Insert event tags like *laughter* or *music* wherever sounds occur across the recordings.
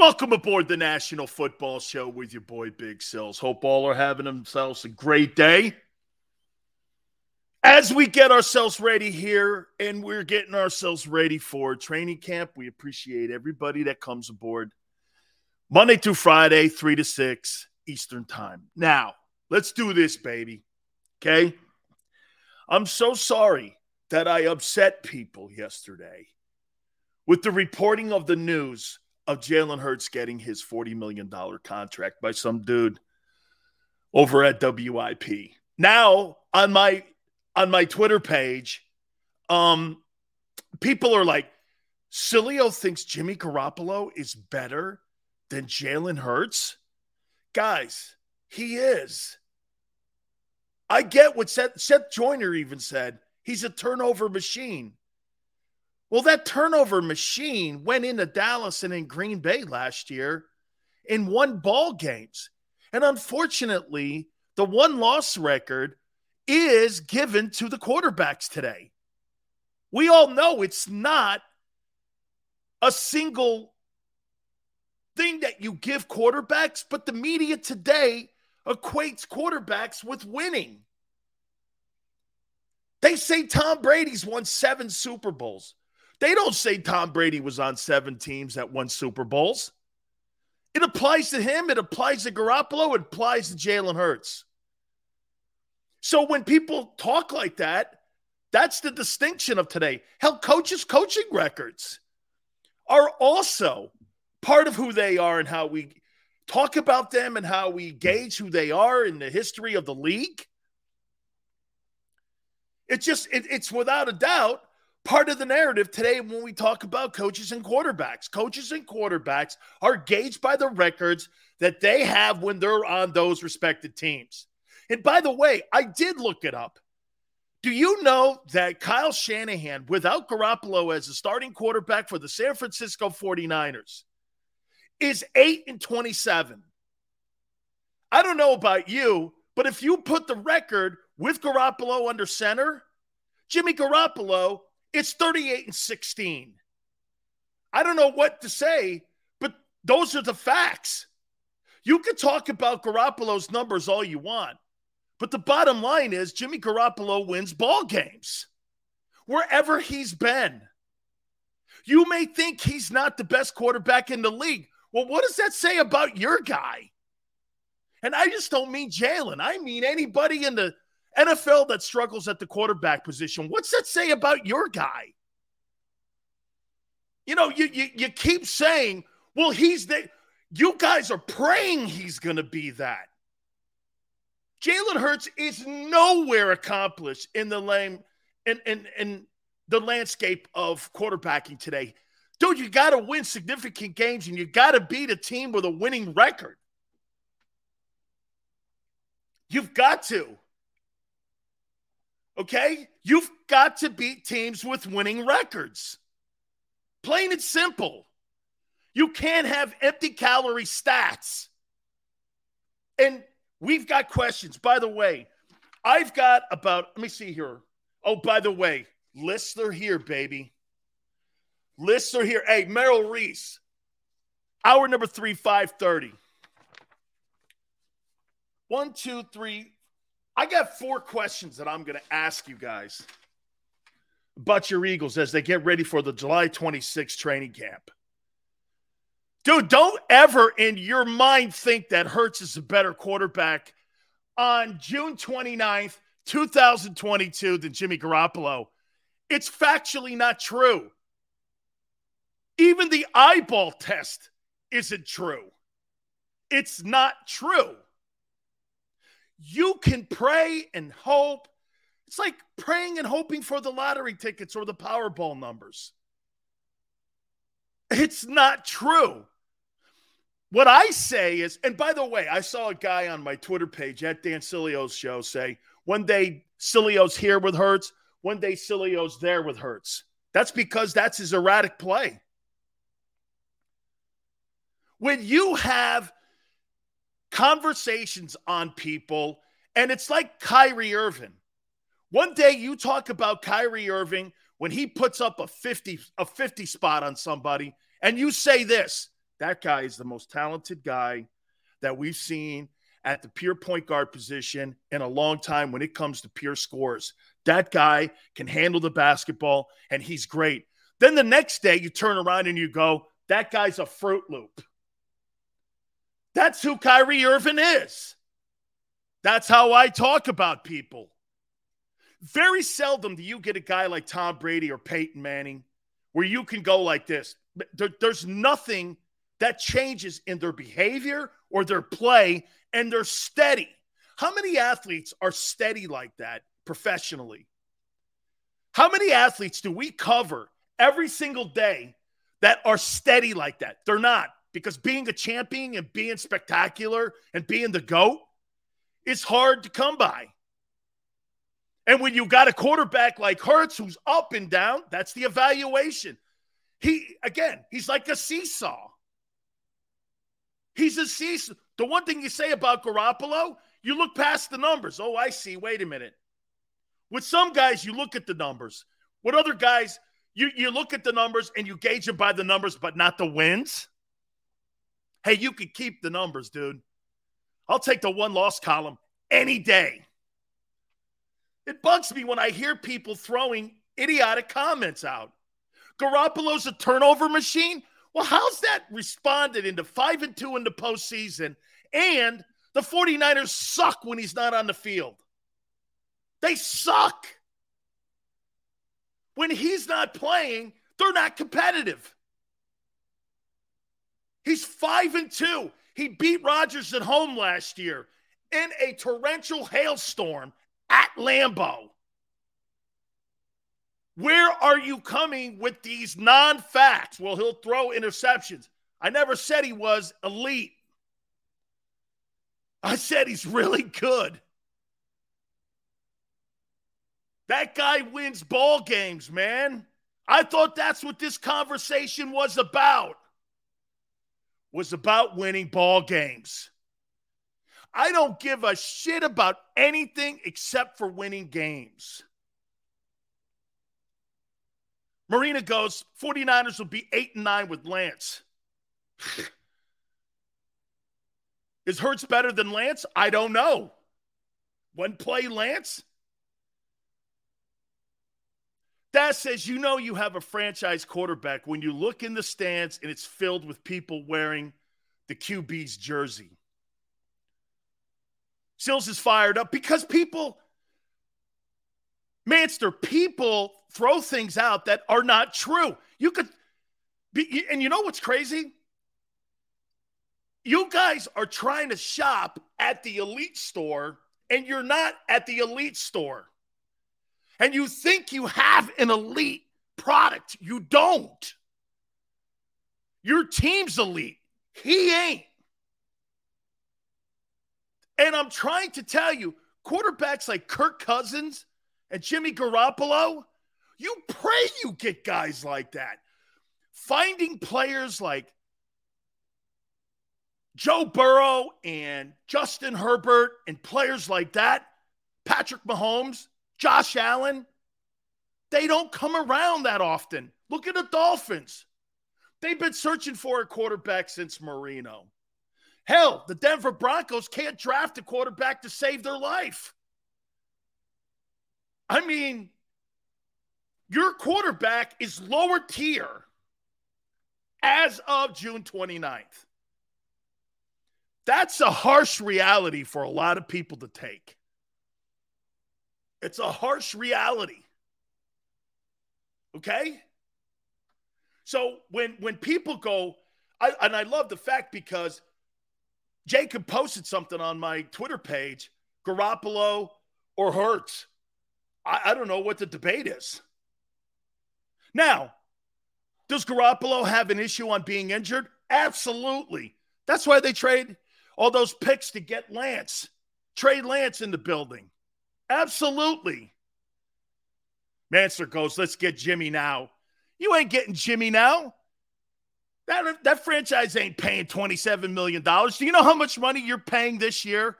Welcome aboard the National Football Show with your boy Big Sills. Hope all are having themselves a great day. As we get ourselves ready here and we're getting ourselves ready for training camp, we appreciate everybody that comes aboard Monday through Friday, 3 to 6 Eastern Time. Now, let's do this, baby. Okay? I'm so sorry that I upset people yesterday with the reporting of the news of Jalen Hurts getting his $40 million contract by some dude over at WIP. Now, on my on my Twitter page, um, people are like, Sileo thinks Jimmy Garoppolo is better than Jalen Hurts. Guys, he is. I get what Seth, Seth Joyner even said. He's a turnover machine. Well, that turnover machine went into Dallas and in Green Bay last year and won ball games. And unfortunately, the one loss record is given to the quarterbacks today. We all know it's not a single thing that you give quarterbacks, but the media today equates quarterbacks with winning. They say Tom Brady's won seven Super Bowls. They don't say Tom Brady was on seven teams that won Super Bowls. It applies to him. It applies to Garoppolo. It applies to Jalen Hurts. So when people talk like that, that's the distinction of today. Hell, coaches' coaching records are also part of who they are and how we talk about them and how we gauge who they are in the history of the league. It's just, it, it's without a doubt part of the narrative today when we talk about coaches and quarterbacks. Coaches and quarterbacks are gauged by the records that they have when they're on those respected teams. And by the way, I did look it up. Do you know that Kyle Shanahan, without Garoppolo as a starting quarterback for the San Francisco 49ers, is 8 and 27? I don't know about you, but if you put the record with Garoppolo under center, Jimmy Garoppolo, it's 38 and 16. I don't know what to say, but those are the facts. You can talk about Garoppolo's numbers all you want. But the bottom line is Jimmy Garoppolo wins ball games wherever he's been. You may think he's not the best quarterback in the league. Well, what does that say about your guy? And I just don't mean Jalen. I mean anybody in the NFL that struggles at the quarterback position. What's that say about your guy? you know, you, you, you keep saying, well, he's the, you guys are praying he's going to be that. Jalen Hurts is nowhere accomplished in the lane in, in, in the landscape of quarterbacking today. Dude, you got to win significant games and you got to beat a team with a winning record. You've got to. Okay? You've got to beat teams with winning records. Plain and simple. You can't have empty calorie stats. And we've got questions. By the way, I've got about, let me see here. Oh, by the way, lists are here, baby. Lists are here. Hey, Merrill Reese, hour number three, 530. One, two, three. I got four questions that I'm going to ask you guys about your Eagles as they get ready for the July 26th training camp. Dude, don't ever in your mind think that Hurts is a better quarterback on June 29th, 2022 than Jimmy Garoppolo. It's factually not true. Even the eyeball test isn't true. It's not true. You can pray and hope. It's like praying and hoping for the lottery tickets or the Powerball numbers. It's not true. What I say is, and by the way, I saw a guy on my Twitter page at Dan Sileo's show say, one day Sileo's here with Hurts, one day Sileo's there with Hurts. That's because that's his erratic play. When you have conversations on people, and it's like Kyrie Irving. One day you talk about Kyrie Irving when he puts up a 50 a 50 spot on somebody and you say this, that guy is the most talented guy that we've seen at the pure point guard position in a long time when it comes to pure scores. That guy can handle the basketball and he's great. Then the next day you turn around and you go, that guy's a Fruit Loop. That's who Kyrie Irving is. That's how I talk about people. Very seldom do you get a guy like Tom Brady or Peyton Manning where you can go like this. There, there's nothing that changes in their behavior or their play, and they're steady. How many athletes are steady like that professionally? How many athletes do we cover every single day that are steady like that? They're not because being a champion and being spectacular and being the GOAT is hard to come by. And when you got a quarterback like Hurts who's up and down, that's the evaluation. He, again, he's like a seesaw. He's a seesaw. The one thing you say about Garoppolo, you look past the numbers. Oh, I see. Wait a minute. With some guys, you look at the numbers. With other guys, you, you look at the numbers and you gauge them by the numbers, but not the wins. Hey, you can keep the numbers, dude. I'll take the one loss column any day. It bugs me when I hear people throwing idiotic comments out. Garoppolo's a turnover machine. Well, how's that responded into five and two in the postseason? And the 49ers suck when he's not on the field. They suck. When he's not playing, they're not competitive. He's five and two. He beat Rodgers at home last year in a torrential hailstorm at Lambeau. Where are you coming with these non facts? Well, he'll throw interceptions. I never said he was elite. I said he's really good. That guy wins ball games, man. I thought that's what this conversation was about was about winning ball games. I don't give a shit about anything except for winning games. Marina goes, 49ers will be 8 and 9 with Lance. *sighs* Is Hurts better than Lance? I don't know. One play Lance? That says you know you have a franchise quarterback when you look in the stands and it's filled with people wearing the QB's jersey. Sills is fired up because people, Manster, people throw things out that are not true. You could, be, And you know what's crazy? You guys are trying to shop at the elite store, and you're not at the elite store. And you think you have an elite product. You don't. Your team's elite. He ain't. And I'm trying to tell you, quarterbacks like Kirk Cousins and Jimmy Garoppolo, you pray you get guys like that. Finding players like Joe Burrow and Justin Herbert and players like that, Patrick Mahomes, Josh Allen, they don't come around that often. Look at the Dolphins. They've been searching for a quarterback since Marino. Hell, the Denver Broncos can't draft a quarterback to save their life. I mean, your quarterback is lower tier as of June 29th. That's a harsh reality for a lot of people to take. It's a harsh reality. Okay? So when when people go, I, and I love the fact because Jacob posted something on my Twitter page, Garoppolo or Hurts. I, I don't know what the debate is. Now, does Garoppolo have an issue on being injured? Absolutely. That's why they trade all those picks to get Lance. Trade Lance in the building. Absolutely. Manster goes, let's get Jimmy now. You ain't getting Jimmy now. That, that franchise ain't paying $27 million. Do you know how much money you're paying this year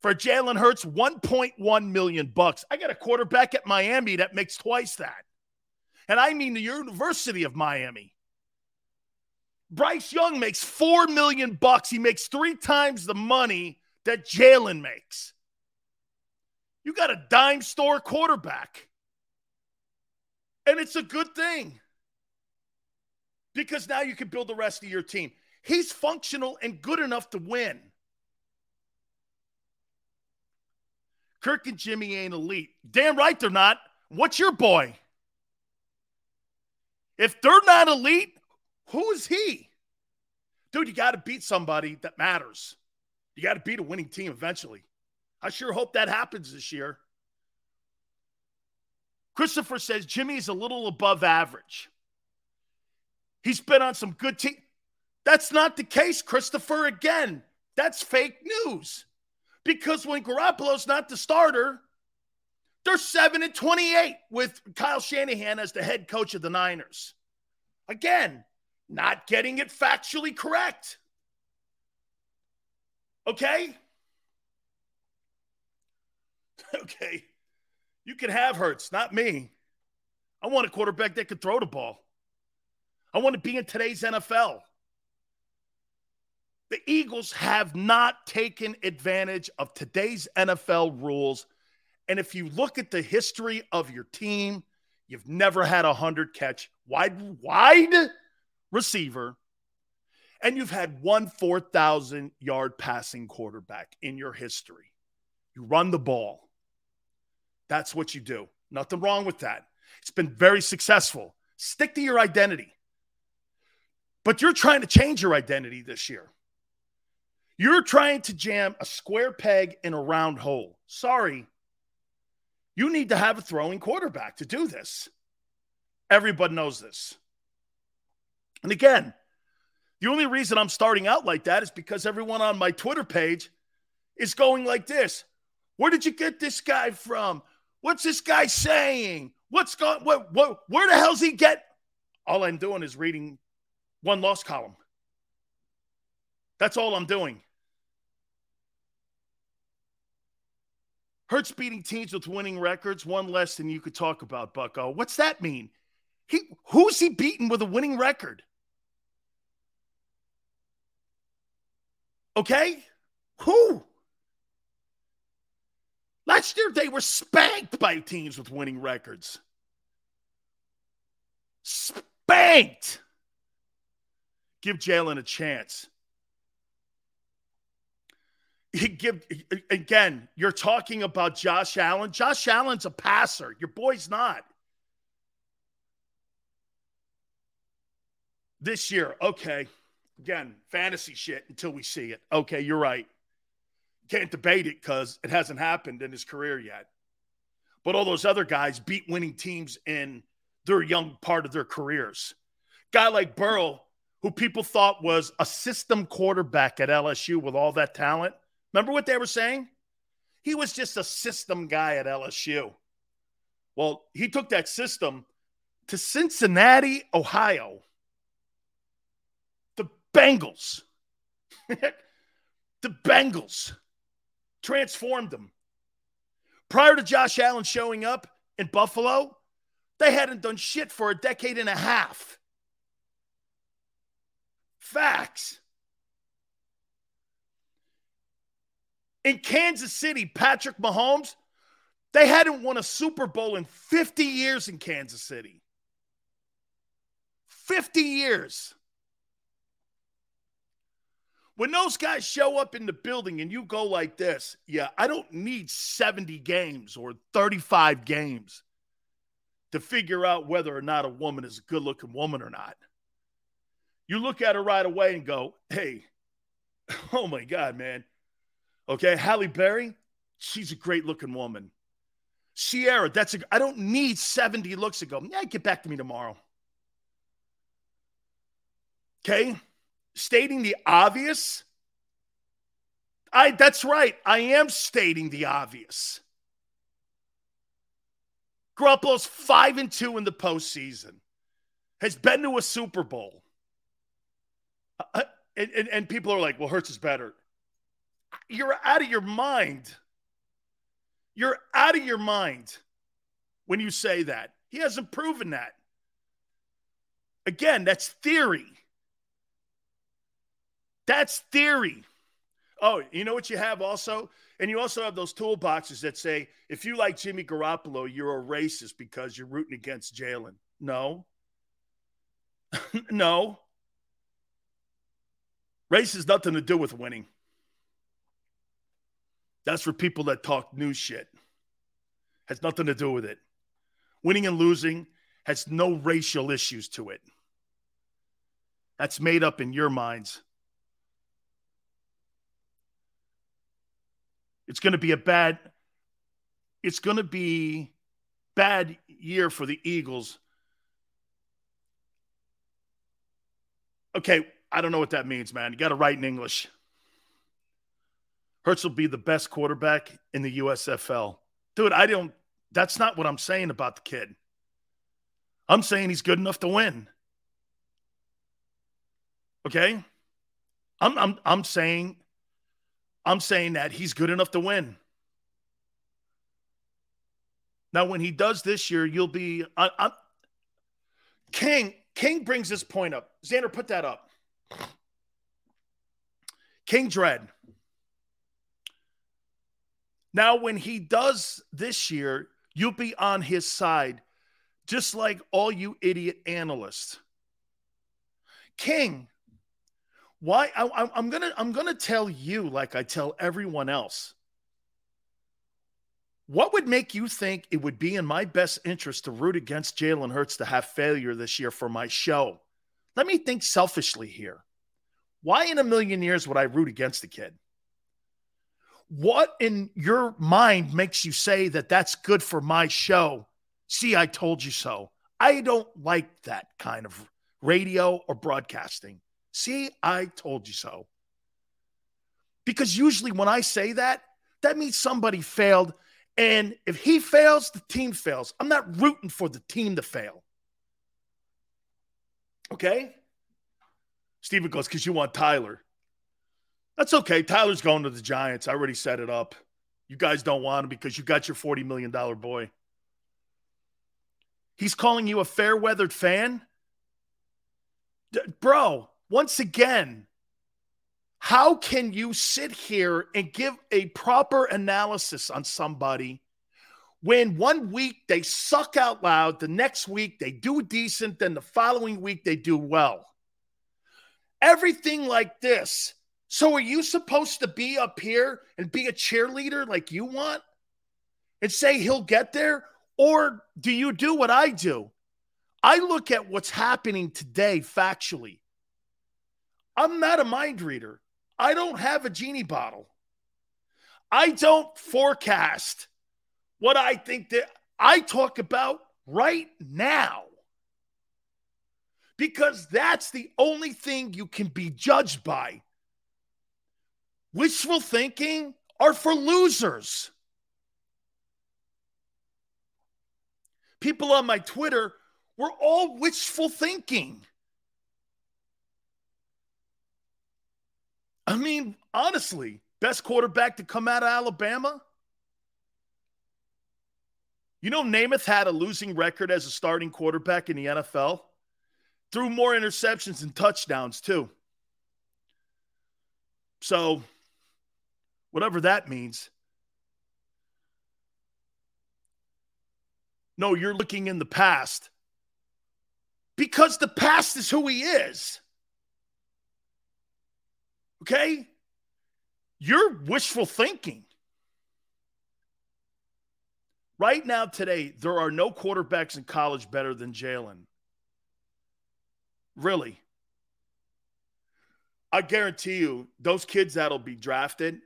for Jalen Hurts? 1.1 million bucks. I got a quarterback at Miami that makes twice that. And I mean the University of Miami. Bryce Young makes 4 million bucks. He makes three times the money that Jalen makes. You got a dime store quarterback. And it's a good thing because now you can build the rest of your team. He's functional and good enough to win. Kirk and Jimmy ain't elite. Damn right they're not. What's your boy? If they're not elite, who is he? Dude, you got to beat somebody that matters. You got to beat a winning team eventually. I sure hope that happens this year. Christopher says Jimmy is a little above average. He's been on some good team. That's not the case, Christopher. Again, that's fake news. Because when Garoppolo's not the starter, they're 7 and 28 with Kyle Shanahan as the head coach of the Niners. Again, not getting it factually correct. Okay? *laughs* Okay. You can have Hurts, not me. I want a quarterback that can throw the ball. I want to be in today's NFL. The Eagles have not taken advantage of today's NFL rules. And if you look at the history of your team, you've never had a 100 catch wide, wide receiver, and you've had one 4,000 yard passing quarterback in your history. You run the ball. That's what you do. Nothing wrong with that. It's been very successful. Stick to your identity. But you're trying to change your identity this year. You're trying to jam a square peg in a round hole. Sorry. You need to have a throwing quarterback to do this. Everybody knows this. And again, the only reason I'm starting out like that is because everyone on my Twitter page is going like this. Where did you get this guy from? What's this guy saying? What's going what what where the hell's he get? All I'm doing is reading one loss column. That's all I'm doing. Hurts beating teams with winning records, one less than you could talk about, Bucko. What's that mean? He who's he beating with a winning record? Okay? Who? Last year they were spanked by teams with winning records. Spanked give Jalen a chance. give again, you're talking about Josh Allen. Josh Allen's a passer. Your boy's not. this year. Okay. Again, fantasy shit until we see it. Okay, you're right. Can't debate it because it hasn't happened in his career yet. But all those other guys beat winning teams in their young part of their careers. Guy like Burrow, who people thought was a system quarterback at LSU with all that talent. Remember what they were saying? He was just a system guy at LSU. Well, he took that system to Cincinnati, Ohio. The Bengals. *laughs* the Bengals transformed them. Prior to Josh Allen showing up in Buffalo, they hadn't done shit for a decade and a half. Facts. In Kansas City, Patrick Mahomes, they hadn't won a Super Bowl in 50 years in Kansas City. 50 years. When those guys show up in the building and you go like this, yeah, I don't need 70 games or 35 games to figure out whether or not a woman is a good looking woman or not. You look at her right away and go, hey, *laughs* oh my God, man. Okay, Halle Berry, she's a great looking woman. Sierra, that's a, I don't need 70 looks to go, Yeah, get back to me tomorrow. Okay stating the obvious? I that's right. I am stating the obvious. Garoppolo's five and two in the postseason, has been to a Super Bowl. Uh, and, and, and people are like, well, Hurts is better. You're out of your mind. You're out of your mind when you say that. He hasn't proven that. Again, that's theory. That's theory. Oh, you know what you have also? And you also have those toolboxes that say if you like Jimmy Garoppolo, you're a racist because you're rooting against Jalen. No. *laughs* no. Race has nothing to do with winning. That's for people that talk new shit. Has nothing to do with it. Winning and losing has no racial issues to it. That's made up in your minds. It's going to be a bad it's going to be bad year for the Eagles. Okay, I don't know what that means, man. You got to write in English. Hurts will be the best quarterback in the USFL. Dude, I don't that's not what I'm saying about the kid. I'm saying he's good enough to win. Okay? I'm I'm I'm saying I'm saying that he's good enough to win. Now, when he does this year, you'll be. I, I, King King brings this point up. Xander, put that up. King Dread. Now, when he does this year, you'll be on his side, just like all you idiot analysts. King, why I, I'm gonna I'm gonna tell you like I tell everyone else. What would make you think it would be in my best interest to root against Jalen Hurts to have failure this year for my show? Let me think selfishly here. Why in a million years would I root against the kid? What in your mind makes you say that that's good for my show? See, I told you so. I don't like that kind of radio or broadcasting. See, I told you so. Because usually when I say that, that means somebody failed. And if he fails, the team fails. I'm not rooting for the team to fail. Okay? Steven goes, because you want Tyler. That's okay. Tyler's going to the Giants. I already set it up. You guys don't want him because you got your $40 million boy. He's calling you a fair weathered fan? D- bro, once again, how can you sit here and give a proper analysis on somebody when one week they suck out loud, the next week they do decent, then the following week they do well? Everything like this. So, are you supposed to be up here and be a cheerleader like you want and say he'll get there? Or do you do what I do? I look at what's happening today factually. I'm not a mind reader. I don't have a genie bottle. I don't forecast what I think that I talk about right now. Because that's the only thing you can be judged by. Wishful thinking are for losers. People on my Twitter were all wishful thinking. I mean, honestly, best quarterback to come out of Alabama? You know, Namath had a losing record as a starting quarterback in the NFL, threw more interceptions and touchdowns, too. So, whatever that means. No, you're looking in the past because the past is who he is. Okay? You're wishful thinking. Right now, today, there are no quarterbacks in college better than Jalen. Really. I guarantee you, those kids that'll be drafted,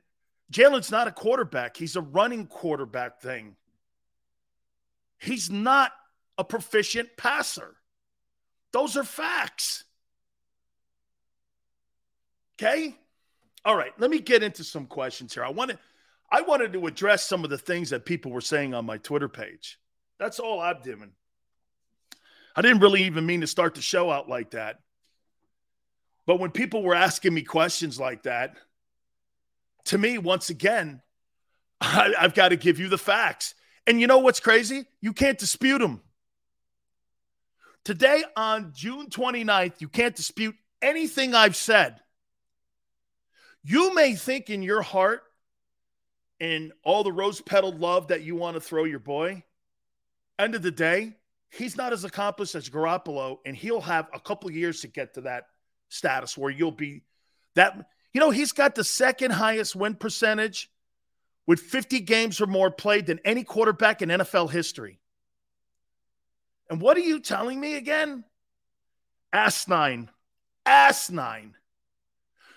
Jalen's not a quarterback. He's a running quarterback thing. He's not a proficient passer. Those are facts. Okay? All right, let me get into some questions here. I wanted I wanted to address some of the things that people were saying on my Twitter page. That's all I'm doing. I didn't really even mean to start the show out like that. But when people were asking me questions like that, to me, once again, *laughs* I, have got to give you the facts. And you know what's crazy? You can't dispute them. Today, on June 29th, you can't dispute anything I've said. You may think in your heart and all the rose petaled love that you want to throw your boy. End of the day, he's not as accomplished as Garoppolo, and he'll have a couple years to get to that status where you'll be that. You know, he's got the second highest win percentage with 50 games or more played than any quarterback in NFL history. And what are you telling me again? Asinine. Asinine.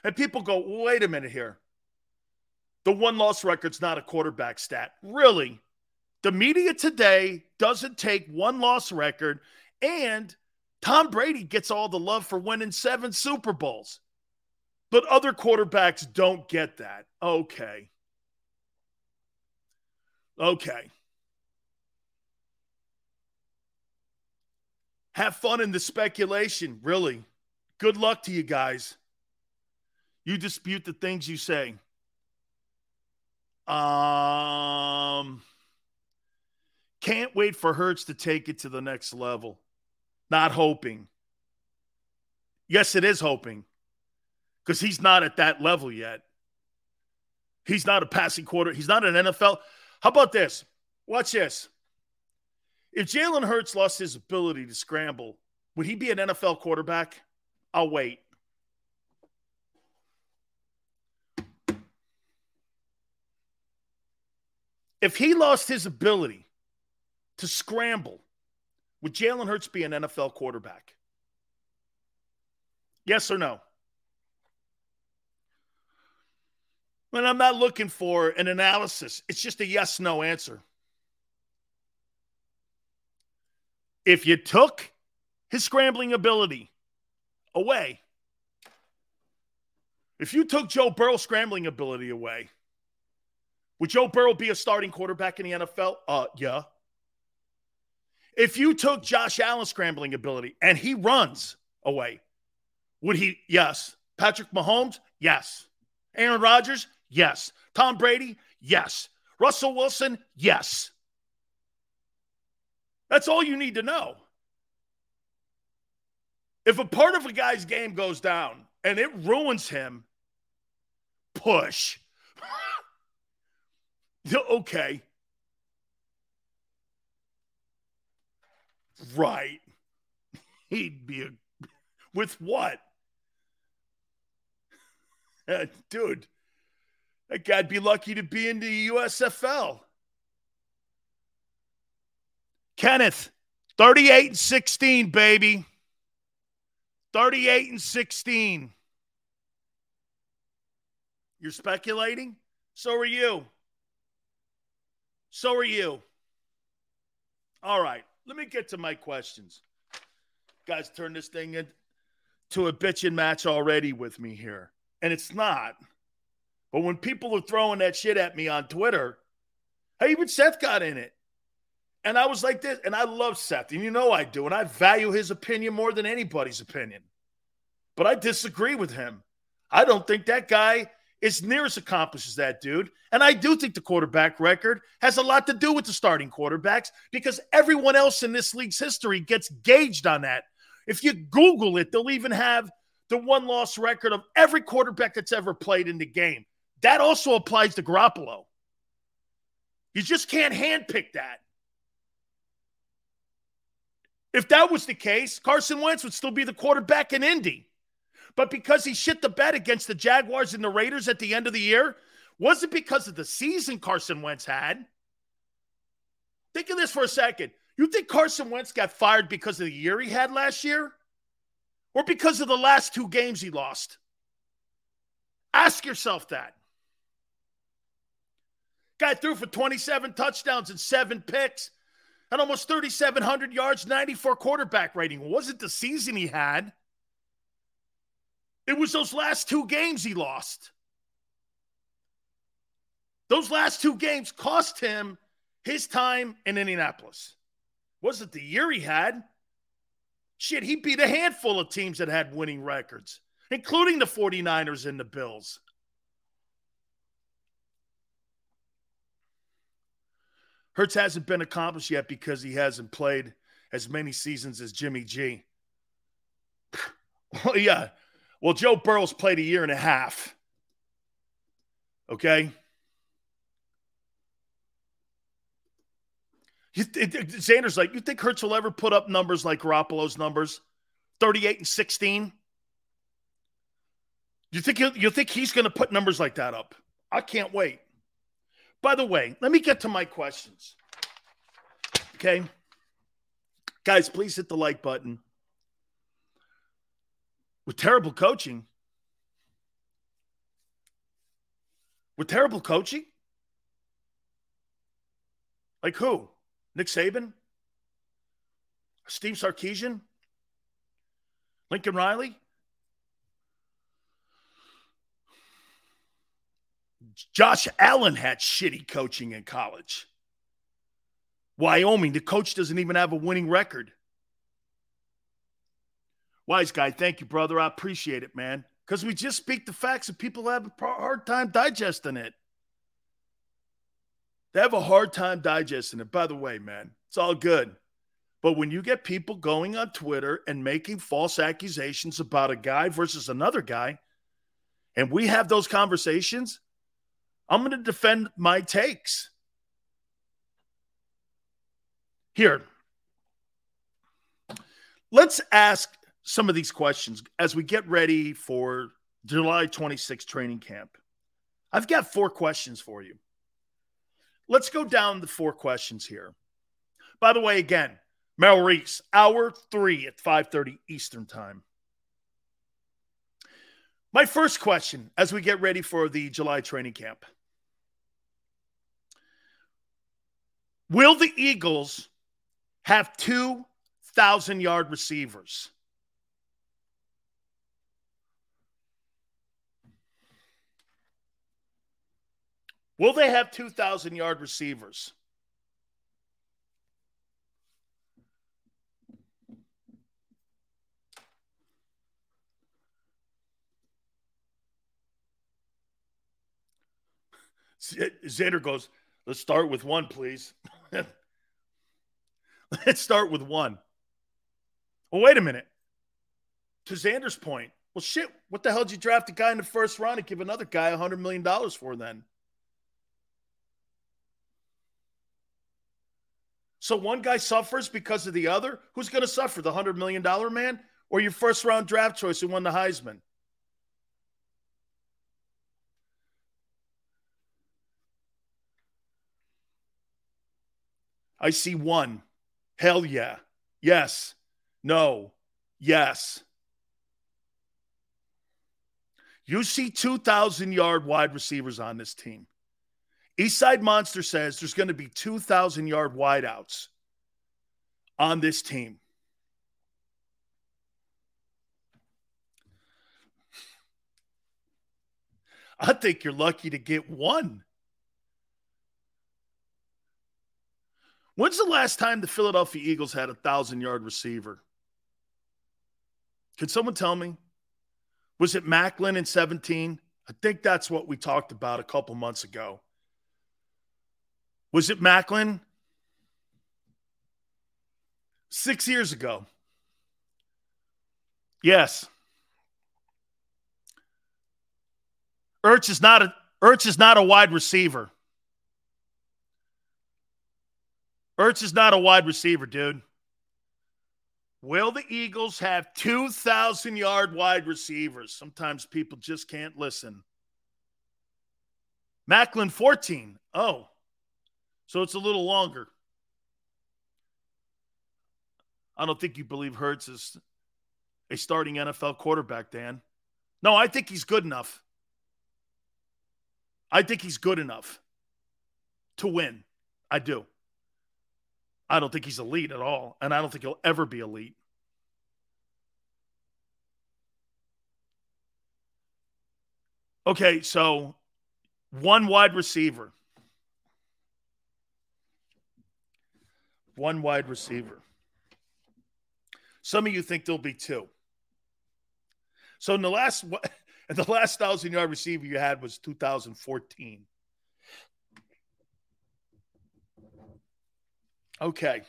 And people go, wait a minute here. The one loss record's not a quarterback stat. Really? The media today doesn't take one loss record, and Tom Brady gets all the love for winning seven Super Bowls. But other quarterbacks don't get that. Okay. Okay. Have fun in the speculation, really. Good luck to you guys. You dispute the things you say. Um, can't wait for Hurts to take it to the next level. Not hoping. Yes, it is hoping because he's not at that level yet. He's not a passing quarter. He's not an NFL. How about this? Watch this. If Jalen Hurts lost his ability to scramble, would he be an NFL quarterback? I'll wait. If he lost his ability to scramble, would Jalen Hurts be an NFL quarterback? Yes or no? And I'm not looking for an analysis. It's just a yes no answer. If you took his scrambling ability away, if you took Joe Burrow's scrambling ability away, would Joe Burrow be a starting quarterback in the NFL? Uh, yeah. If you took Josh Allen's scrambling ability and he runs away, would he? Yes. Patrick Mahomes? Yes. Aaron Rodgers? Yes. Tom Brady? Yes. Russell Wilson? Yes. That's all you need to know. If a part of a guy's game goes down and it ruins him, push. *laughs* okay. Right. *laughs* He'd be a. With what? *laughs* Uh, dude, that guy'd be lucky to be in the USFL. Kenneth, 38 and 16, baby. 38 and 16. You're speculating? So are you. So are you. All right, let me get to my questions. Guys, turn this thing into a bitching match already with me here. And it's not. But when people are throwing that shit at me on Twitter, hey, even Seth got in it. And I was like this, and I love Seth, and you know I do, and I value his opinion more than anybody's opinion. But I disagree with him. I don't think that guy is near as accomplished as that dude. And I do think the quarterback record has a lot to do with the starting quarterbacks because everyone else in this league's history gets gauged on that. If you Google it, they'll even have the one loss record of every quarterback that's ever played in the game. That also applies to Garoppolo. You just can't handpick that. If that was the case, Carson Wentz would still be the quarterback in Indy. But because he shit the bed against the Jaguars and the Raiders at the end of the year, was it because of the season Carson Wentz had? Think of this for a second. You think Carson Wentz got fired because of the year he had last year? Or because of the last two games he lost? Ask yourself that. Guy threw for 27 touchdowns and seven picks and almost 3,700 yards, 94 quarterback rating. It wasn't the season he had. It was those last two games he lost. Those last two games cost him his time in Indianapolis. Wasn't the year he had? Shit, he beat a handful of teams that had winning records, including the 49ers and the Bills. Hurts hasn't been accomplished yet because he hasn't played as many seasons as Jimmy G. *laughs* well, yeah. Well, Joe Burrow's played a year and a half. Okay. Xander's like, you think Hurts will ever put up numbers like Garoppolo's numbers, thirty-eight and sixteen? You think you think he's going to put numbers like that up? I can't wait. By the way, let me get to my questions. Okay. Guys, please hit the like button. With terrible coaching, with terrible coaching? Like who? Nick Saban? Steve Sarkisian? Lincoln Riley? Josh Allen had shitty coaching in college. Wyoming, the coach doesn't even have a winning record. Wise guy, thank you, brother. I appreciate it, man. Because we just speak the facts and people have a hard time digesting it. They have a hard time digesting it. By the way, man, it's all good. But when you get people going on Twitter and making false accusations about a guy versus another guy, and we have those conversations, I'm going to defend my takes. Here, let's ask some of these questions as we get ready for July 26 training camp. I've got four questions for you. Let's go down the four questions here. By the way, again, Merrill Reese, hour three at 5:30 Eastern time. My first question as we get ready for the July training camp. Will the Eagles have 2,000 yard receivers? Will they have 2,000 yard receivers? Xander goes, let's start with one, please. *laughs* let's start with one. Well, wait a minute. To Xander's point, well, shit, what the hell did you draft a guy in the first round and give another guy a $100 million for then? So one guy suffers because of the other. Who's going to suffer? The $100 million man or your first round draft choice who won the Heisman? I see one. Hell yeah. Yes. No. Yes. You see 2,000 yard wide receivers on this team. Eastside Monster says there's going to be 2,000 yard wideouts on this team. I think you're lucky to get one. When's the last time the Philadelphia Eagles had a thousand yard receiver? Can someone tell me? Was it Maclin in 17? I think that's what we talked about a couple months ago. Was it Maclin? Six years ago. Yes. Ertz is not a Ertz is not a wide receiver. Ertz is not a wide receiver, dude. Will the Eagles have 2,000 yard wide receivers? Sometimes people just can't listen. Maclin 14. Oh, so it's a little longer. I don't think you believe Hurts is a starting NFL quarterback, Dan. No, I think he's good enough. I think he's good enough to win. I do. I don't think he's elite at all, and I don't think he'll ever be elite. Okay, so one wide receiver. One wide receiver. Some of you think there'll be two. So in the last *laughs* in the last thousand yard receiver you had was 2014. Okay.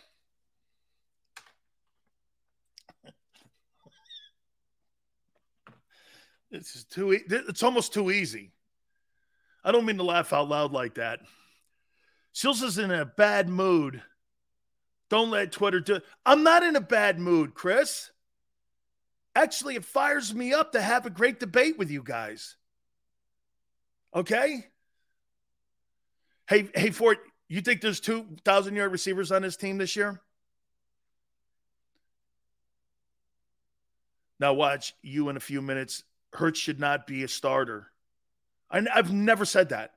This is too. It's almost too easy. I don't mean to laugh out loud like that. Sills is in a bad mood. Don't let Twitter do. I'm not in a bad mood, Chris. Actually, it fires me up to have a great debate with you guys. Okay. Hey, hey, Fort, you think there's 2,000 yard receivers on this team this year? Now, watch you in a few minutes. Hurts should not be a starter. I, I've never said that.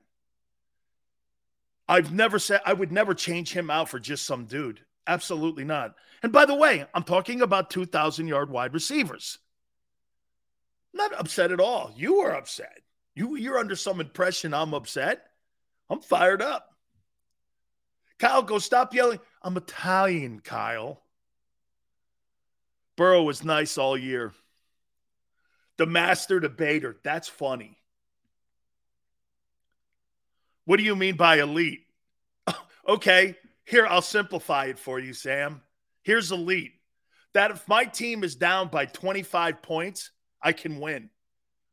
I've never said I would never change him out for just some dude. Absolutely not. And by the way, I'm talking about 2,000 yard wide receivers. Not upset at all. You are upset. You, you're under some impression I'm upset. I'm fired up. Kyle, go stop yelling. I'm Italian, Kyle. Burrow was nice all year. The master debater. That's funny. What do you mean by elite? *laughs* okay, here, I'll simplify it for you, Sam. Here's elite that if my team is down by 25 points, I can win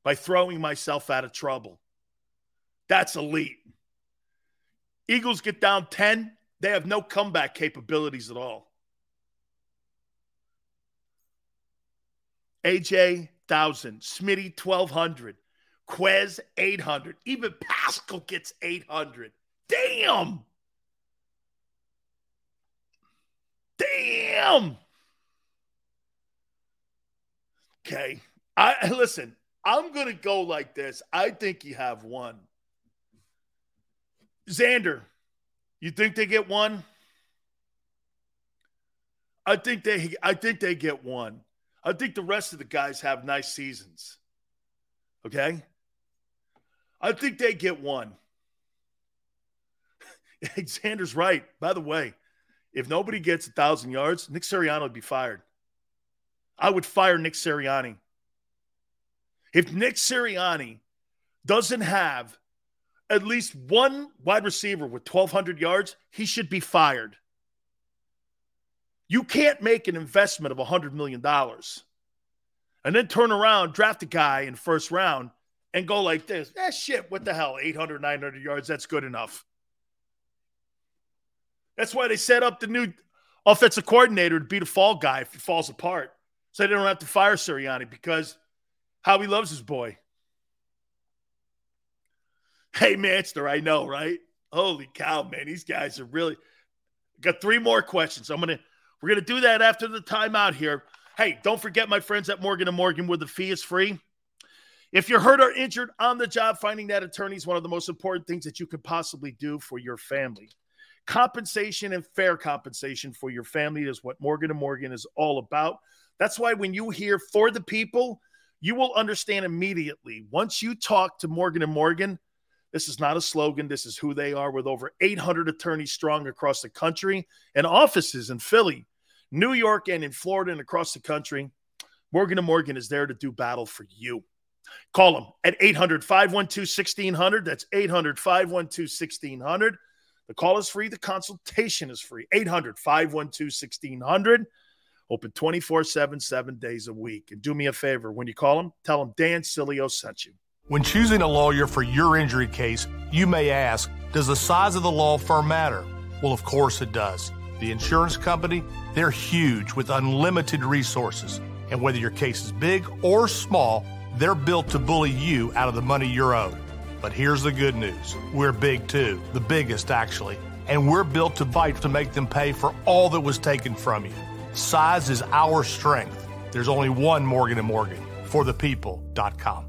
by throwing myself out of trouble. That's elite. Eagles get down 10, they have no comeback capabilities at all. AJ, 1,000. Smitty, 1,200. Quez, 800. Even Pascal gets 800. Damn. Damn. Okay. I *laughs* listen, I'm gonna go like this. I think you have one. Xander, you think they get one? I think they I think they get one. I think the rest of the guys have nice seasons. Okay? I think they get one. *laughs* Xander's right. By the way, if nobody gets a thousand yards, Nick Sirianni would be fired. I would fire Nick Sirianni. If Nick Sirianni doesn't have at least one wide receiver with 1,200 yards, he should be fired. You can't make an investment of $100 million and then turn around, draft a guy in first round, and go like this. Eh, shit, what the hell? 800, 900 yards, that's good enough. That's why they set up the new offensive coordinator to be the fall guy if he falls apart. So they don't have to fire Sirianni because how he loves his boy. Hey, Manster, I know, right? Holy cow, man. These guys are really got three more questions. I'm gonna We're to do that after the timeout here. Hey, don't forget my friends at Morgan & Morgan where the fee is free. If you're hurt or injured on the job, finding that attorney is one of the most important things that you could possibly do for your family. Compensation and fair compensation for your family is what Morgan & Morgan is all about. That's why when you hear for the people, you will understand immediately. Once you talk to Morgan & Morgan, this is not a slogan. This is who they are with over 800 attorneys strong across the country and offices in Philly, New York, and in Florida and across the country. Morgan & Morgan is there to do battle for you. Call them at 800 512 1600. That's 800 512 1600. The call is free. The consultation is free. 800 512 1600. Open 24 7, seven days a week. And do me a favor when you call them, tell them Dan Sileo sent you. When choosing a lawyer for your injury case, you may ask Does the size of the law firm matter? Well, of course it does. The insurance company, they're huge with unlimited resources. And whether your case is big or small, they're built to bully you out of the money you're owed. But here's the good news we're big too, the biggest actually. And we're built to fight to make them pay for all that was taken from you. Size is our strength. There's only one Morgan & Morgan, for the people.com.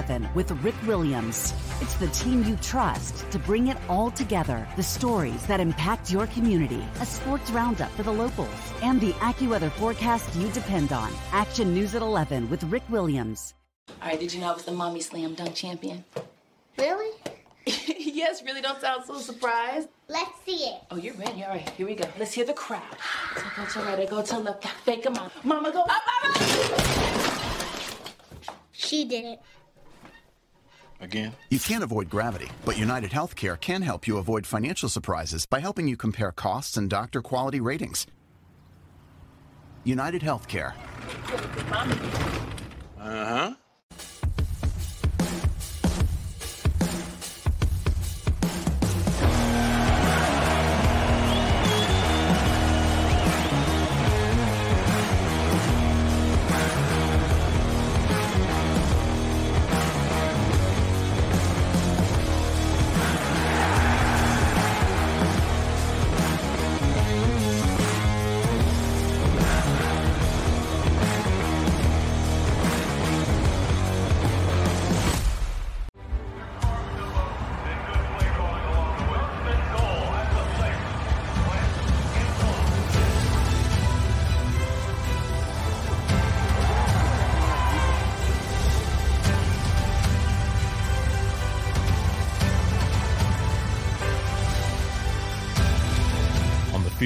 11 with Rick Williams. It's the team you trust to bring it all together. The stories that impact your community, a sports roundup for the locals, and the AccuWeather forecast you depend on. Action News at 11 with Rick Williams. All right, did you know I was the mommy slam dunk champion? Really? *laughs* yes, really don't sound so surprised. Let's see it. Oh, you're ready. All right, here we go. Let's hear the crowd. So go to right, I go to left, fake a mama. Mama go up, up, up. She did it. Again? You can't avoid gravity, but United Healthcare can help you avoid financial surprises by helping you compare costs and doctor quality ratings. United Healthcare. Uh huh.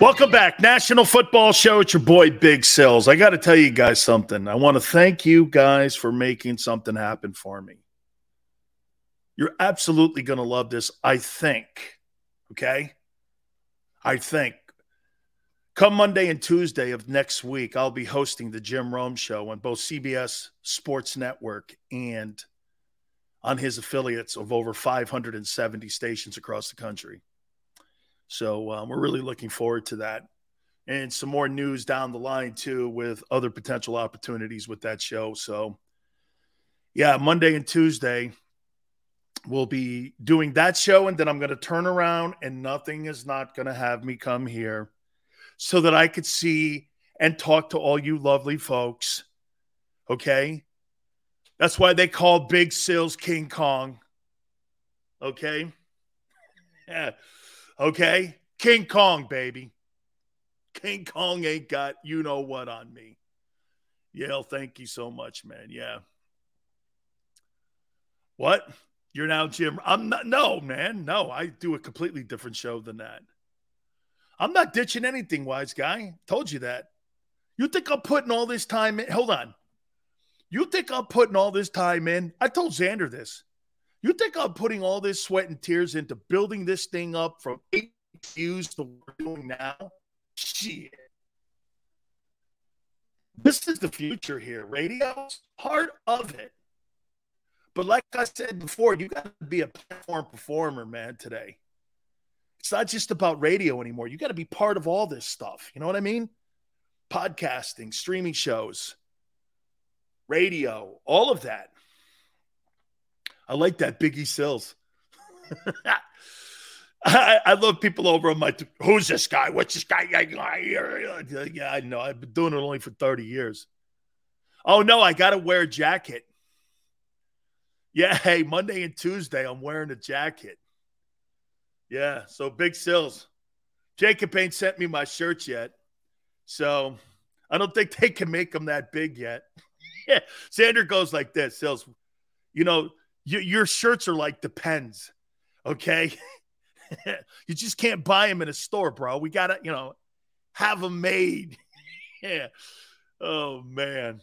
Welcome back. National Football Show. It's your boy, Big Sills. I got to tell you guys something. I want to thank you guys for making something happen for me. You're absolutely going to love this, I think. Okay? I think. Come Monday and Tuesday of next week, I'll be hosting the Jim Rome Show on both CBS Sports Network and on his affiliates of over 570 stations across the country. So um, we're really looking forward to that. And some more news down the line, too, with other potential opportunities with that show. So, yeah, Monday and Tuesday, we'll be doing that show, and then I'm going to turn around, and nothing is not going to have me come here so that I could see and talk to all you lovely folks. Okay. That's why they call Big Sills King Kong. Okay. *laughs* Yeah. Okay. King Kong, baby. King Kong ain't got you know what on me. Yale, thank you so much, man. Yeah. What? You're now Jim. I'm not. No, man. No, I do a completely different show than that. I'm not ditching anything, wise guy. Told you that. You think I'm putting all this time in? Hold on. You think I'm putting all this time in? I told Xander this. You think I'm putting all this sweat and tears into building this thing up from eight views to what we're doing now? Shit. This is the future here. Radio's part of it. But like I said before, you got to be a platform performer, man, today. It's not just about radio anymore. You got to be part of all this stuff. You know what I mean? Podcasting, streaming shows, radio, all of that. I like that Biggie Sills. *laughs* I, I, love people over on my. Who's this guy? What's this guy? Yeah, I know. I've been doing it only for 30 years. Oh, no, I got to wear a jacket. Yeah, *laughs* hey, Monday and Tuesday, I'm wearing a jacket. Yeah, so big sills. Jacob ain't sent me my shirts yet. So I don't think they can make them that big yet. *laughs* yeah, Xander goes like this, Sills. You know, y- your shirts are like depends. Okay. *laughs* you just can't buy them in a store, bro. We got to, you know, have them made. *laughs* yeah. Oh, man.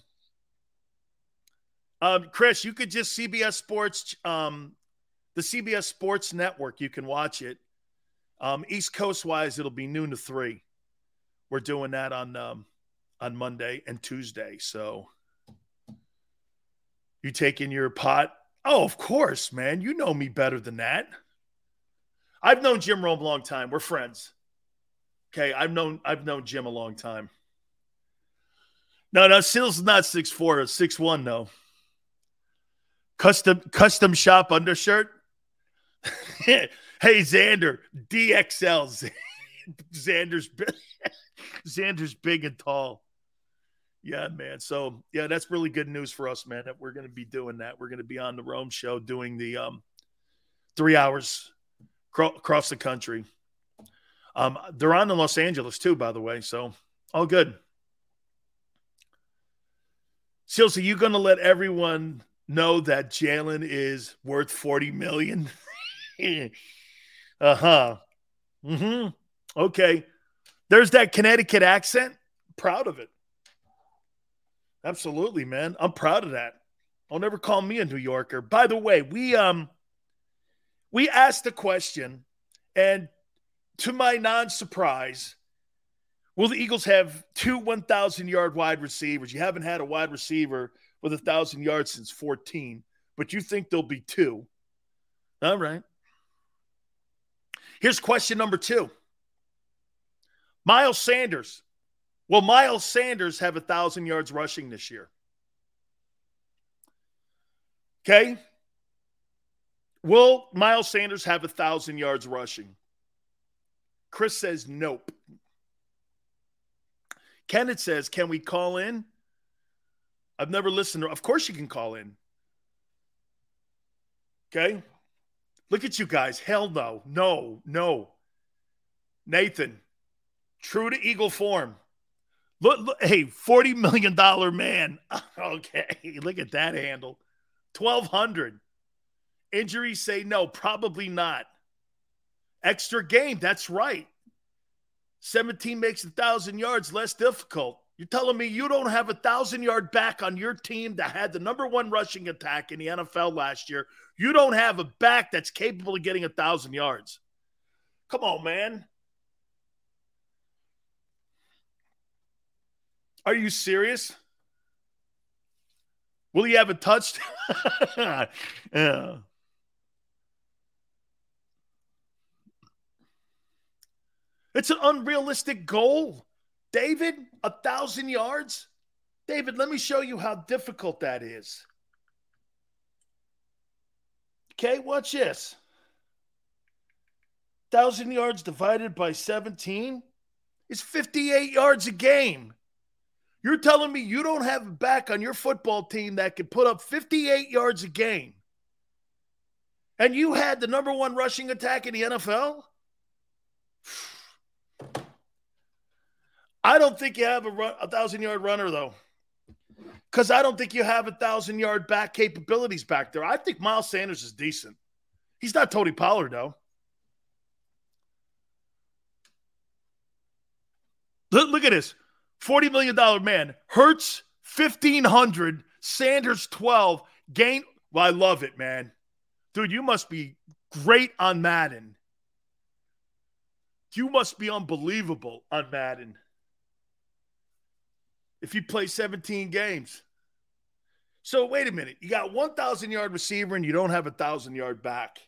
Um, Chris, you could just CBS Sports, um, the CBS Sports Network. You can watch it. Um, East Coast wise, it'll be noon to three. We're doing that on um, on Monday and Tuesday. So you taking your pot? Oh, of course, man. You know me better than that. I've known Jim Rome a long time. We're friends. Okay, I've known I've known Jim a long time. No, no, is not six four, six one though. Custom custom shop undershirt. *laughs* hey Xander, DXL. Xander's *laughs* Xander's big and tall. Yeah, man. So yeah, that's really good news for us, man. That we're going to be doing that. We're going to be on the Rome show doing the um three hours cro- across the country. Um, they're on in Los Angeles too, by the way. So all good. Seals, are you going to let everyone know that Jalen is worth 40 million? *laughs* uh-huh. Mm-hmm. Okay. There's that Connecticut accent. Proud of it. Absolutely, man. I'm proud of that. Don't ever call me a New Yorker. By the way, we um we asked a question, and to my non-surprise, will the Eagles have two 1,000 yard wide receivers? You haven't had a wide receiver with a thousand yards since 14, but you think there'll be two. All right. Here's question number two. Miles Sanders. Will Miles Sanders have a thousand yards rushing this year? Okay. Will Miles Sanders have a thousand yards rushing? Chris says nope. Kenneth says, Can we call in? I've never listened to, of course you can call in. Okay. Look at you guys. Hell no. No, no. Nathan, true to Eagle form. Look, look hey, $40 million man. *laughs* okay. Look at that handle. 1200. Injuries say no, probably not. Extra game. That's right. 17 makes a thousand yards less difficult. You're telling me you don't have a thousand yard back on your team that had the number one rushing attack in the NFL last year. You don't have a back that's capable of getting a thousand yards. Come on, man. Are you serious? Will he have a touchdown? *laughs* yeah. It's an unrealistic goal. David, a thousand yards? David, let me show you how difficult that is. Okay, watch this. 1,000 yards divided by 17 is 58 yards a game. You're telling me you don't have a back on your football team that can put up 58 yards a game. And you had the number one rushing attack in the NFL? *sighs* I don't think you have a, run, a thousand yard runner, though. Because I don't think you have a thousand yard back capabilities back there. I think Miles Sanders is decent. He's not Tony Pollard, though. Look, look at this $40 million man. Hurts 1500, Sanders 12, gain. Well, I love it, man. Dude, you must be great on Madden. You must be unbelievable on Madden. If you play 17 games. So wait a minute. You got 1,000 yard receiver and you don't have a 1,000 yard back.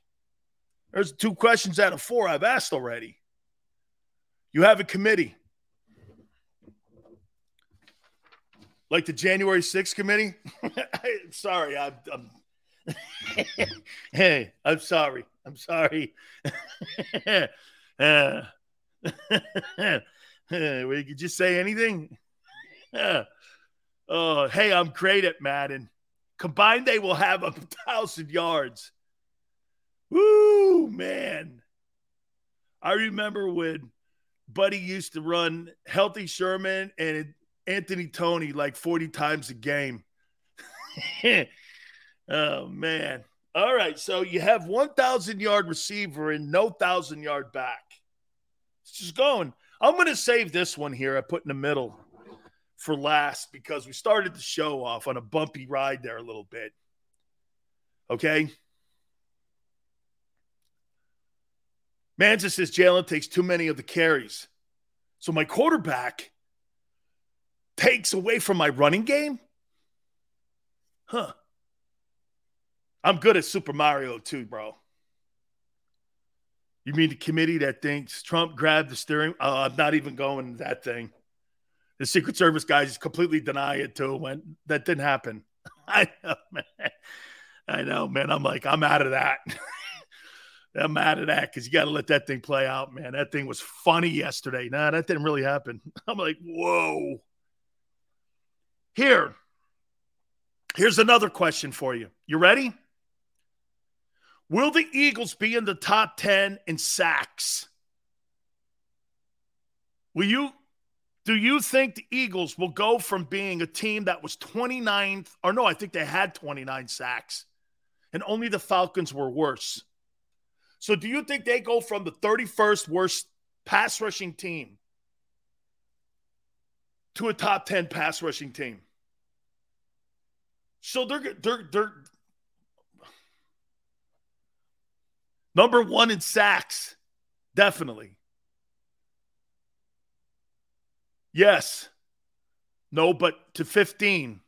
There's two questions out of four I've asked already. You have a committee. Like the January 6th committee? *laughs* sorry, I'm, I'm *laughs* hey, I'm sorry. I'm sorry. uh, we could just say anything. *laughs* oh, hey, I'm great at Madden. Combined, they will have a thousand yards. Woo, man. I remember when Buddy used to run Heath Sherman and Anthony Toney like 40 times a game. *laughs* oh, man. All right. So you have 1,000 yard receiver and no 1,000 yard back. It's just going. I'm going to save this one here. I put in the middle for last because we started the show off on a bumpy ride there a little bit. Okay. Manza says Jalen takes too many of the carries. So my quarterback takes away from my running game? Huh. I'm good at Super Mario too, bro. You mean the committee that thinks Trump grabbed the steering? Uh, I'm not even going that thing. The Secret Service guys completely deny it too. When that didn't happen, *laughs* I know, man. I know, man. I'm like, I'm out of that. *laughs* I'm out of that because you got to let that thing play out, man. That thing was funny yesterday. Nah, that didn't really happen. *laughs* I'm like, whoa. Here, here's another question for you. You ready? Will the Eagles be in the top 10 in sacks? Will you do you think the Eagles will go from being a team that was 29th or no, I think they had 29 sacks and only the Falcons were worse. So do you think they go from the 31st worst pass rushing team to a top 10 pass rushing team? So they're they're they're Number one in sacks. Definitely. Yes. No, but to 15.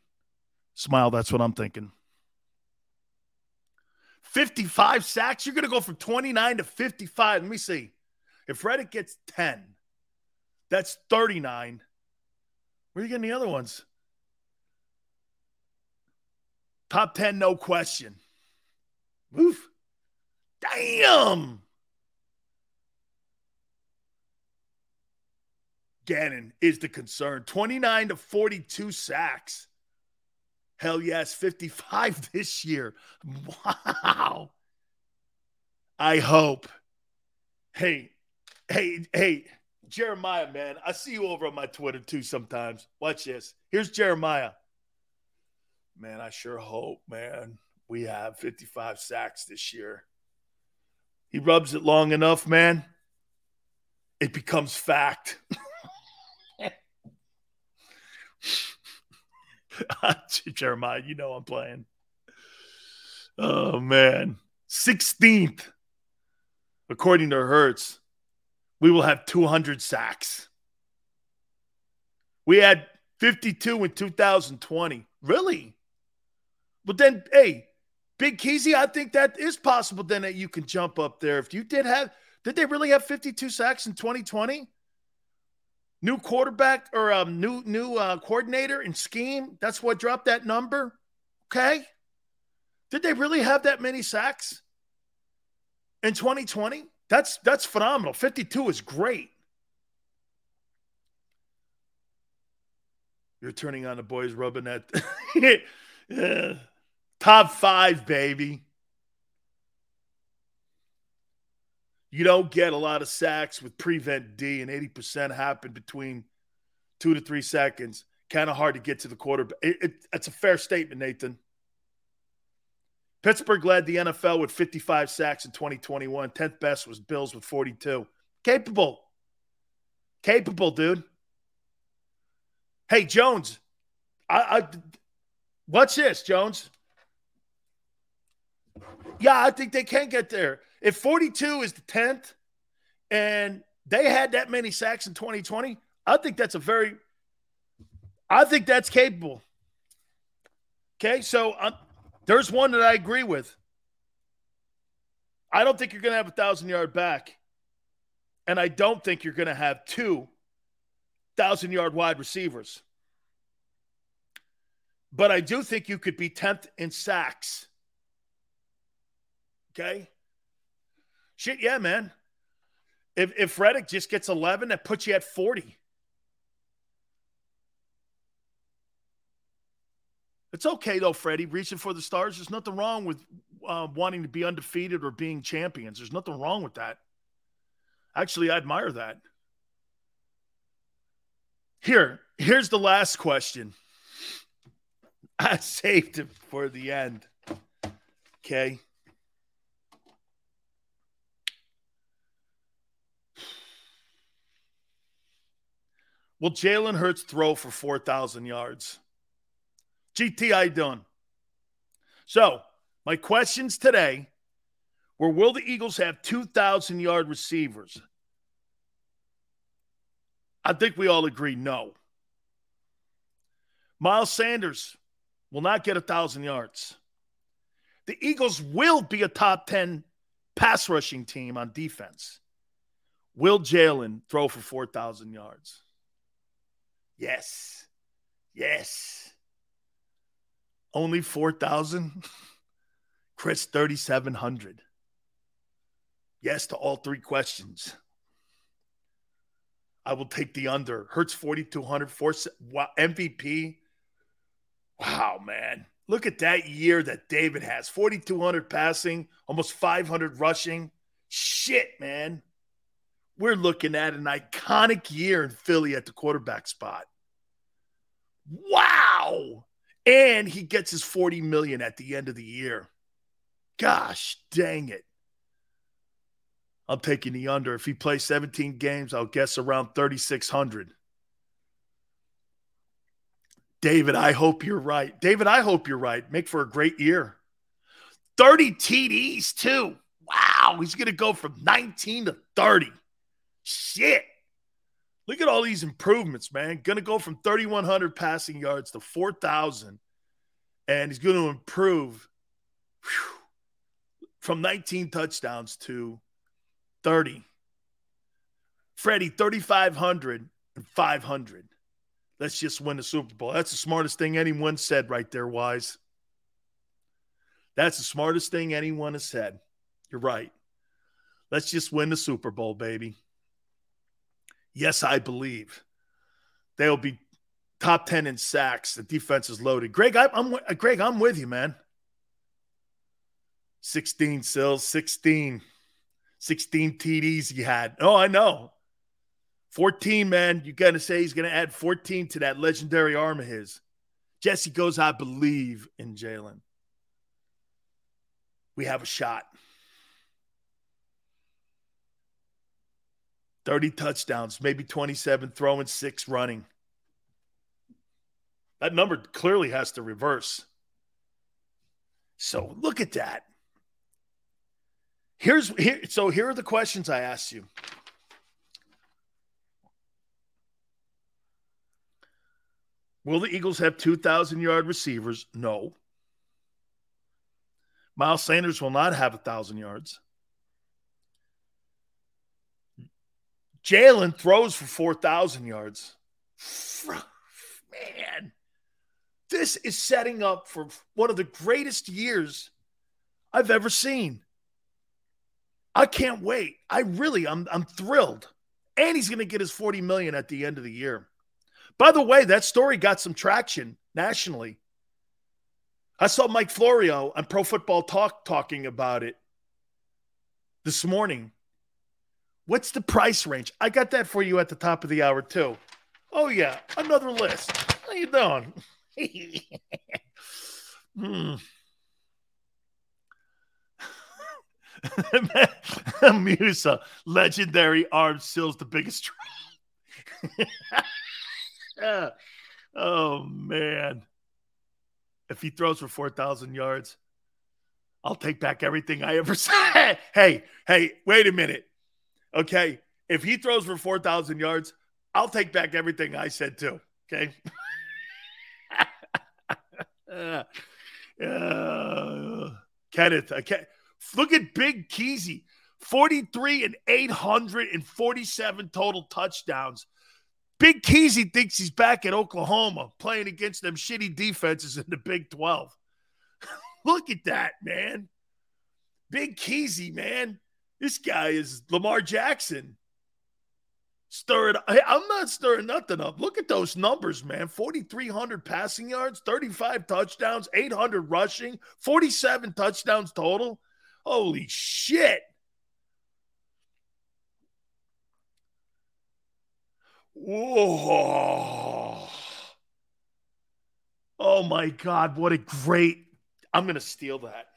Smile, that's what I'm thinking. 55 sacks. You're going to go from 29 to 55. Let me see. If Reddick gets 10, that's 39. Where are you getting the other ones? Top 10, no question. Oof. Damn. Gannon is the concern. 29 to 42 sacks. Hell yes, 55 *laughs* this year. Wow. I hope. Hey, hey, hey, Jeremiah, man. I see you over on my Twitter too sometimes. Watch this. Here's Jeremiah. Man, I sure hope, man, we have 55 sacks this year. He rubs it long enough, man, it becomes fact. *laughs* *laughs* Jeremiah, you know I'm playing. Oh man. 16th. According to Hurts, we will have 200 sacks. We had 52 in 2020. Really? But then, hey, Big Keezy, I think that is possible then that you can jump up there. If you did have, did they really have 52 sacks in 2020? New quarterback or um, new new uh, coordinator and scheme. That's what dropped that number. Okay. Did they really have that many sacks? in 2020. That's that's phenomenal. 52 is great. You're turning on the boys rubbing that. *laughs* yeah. Top five, baby. You don't get a lot of sacks with prevent D, and 80% happen between two to three seconds. Kind of hard to get to the quarterback. It, it, it's a fair statement, Nathan. Pittsburgh led the NFL with 55 sacks in 2021. 10th best was Bills with 42. Capable. Capable, dude. Hey, Jones. I, I what's this, Jones? Yeah, I think they can get there. If 42 is the 10th and they had that many sacks in 2020, I think that's a very I think that's capable. Okay, so um, there's one that I agree with. I don't think you're going to have a thousand yard back, and I don't think you're going to have two thousand yard wide receivers. But I do think you could be 10th in sacks. Okay. Shit, yeah, man. If if Reddick just gets 11, that puts you at 40. It's okay though, Freddie, reaching for the stars. There's nothing wrong with uh, wanting to be undefeated or being champions. There's nothing wrong with that. Actually, I admire that. Here, here's the last question. *laughs* I saved it for the end. Okay. Will Jalen Hurts throw for 4,000 yards? GTI done. So, my questions today were Will the Eagles have 2,000 yard receivers? I think we all agree no. Miles Sanders will not get a 1,000 yards. The Eagles will be a top 10 pass rushing team on defense. Will Jalen throw for 4,000 yards? Yes. Yes. Only 4,000? *laughs* Chris, 3,700. Yes to all three questions. I will take the under. Hurts 4,200, four, wow, MVP. Wow, man. Look at that year that David has 4,200 passing, almost 500 rushing. Shit, man. We're looking at an iconic year in Philly at the quarterback spot. Wow and he gets his 40 million at the end of the year. Gosh, dang it. I'm taking the under. If he plays 17 games, I'll guess around 3600. David, I hope you're right. David, I hope you're right. Make for a great year. 30 TDs too. Wow, he's going to go from 19 to 30. Shit. Look at all these improvements, man. Going to go from 3,100 passing yards to 4,000. And he's going to improve whew, from 19 touchdowns to 30. Freddie, 3,500 and 500. Let's just win the Super Bowl. That's the smartest thing anyone said right there, Wise. That's the smartest thing anyone has said. You're right. Let's just win the Super Bowl, baby. Yes, I believe they'll be top 10 in sacks. The defense is loaded. Greg, I, am Greg, I'm with you, man. 16 Sills, 16. 16 TDs he had. Oh, I know. 14, man. You got to say he's going to add 14 to that legendary arm of his. Jesse goes, I believe in Jalen. We have a shot. 30 touchdowns, maybe 27, throwing six, running. That number clearly has to reverse. So look at that. Here's here. So here are the questions I asked you. Will the Eagles have 2,000 yard receivers? No. Miles Sanders will not have 1,000 yards. Jalen throws for 4,000 yards. Man, this is setting up for one of the greatest years I've ever seen. I can't wait. I really, I'm, I'm thrilled. And he's going to get his 40 million at the end of the year. By the way, that story got some traction nationally. I saw Mike Florio on Pro Football Talk talking about it this morning. What's the price range? I got that for you at the top of the hour, too. Oh, yeah, another list. How you doing? *laughs* hmm. *laughs* Musa, legendary arm Sills, the biggest. *laughs* oh man! If he throws for four thousand yards, I'll take back everything I ever said. hey, hey, wait a minute. Okay, if he throws for four thousand yards, I'll take back everything I said too. Okay. uh, *laughs* Kenneth, okay. Look at Big Keezy. 43 and 847 total touchdowns. Big Keezy thinks he's back at Oklahoma playing against them shitty defenses in the Big 12. *laughs* Look at that, man. Big Keezy, man. This guy is Lamar Jackson. Stir it. Hey, I'm not stirring nothing up. Look at those numbers, man. 4,300 passing yards, 35 touchdowns, 800 rushing, 47 touchdowns total. Holy shit. Whoa. Oh my God. What a great. I'm going to steal that.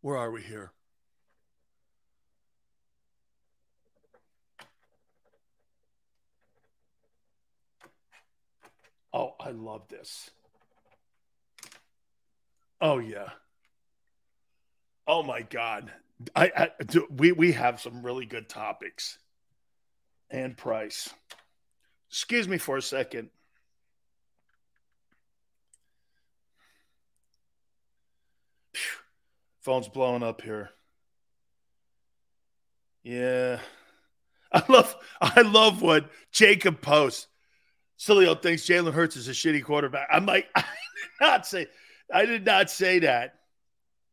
Where are we here? Oh, I love this. Oh yeah. Oh my God. I, I do, we we have some really good topics. And price. Excuse me for a second. Phone's blowing up here. Yeah. I love I love what Jacob posts. Sileo thinks Jalen Hurts is a shitty quarterback. I'm like, *laughs* I did not say I did not say that.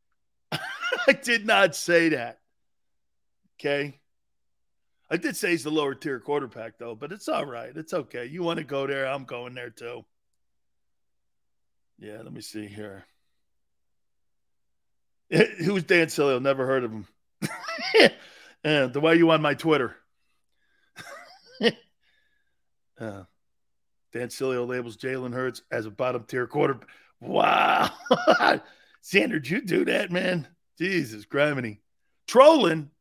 *laughs* I did not say that. Okay. I did say he's the lower tier quarterback, though, but it's all right. It's okay. You want to go there? I'm going there too. Yeah, let me see here. *laughs* Who's Dan Sileo? Never heard of him. *laughs* and the way you on my Twitter. *laughs* uh, Dan Sileo labels Jalen Hurts as a bottom tier quarterback. Wow. Sanders, you do that, man? Jesus, gravity. Trolling.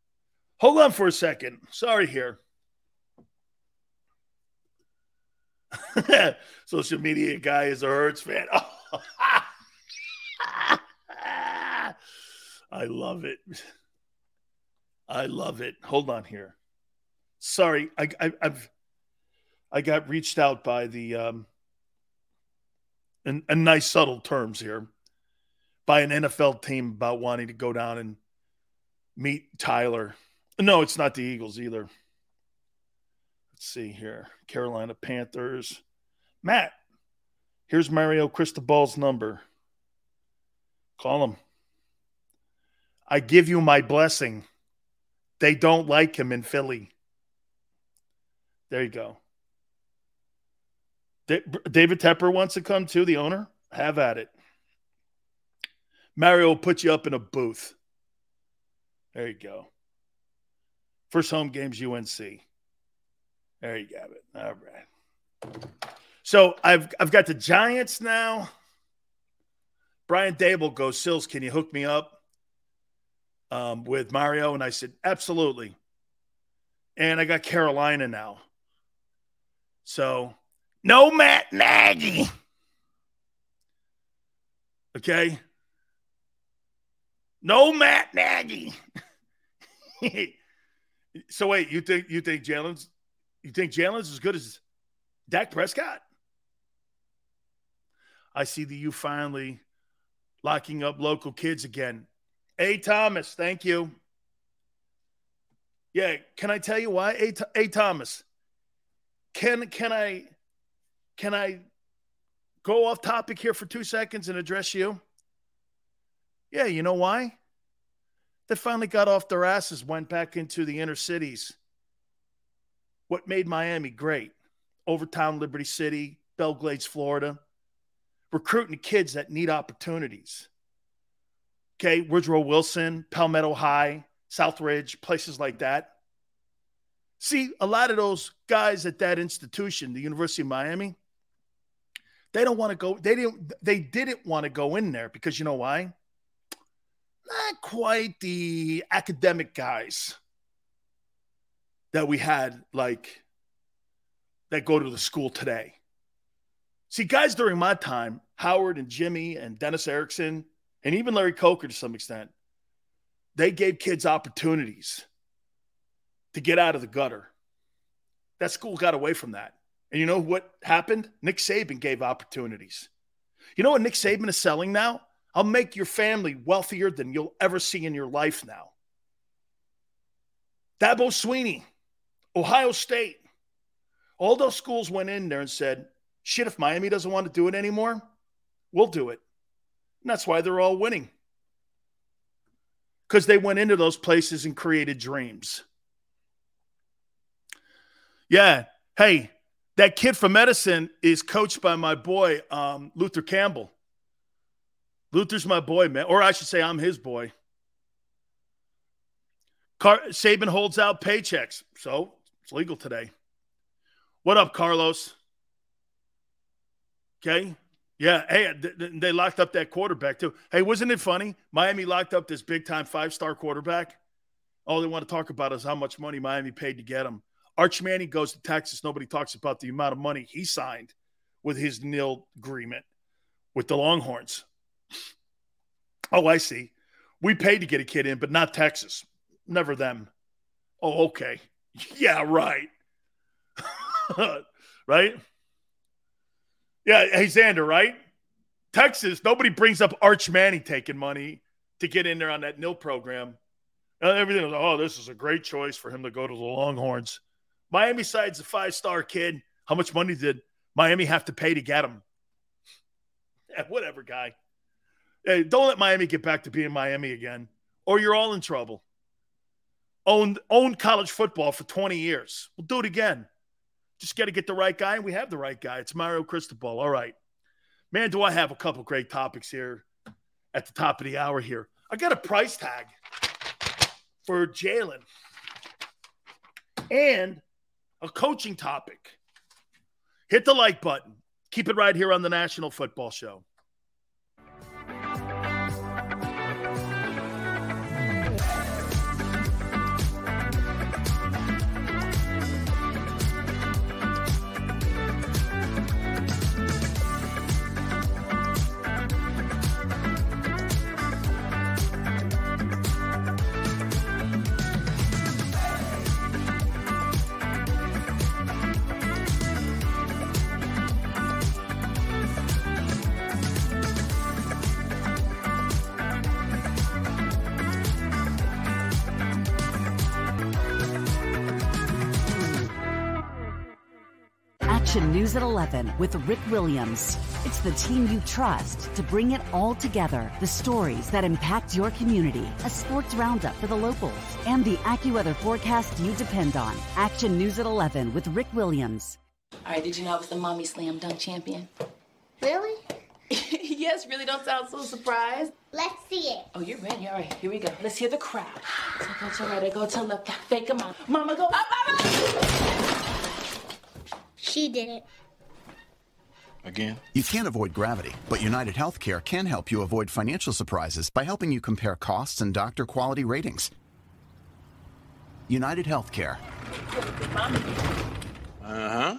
Hold on for a second. Sorry here. Social media guy is a Hurts fan. Oh. I love it. I love it. Hold on here. Sorry, I, I, I've I got reached out by the um, in, in nice subtle terms here by an NFL team about wanting to go down and meet Tyler. No, it's not the Eagles either. Let's see here. Carolina Panthers. Matt, here's Mario Cristobal's number. Call him. I give you my blessing. They don't like him in Philly. There you go. David Tepper wants to come too, the owner. Have at it. Mario will put you up in a booth. There you go. First home games UNC. There you have it. All right. So I've I've got the Giants now. Brian Daboll goes, Sills, can you hook me up um, with Mario? And I said, absolutely. And I got Carolina now. So no Matt Nagy. Okay. No Matt Nagy. *laughs* so wait, you think you think Jalen's you think Jalen's as good as Dak Prescott? I see the you finally locking up local kids again. Hey Thomas, thank you. Yeah, can I tell you why? Hey, hey Thomas, can can I can I go off topic here for two seconds and address you? Yeah, you know why? They finally got off their asses, went back into the inner cities. What made Miami great? Overtown, Liberty City, Belle Glades, Florida, recruiting kids that need opportunities. Okay, Woodrow Wilson, Palmetto High, Southridge, places like that. See, a lot of those guys at that institution, the University of Miami, they don't want to go. They didn't. They didn't want to go in there because you know why? Not quite the academic guys that we had, like that go to the school today. See, guys during my time, Howard and Jimmy and Dennis Erickson, and even Larry Coker to some extent, they gave kids opportunities to get out of the gutter. That school got away from that. And you know what happened? Nick Saban gave opportunities. You know what Nick Saban is selling now? I'll make your family wealthier than you'll ever see in your life now. Dabo Sweeney, Ohio State, all those schools went in there and said, shit, if Miami doesn't want to do it anymore, we'll do it. And that's why they're all winning. Because they went into those places and created dreams. Yeah. Hey, that kid from medicine is coached by my boy, um, Luther Campbell. Luther's my boy, man. Or I should say, I'm his boy. Car- Saban holds out paychecks. So it's legal today. What up, Carlos? Okay. Yeah. Hey, they locked up that quarterback, too. Hey, wasn't it funny? Miami locked up this big time five star quarterback. All they want to talk about is how much money Miami paid to get him. Arch Manning goes to Texas. Nobody talks about the amount of money he signed with his nil agreement with the Longhorns. Oh, I see. We paid to get a kid in, but not Texas. Never them. Oh, okay. *laughs* Yeah, right. *laughs* right? Yeah, hey, Xander, right? Texas, nobody brings up Arch Manning taking money to get in there on that nil program. Uh, everything was, oh, this is a great choice for him to go to the Longhorns. Miami side's a five star kid. How much money did Miami have to pay to get him? Yeah, *laughs* whatever, guy. Hey, don't let Miami get back to being Miami again, or you're all in trouble. Owned, owned college football for 20 years. We'll do it again. Just got to get the right guy, and we have the right guy. It's Mario Cristobal. All right. Man, do I have a couple great topics here at the top of the hour here. I got a price tag for Jalen and a coaching topic. Hit the like button. Keep it right here on the National Football Show. News at 11 with Rick Williams. It's the team you trust to bring it all together. The stories that impact your community, a sports roundup for the locals, and the AccuWeather forecast you depend on. Action News at 11 with Rick Williams. All right, did you know I was the mommy slam dunk champion? Really? *laughs* yes, really don't sound so surprised. Let's see it. Oh, you're ready. All right, here we go. Let's hear the crowd. *sighs* So go to right, I go to left, fake a mom. Mama go up, up, up. She did it. Again? You can't avoid gravity, but United Healthcare can help you avoid financial surprises by helping you compare costs and doctor quality ratings. United Healthcare. Uh huh.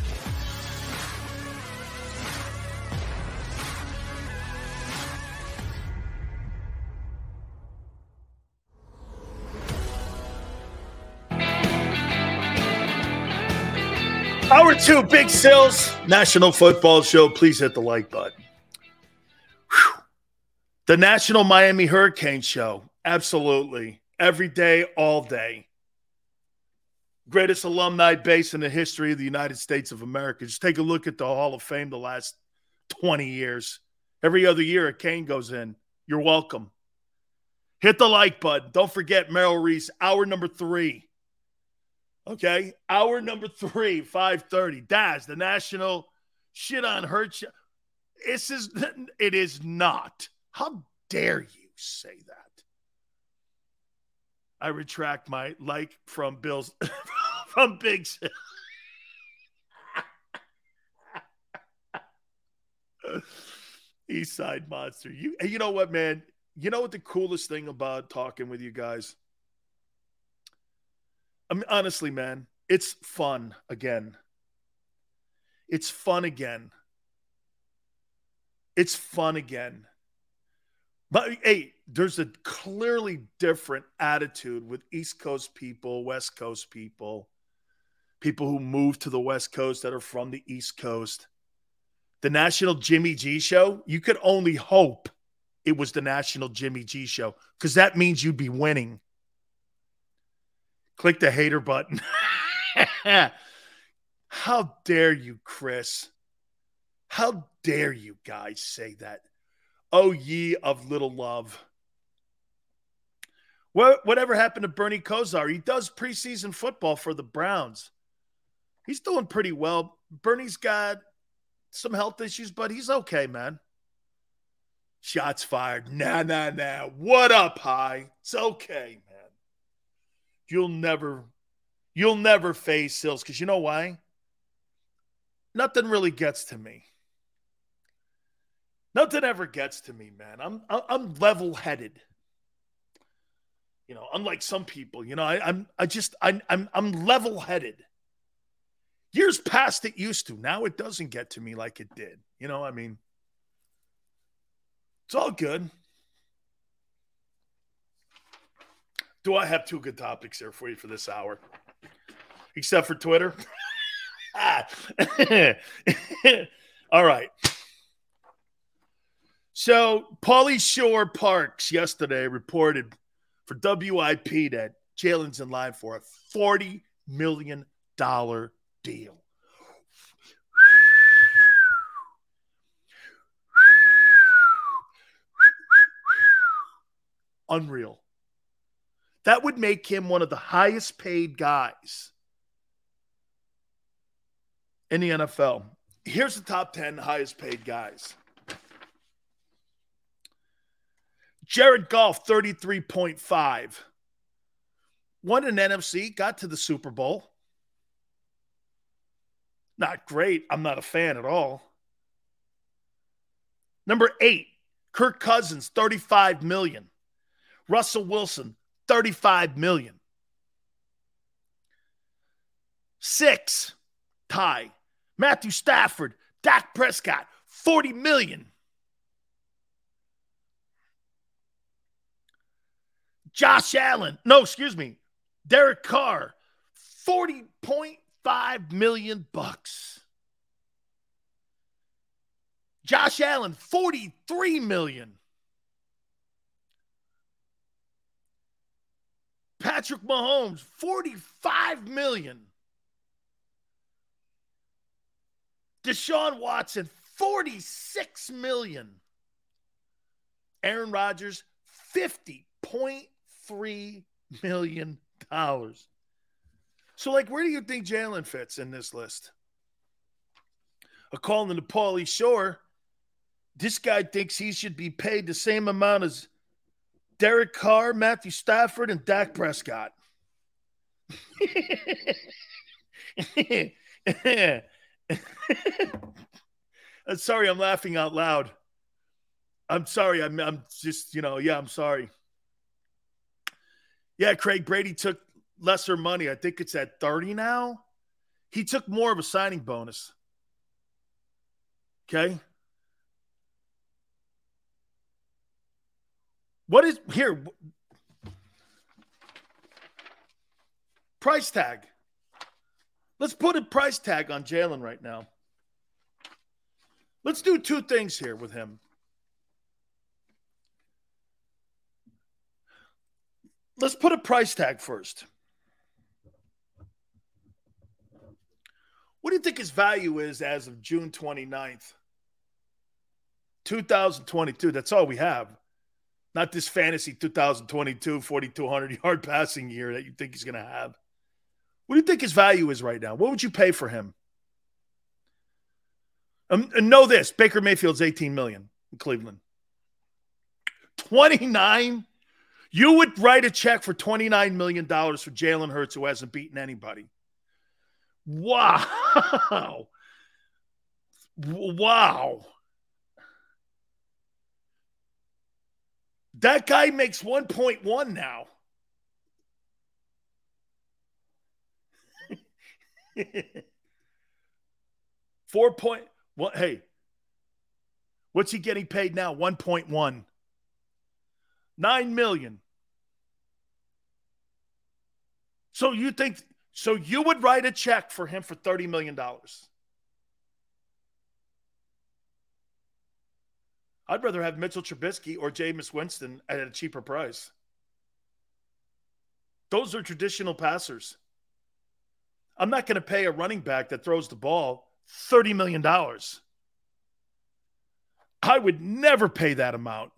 Two, Big Sills, National Football Show. Please hit the like button. Whew. The National Miami Hurricane Show. Absolutely. Every day, all day. Greatest alumni base in the history of the United States of America. Just take a look at the Hall of Fame the last 20 years. Every other year, a cane goes in. You're welcome. Hit the like button. Don't forget Merrill Reese, hour number three. Okay, hour number three, five thirty. Daz, the national shit on her. Ch- this is *laughs* it is not. How dare you say that? I retract my like from Bill's *laughs* from Big. *laughs* East Side Monster. You you know what, man? You know what the coolest thing about talking with you guys? I mean, honestly, man, it's fun again. It's fun again. It's fun again. But hey, there's a clearly different attitude with East Coast people, West Coast people, people who move to the West Coast that are from the East Coast. The National Jimmy G Show, you could only hope it was the National Jimmy G Show because that means you'd be winning. Click the hater button. *laughs* How dare you, Chris? How dare you guys say that? Oh, ye of little love. What, whatever happened to Bernie Kosar? He does preseason football for the Browns. He's doing pretty well. Bernie's got some health issues, but he's okay, man. Shots fired. Nah, nah, nah. What up, high? It's okay, man. You'll never, you'll never face Sills because you know why? Nothing really gets to me. Nothing ever gets to me, man. I'm I'm level headed. You know, unlike some people, you know, I, I'm I just I'm I'm I'm level headed. Years past it used to. Now it doesn't get to me like it did. You know, I mean, it's all good. Do I have two good topics here for you for this hour? Except for Twitter. *laughs* all right. So, Pauly Shore Parks yesterday reported for WIP that Jalen's in line for a $40 million deal. Unreal. That would make him one of the highest paid guys in the NFL. Here's the top 10 highest paid guys. Jared Goff, 33.5. Won an NFC, got to the Super Bowl. Not great. I'm not a fan at all. Number eight, Kirk Cousins, 35 million. Russell Wilson, 35 million. Six, tie. Matthew Stafford, Dak Prescott, 40 million. Josh Allen, no, excuse me, Derek Carr, 40.5 million bucks. Josh Allen, 43 million. Patrick Mahomes, 45 million. Deshaun Watson, 46 million. Aaron Rodgers, $50.3 million. So, like, where do you think Jalen fits in this list? According to Pauly Shore, This guy thinks he should be paid the same amount as Derek Carr, Matthew Stafford, and Dak Prescott. I'm *laughs* uh, sorry, I'm laughing out loud. I'm sorry. I'm, I'm just, you know, yeah, I'm sorry. Yeah, Craig Brady took lesser money. I think it's at 30 now. He took more of a signing bonus. Okay. What is here? Price tag. Let's put a price tag on Jalen right now. Let's do two things here with him. Let's put a price tag first. What do you think his value is as of June 29th? 2022. That's all we have. Not this fantasy 2022 4,200 yard *laughs* passing year that you think he's going to have. What do you think his value is right now? What would you pay for him? Um, and know this Baker Mayfield's 18 million in Cleveland. 29? You would write a check for $29 million for Jalen Hurts, who hasn't beaten anybody. Wow. *laughs* Wow. That guy makes 1.1 now. *laughs* Four point what hey, what's he getting paid now? 1.1. 9 million. So you think so you would write a check for him for $30 million? I'd rather have Mitchell Trubisky or Jameis Winston at a cheaper price. Those are traditional passers. I'm not going to pay a running back that throws the ball $30 million. I would never pay that amount.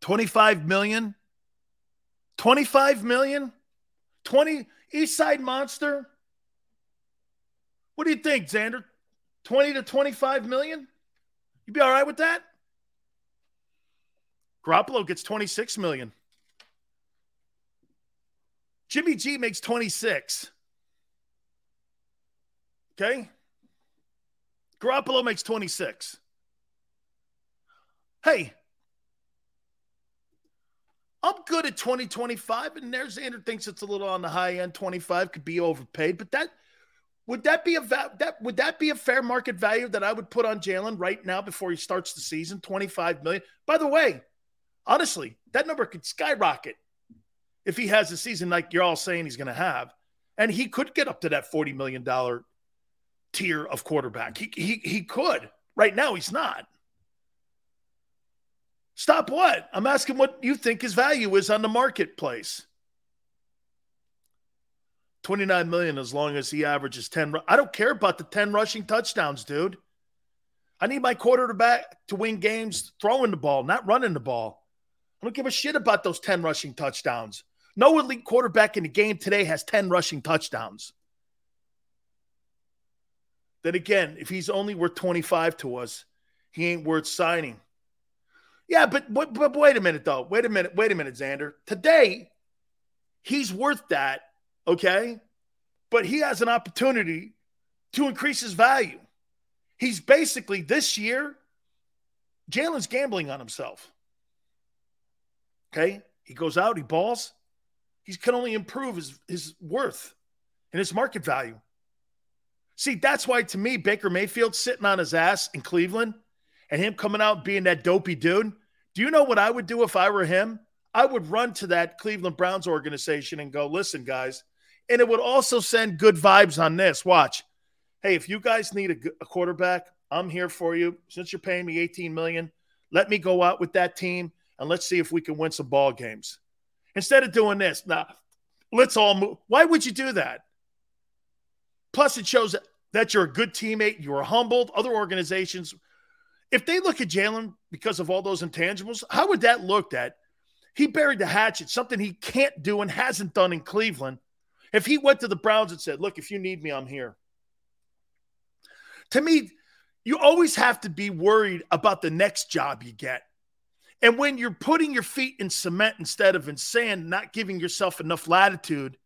25 million? 25 million? 20 East Side Monster? What do you think, Xander? 20 to 25 million? You be all right with that? Garoppolo gets 26 million. Jimmy G makes 26. Okay? Garoppolo makes 26. Hey, I'm good at 2025, and there's Andrew thinks it's a little on the high end. 25 could be overpaid, but that would that be a va- that would that be a fair market value that I would put on Jalen right now before he starts the season? 25 million. By the way, honestly, that number could skyrocket if he has a season like you're all saying he's going to have, and he could get up to that 40 million dollar tier of quarterback. He he he could. Right now, he's not. Stop what? I'm asking what you think his value is on the marketplace. 29 million as long as he averages 10. I don't care about the 10 rushing touchdowns, dude. I need my quarterback to win games throwing the ball, not running the ball. I don't give a shit about those 10 rushing touchdowns. No elite quarterback in the game today has 10 rushing touchdowns. Then again, if he's only worth 25 to us, he ain't worth signing. Yeah, but, but but wait a minute though. Wait a minute. Wait a minute, Xander. Today, he's worth that, okay? But he has an opportunity to increase his value. He's basically this year, Jalen's gambling on himself. Okay? He goes out, he balls. He can only improve his, his worth and his market value. See, that's why to me, Baker Mayfield sitting on his ass in Cleveland and him coming out being that dopey dude. Do you know what I would do if I were him? I would run to that Cleveland Browns organization and go, listen, guys. And it would also send good vibes on this. Watch. Hey, if you guys need a, a quarterback, I'm here for you. Since you're paying me 18 million, let me go out with that team and let's see if we can win some ball games. Instead of doing this, now let's all move. Why would you do that? Plus, it shows that you're a good teammate. You are humbled. Other organizations, if they look at Jalen because of all those intangibles, how would that look that he buried the hatchet, something he can't do and hasn't done in Cleveland? If he went to the Browns and said, Look, if you need me, I'm here. To me, You always have to be worried about the next job you get. And when you're putting your feet in cement instead of in sand, not giving yourself enough latitude,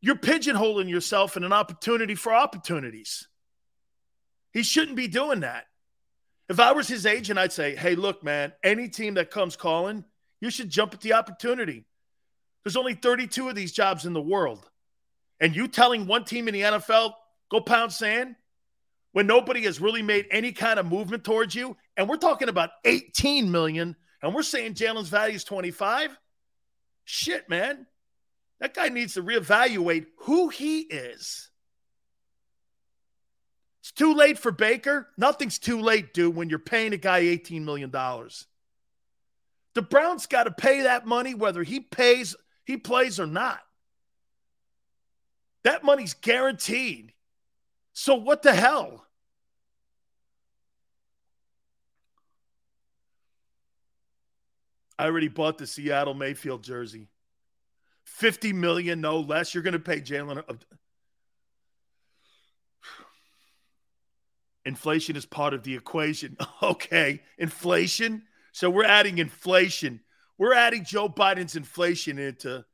you're pigeonholing yourself in an opportunity for opportunities. He shouldn't be doing that. If I was his agent, I'd say, hey, look, man, any team that comes calling, you should jump at the opportunity. There's only 32 of these jobs in the world. And you telling one team in the NFL, go pound sand, when nobody has really made any kind of movement towards you, and we're talking about 18 million, and we're saying Jalen's value is 25. Shit, man. That guy needs to reevaluate who he is. It's too late for Baker. Nothing's too late, dude, when you're paying a guy $18 million. The Browns got to pay that money whether he pays, he plays or not. That money's guaranteed. So what the hell? I already bought the Seattle Mayfield jersey. 50 million, no less. You're going to pay Jalen. Uh, inflation is part of the equation. *laughs* Okay, inflation. So we're adding inflation. We're adding Joe Biden's inflation into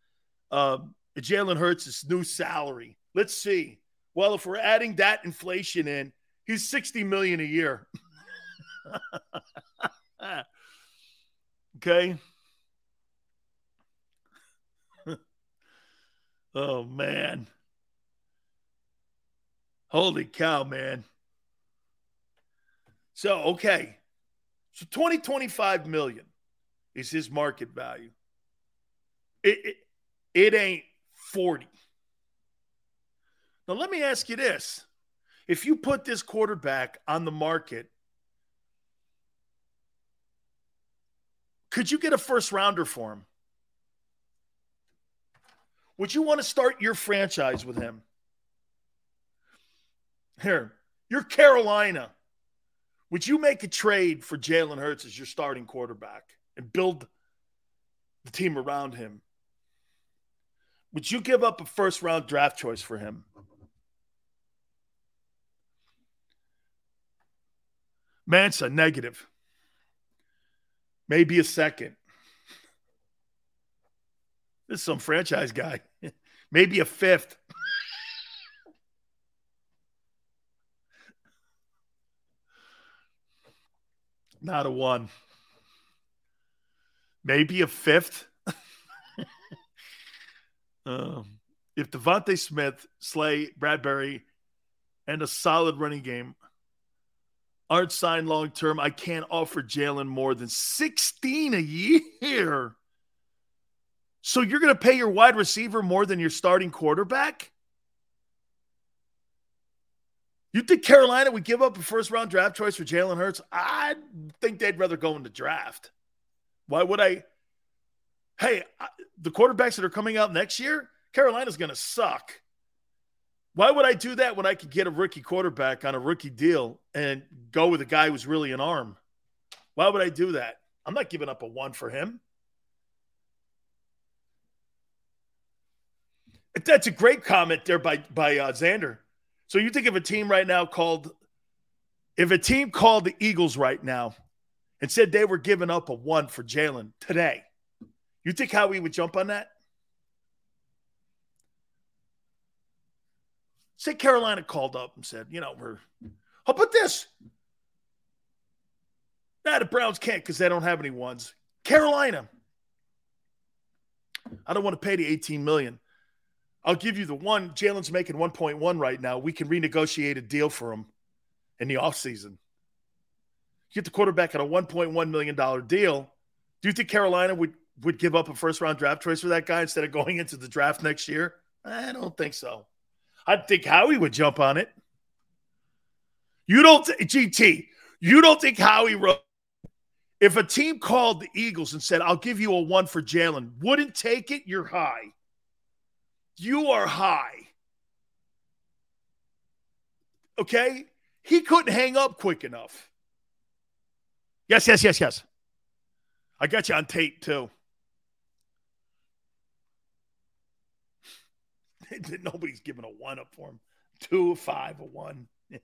um, Jalen Hurts' new salary. Let's see. Well, if we're adding that inflation in, he's 60 million a year. *laughs* okay. *laughs* oh man. Holy cow, man. So, okay. So 20, 25 million is his market value. It, it, it ain't 40. Now, let me ask you this. If you put this quarterback on the market, could you get a first rounder for him? Would you want to start your franchise with him? Here, you're Carolina. Would you make a trade for Jalen Hurts as your starting quarterback and build the team around him? Would you give up a first round draft choice for him? Mansa, negative. Maybe a second. This is some franchise guy. *laughs* Maybe a fifth. *laughs* Not a one. Maybe a fifth. *laughs* um, if DeVonta Smith, Slay, Bradbury, and a solid running game aren't signed long term, I can't offer Jalen more than 16 a year. So you're going to pay your wide receiver more than your starting quarterback? You think Carolina would give up a first round draft choice for Jalen Hurts? I think they'd rather go in the draft. Why would I? Hey, the quarterbacks that are coming out next year, Carolina's going to suck. Why would I do that when I could get a rookie quarterback on a rookie deal and go with a guy who's really an arm? Why would I do that? I'm not giving up a one for him. That's a great comment there by by uh, Xander. So you think of a team right now called, if a team called the Eagles right now and said they were giving up a one for Jalen today, you think how we would jump on that? Say Carolina called up and said, you know, we're, how about this? Nah, the Browns can't because they don't have any ones. Carolina, I don't want to pay the 18 million. I'll give you the one. Jalen's making 1.1 right now. We can renegotiate a deal for him in the offseason. Get the quarterback at a $1.1 million deal. Do you think Carolina would, would give up a first round draft choice for that guy instead of going into the draft next year? I don't think so. I think Howie would jump on it. You don't, th- GT, you don't think Howie wrote, if a team called the Eagles and said, I'll give you a one for Jalen, wouldn't take it, you're high. You are high. Okay? He couldn't hang up quick enough. Yes, yes, yes, yes. I got you on tape too. *laughs* Nobody's giving a one up for him. Two, five, a one. *laughs*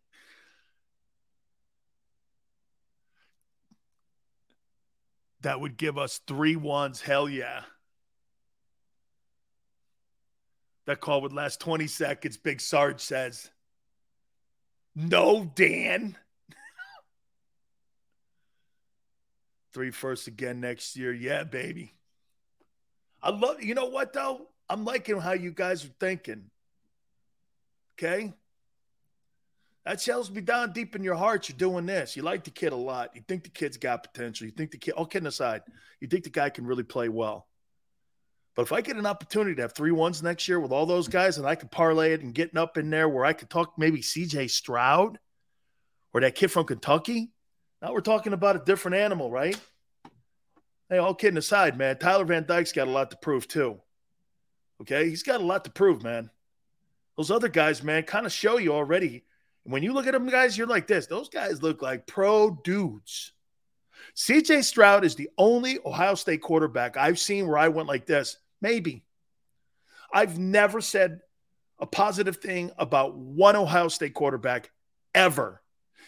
that would give us three ones. Hell yeah. That call would last 20 seconds, Big Sarge says. No, Dan. Three firsts again next year. Yeah, baby. I love, you know what, though? I'm liking how you guys are thinking. Okay? That tells me down deep in your heart you're doing this. You like the kid a lot. You think the kid's got potential. You think the kid, all kidding aside, you think the guy can really play well. But if I get an opportunity to have three ones next year with all those guys and I could parlay it and getting up in there where I could talk maybe CJ Stroud or that kid from Kentucky, now we're talking about a different animal, right? Hey, all kidding aside, man, Tyler Van Dyke's got a lot to prove too. Okay, he's got a lot to prove, man. Those other guys, man, kind of show you already. When you look at them, guys, you're like this. Those guys look like pro dudes. CJ Stroud is the only Ohio State quarterback I've seen where I went like this. Maybe. I've never said a positive thing about one Ohio State quarterback ever.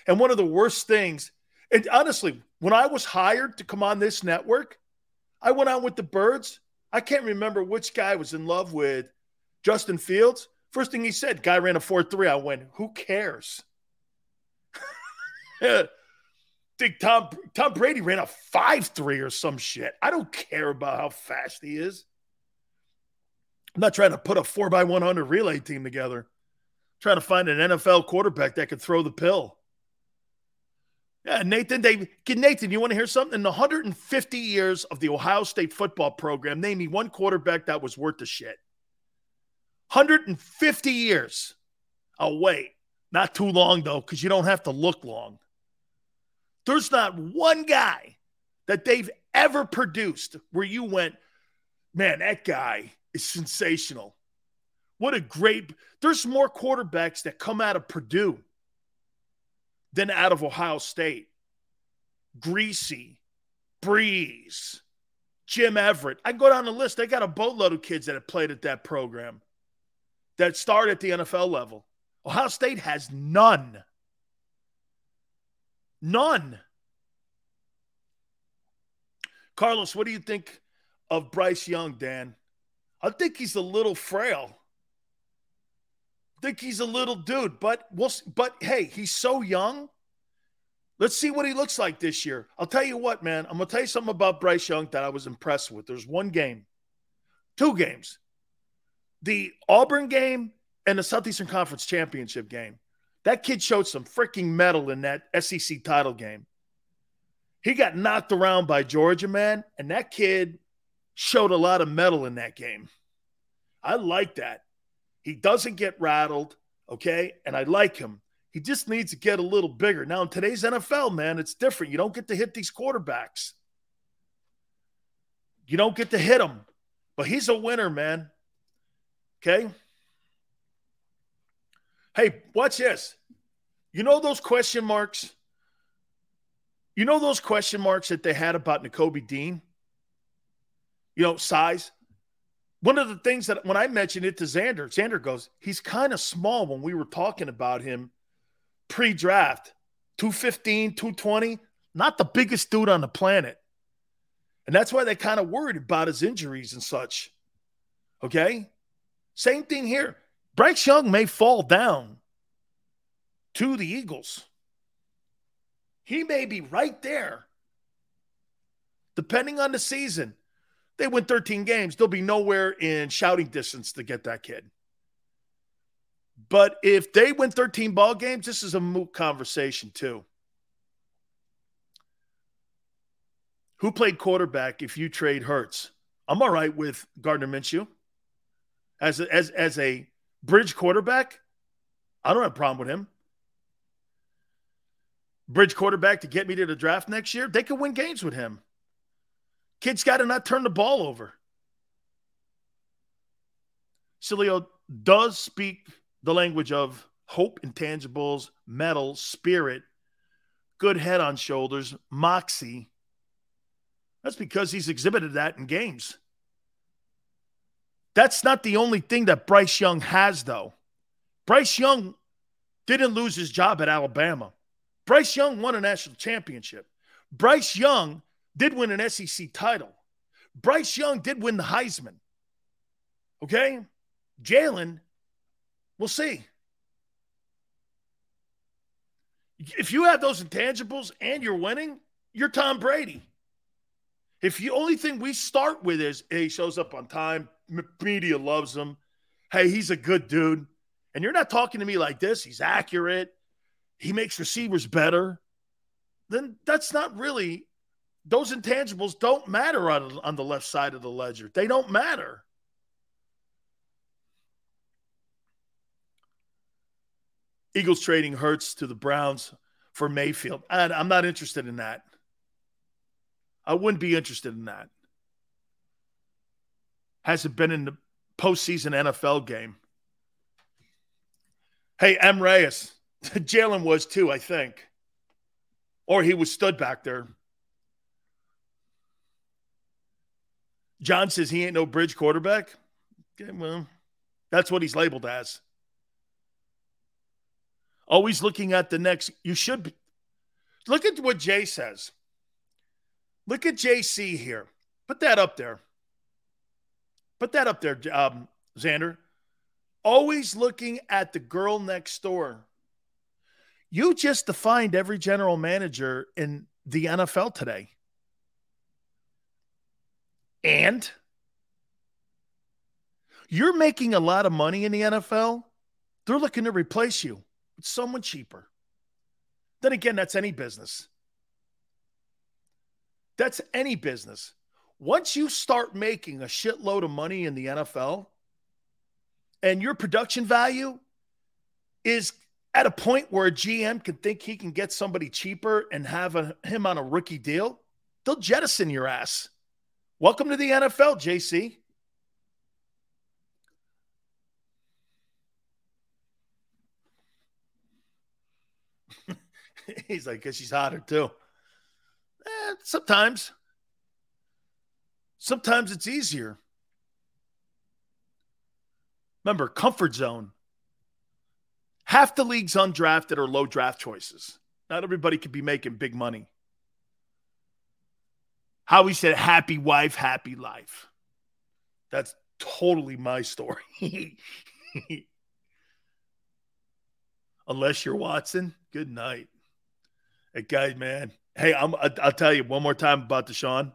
And one of the worst things, and honestly, when I was hired to come on this network, I went on with the Birds. I can't remember which guy was in love with Justin Fields. First thing he said, guy ran a 4 3. I went, who cares? *laughs* Think Tom, Tom Brady ran a 5 3 or some shit. I don't care about how fast he is. I'm not trying to put a 4 by 100 relay team together. I'm trying to find an NFL quarterback that could throw the pill. Yeah, Nathan, they Nathan, you want to hear something? In the 150 years of the Ohio State football program, name me one quarterback that was worth the shit. 150 years. I'll wait. Not too long, though, because you don't have to look long. There's not one guy that they've ever produced where you went, man, that guy is sensational. What a great. There's more quarterbacks that come out of Purdue than out of Ohio State. Griese, Brees, Jim Everett. I go down the list. They got a boatload of kids that have played at that program that start at the NFL level. Ohio State has none. None. Carlos, what do you think of Bryce Young, Dan? I think he's a little frail. Think he's a little dude, but we'll, but hey, he's so young. Let's see what he looks like this year. I'll tell you what, man. I'm gonna tell you something about Bryce Young that I was impressed with. There's one game, two games the Auburn game and the Southeastern Conference Championship game. That kid showed some freaking mettle in that SEC title game. He got knocked around by Georgia, man, and that kid showed a lot of mettle in that game. I like that. He doesn't get rattled, okay? And I like him. He just needs to get a little bigger. Now, in today's NFL, man, it's different. You don't get to hit these quarterbacks. You don't get to hit them. But he's a winner, man. Okay. Hey, watch this. You know those question marks? You know those question marks that they had about Nakobe Dean? You know, size. One of the things that when I mentioned it to Xander, Xander goes, he's kind of small when we were talking about him pre draft 215, 220, not the biggest dude on the planet. And that's why they kind of worried about his injuries and such. Okay. Same thing here. Bryce Young may fall down to the Eagles. He may be right there. Depending on the season, they win 13 games, they'll be nowhere in shouting distance to get that kid. But if they win 13 ball games, this is a moot conversation, too. Who played quarterback if you trade Hurts? I'm all right with Gardner Minshew as a, as as a bridge quarterback, I don't have a problem with him. Bridge quarterback to get me to the draft next year, they could win games with him. Kid's got to not turn the ball over. Sileo does speak the language of hope, intangibles, mettle, spirit, good head on shoulders, moxie. That's because he's exhibited that in games. That's not the only thing that Bryce Young has, though. Bryce Young didn't lose his job at Alabama. Bryce Young won a national championship. Bryce Young did win an SEC title. Bryce Young did win the Heisman. Okay? Jalen, we'll see. If you have those intangibles and you're winning, you're Tom Brady. If the only thing we start with is, hey, he shows up on time, media loves him, hey, he's a good dude, and you're not talking to me like this, he's accurate, he makes receivers better, then that's not really, those intangibles don't matter on, on the left side of the ledger. They don't matter. Eagles trading Hurts to the Browns for Mayfield. And I'm not interested in that. I wouldn't be interested in that. Hasn't been in the postseason NFL game. Hey, M. Reyes. *laughs* Jalen was too, I think. Or he was stood back there. John says he ain't no bridge quarterback. Okay, well, that's what he's labeled as. Always looking at the next. You should be. Look at what Jay says. Look at JC here. Put that up there. Put that up there, um, Xander. Always looking at the girl next door. You just defined every general manager in the NFL today. And you're making a lot of money in the NFL. They're looking to replace you with someone cheaper. Then again, that's any business. That's any business. Once you start making a shitload of money in the NFL and your production value is at a point where a GM can think he can get somebody cheaper and have a, him on a rookie deal, they'll jettison your ass. Welcome to the NFL, JC. *laughs* He's like, because she's hotter too. Eh, sometimes. Sometimes it's easier. Remember, comfort zone. Half the leagues undrafted or low draft choices. Not everybody could be making big money. Howie said, happy wife, happy life. That's totally my story. *laughs* Unless you're Watson, good night. Hey, guy, man. Hey, I'm, I'll tell you one more time about Deshaun.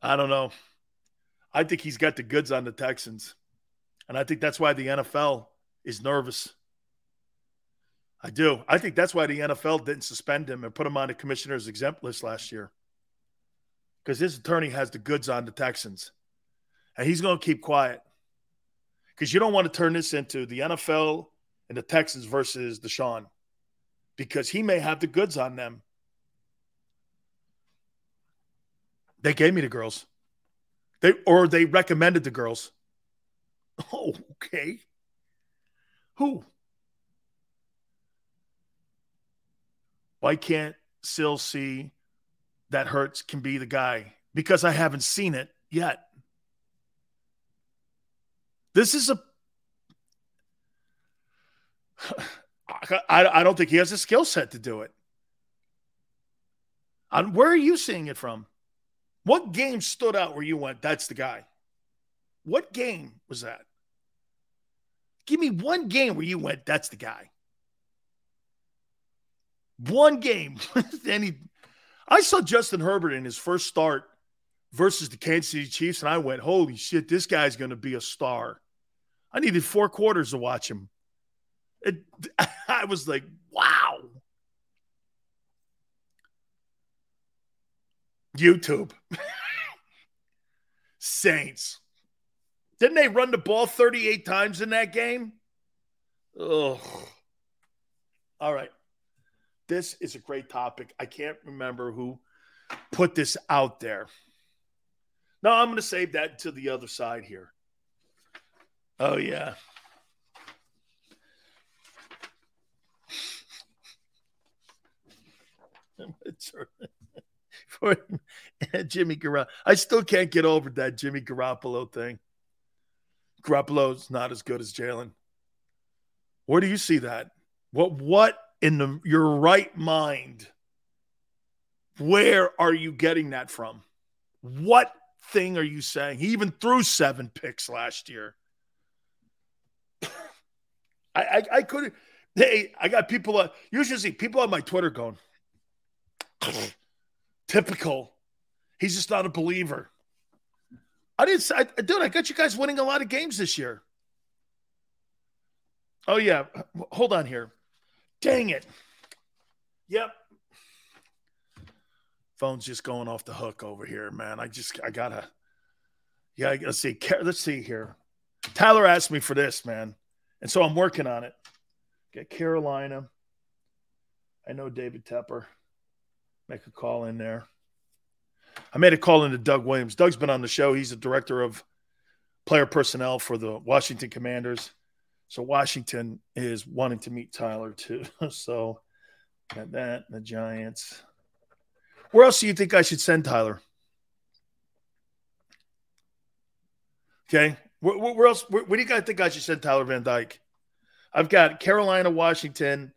I don't know. I think he's got the goods on the Texans. And I think that's why the NFL is nervous. I do. I think that's why the NFL didn't suspend him and put him on the commissioner's exempt list last year. Because his attorney has the goods on the Texans. And he's going to keep quiet. Because you don't want to turn this into the NFL and the Texans versus Deshaun. Because he may have the goods on them. They gave me the girls. They or they recommended the girls. Oh, *laughs* okay. Who? Why can't Sill see that Hurts can be the guy? Because I haven't seen it yet. This is a. I, I don't think he has a skill set to do it. And where are you seeing it from? What game stood out where you went, that's the guy? What game was that? Give me one game where you went, that's the guy. One game. *laughs* he, I saw Justin Herbert in his first start versus the Kansas City Chiefs, and I went, holy shit, this guy's going to be a star. I needed four quarters to watch him. It, *laughs* I was like, wow. YouTube. *laughs* Saints. Didn't they run the ball 38 times in that game? Ugh. All right. This is a great topic. I can't remember who put this out there. No, I'm going to save that to the other side here. Oh, yeah. for *laughs* Jimmy Garoppolo. I still can't get over that Jimmy Garoppolo thing. Garoppolo's not as good as Jalen. Where do you see that? What what in the, your right mind Where are you getting that from? What thing are you saying? He even threw seven picks last year. *coughs* I, I, I couldn't. Hey, I got people. Uh, usually see people on my Twitter going, *coughs* typical. He's just not a believer. I didn't. I, dude, I got you guys winning a lot of games this year. Oh yeah, hold on here. Dang it. Yep. Phone's just going off the hook over here, man. I just I gotta. Yeah, let's see. Let's see here. Tyler asked me for this, man, and so I'm working on it. Get Carolina. I know David Tepper. Make a call in there. I made a call into Doug Williams. Doug's been on the show. He's the director of player personnel for the Washington Commanders. So Washington is wanting to meet Tyler too. *laughs* so got that, the Giants. Where else do you think I should send Tyler? Okay. Where, where else? Where, where, do you guys think I should send Tyler Van Dyke? I've got Carolina, Washington,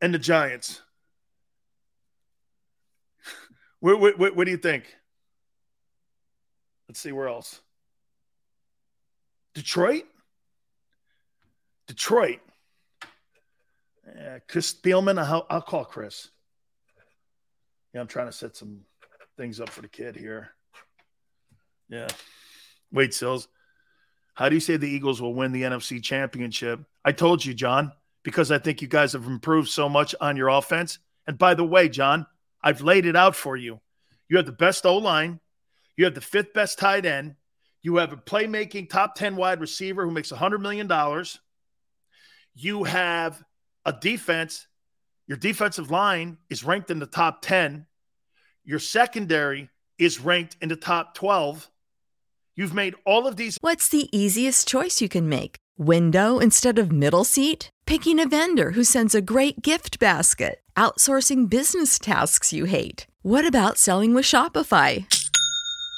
and the Giants. *laughs* Where, where, where, do you think? Let's see where else. Detroit? Detroit. Chris Spielman. I'll, I'll call Chris. Yeah, I'm trying to set some things up for the kid here. Yeah. Wait, Sills. How do you say the Eagles will win the NFC championship? I told you, John, because I think you guys have improved so much on your offense. And by the way, John, I've laid it out for you. You have the best O line, you have the fifth best tight end, you have a playmaking top 10 wide receiver who makes $100 million. You have a defense your defensive line is ranked in the top 10. Your secondary is ranked in the top 12. You've made all of these. What's the easiest choice you can make? Window instead of middle seat? Picking a vendor who sends a great gift basket? Outsourcing business tasks you hate? What about selling with Shopify?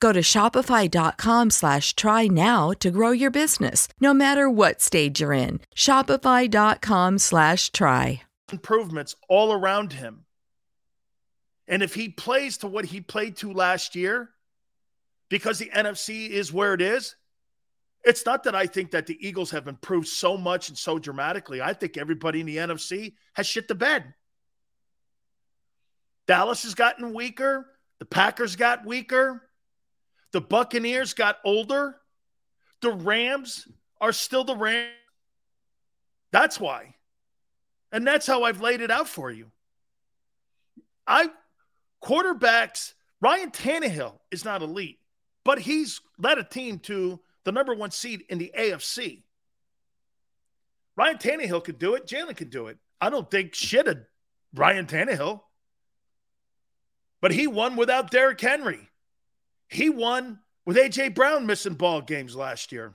Go to shopify.com slash try now to grow your business, no matter what stage you're in. Shopify.com slash try. Improvements all around him. And if he plays to what he played to last year, because the NFC is where it is, it's not that I think that the Eagles have improved so much and so dramatically. I think everybody in the NFC has shit the bed. Dallas has gotten weaker. The Packers got weaker. The Buccaneers got older. The Rams are still the Rams. That's why. And that's how I've laid it out for you. I quarterbacks, Ryan Tannehill is not elite, but he's led a team to the number one seed in the AFC. Ryan Tannehill could do it. Jalen could do it. I don't think shit of Ryan Tannehill. But he won without Derrick Henry. He won with A.J. Brown missing ball games last year.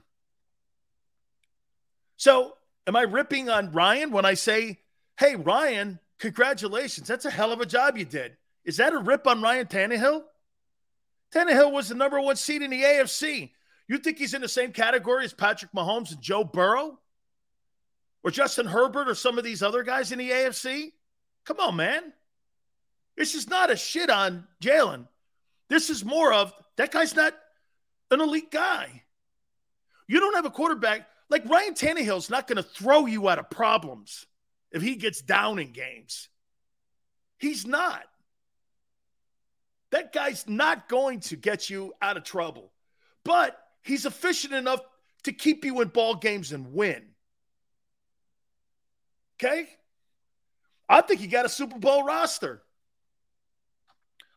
So am I ripping on Ryan when I say, hey, Ryan, congratulations. That's a hell of a job you did. Is that a rip on Ryan Tannehill? Tannehill was the number one seed in the AFC. You think he's in the same category as Patrick Mahomes and Joe Burrow? Or Justin Herbert or some of these other guys in the AFC? Come on, man. This is not a shit on Jalen. This is more of that guy's not an elite guy. You don't have a quarterback like Ryan Tannehill's not going to throw you out of problems if he gets down in games. He's not. That guy's not going to get you out of trouble, but he's efficient enough to keep you in ball games and win. Okay? I think you got a Super Bowl roster.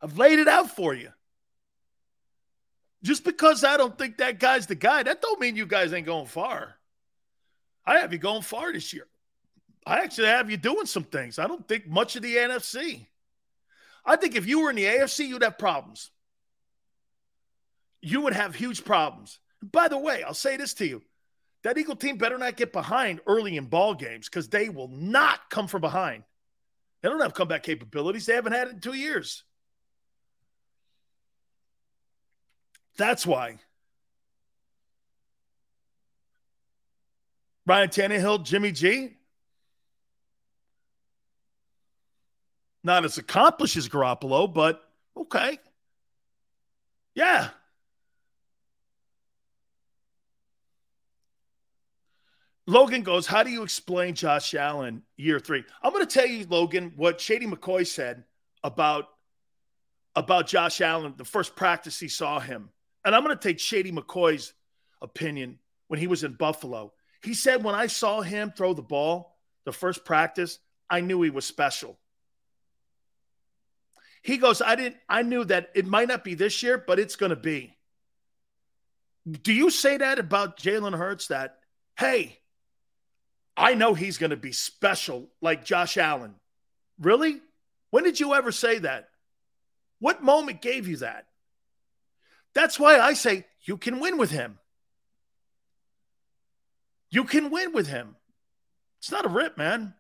I've laid it out for you. Just because I don't think that guy's the guy, that don't mean you guys ain't going far. I have you going far this year. I actually have you doing some things. I don't think much of the NFC. I think if you were in the AFC, you'd have problems. You would have huge problems. By the way, I'll say this to you. That Eagle team better not get behind early in ball games because they will not come from behind. They don't have comeback capabilities. They haven't had it in two years. That's why. Ryan Tannehill, Jimmy G. Not as accomplished as Garoppolo, but okay. Yeah. Logan goes, How do you explain Josh Allen year three? I'm going to tell you, Logan, what Shady McCoy said about, about Josh Allen the first practice he saw him. And I'm going to take Shady McCoy's opinion when he was in Buffalo. He said, When I saw him throw the ball the first practice, I knew he was special. He goes, I didn't, I knew that it might not be this year, but it's going to be. Do you say that about Jalen Hurts that, hey, I know he's going to be special like Josh Allen? Really? When did you ever say that? What moment gave you that? That's why I say you can win with him. You can win with him. It's not a rip, man.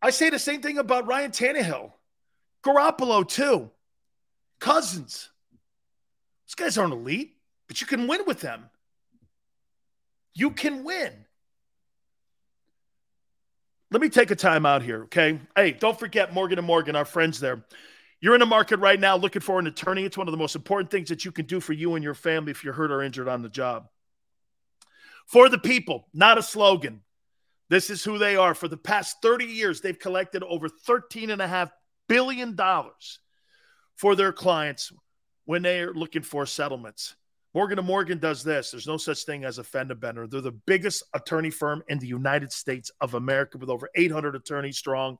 I say the same thing about Ryan Tannehill. Garoppolo, too. Cousins. These guys aren't elite, but you can win with them. You can win. Let me take a time out here, okay? Hey, don't forget Morgan and Morgan, our friends there. You're in the market right now looking for an attorney. It's one of the most important things that you can do for you and your family if you're hurt or injured on the job. For the people, not a slogan. This is who they are. For the past 30 years, they've collected over $13.5 billion for their clients when they are looking for settlements. Morgan & Morgan does this. There's no such thing as a fender bender. They're the biggest attorney firm in the United States of America with over 800 attorneys strong.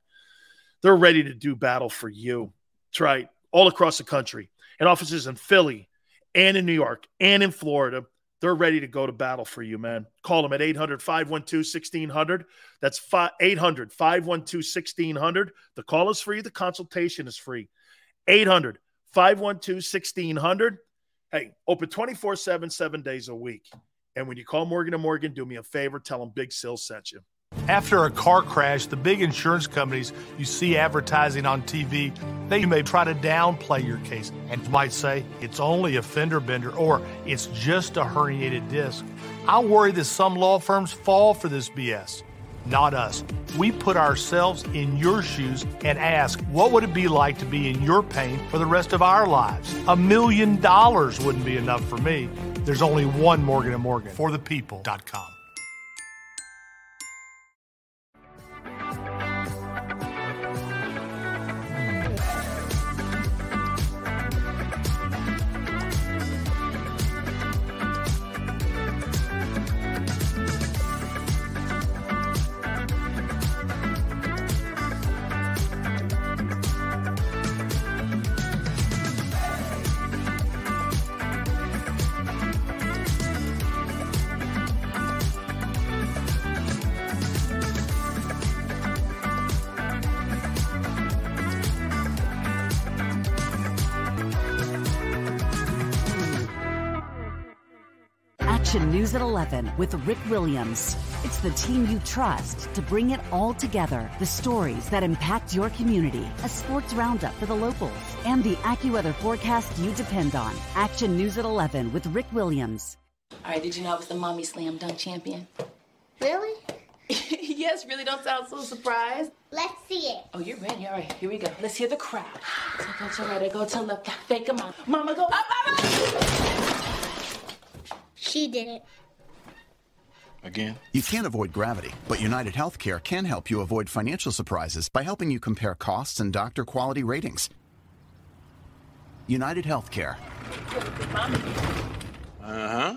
They're ready to do battle for you. That's right. All across the country and offices in Philly and in New York and in Florida. They're ready to go to battle for you, man. Call them at 800 512 1600. That's 800 512 1600. The call is free, the consultation is free. 800 512 1600. Hey, open 24 7, seven days a week. And when you call Morgan and Morgan, do me a favor, tell them Big Sill sent you. After a car crash, the big insurance companies you see advertising on TV, they may try to downplay your case and might say it's only a fender bender or it's just a herniated disc. I worry that some law firms fall for this BS. Not us. We put ourselves in your shoes and ask, what would it be like to be in your pain for the rest of our lives? A million dollars wouldn't be enough for me. There's only one Morgan & Morgan for the people.com. at 11 with Rick Williams. It's the team you trust to bring it all together. The stories that impact your community, a sports roundup for the locals, and the AccuWeather forecast you depend on. Action News at 11 with Rick Williams. All right, did you know I was the mommy slam dunk champion? Really? *laughs* yes, really don't sound so surprised. Let's see it. Oh, you're ready. All right, here we go. Let's hear the crowd. So go to right, go to left, fake a mama. Mama go up, up, up. She did it. Again? You can't avoid gravity, but United Healthcare can help you avoid financial surprises by helping you compare costs and doctor quality ratings. United Healthcare. Uh huh.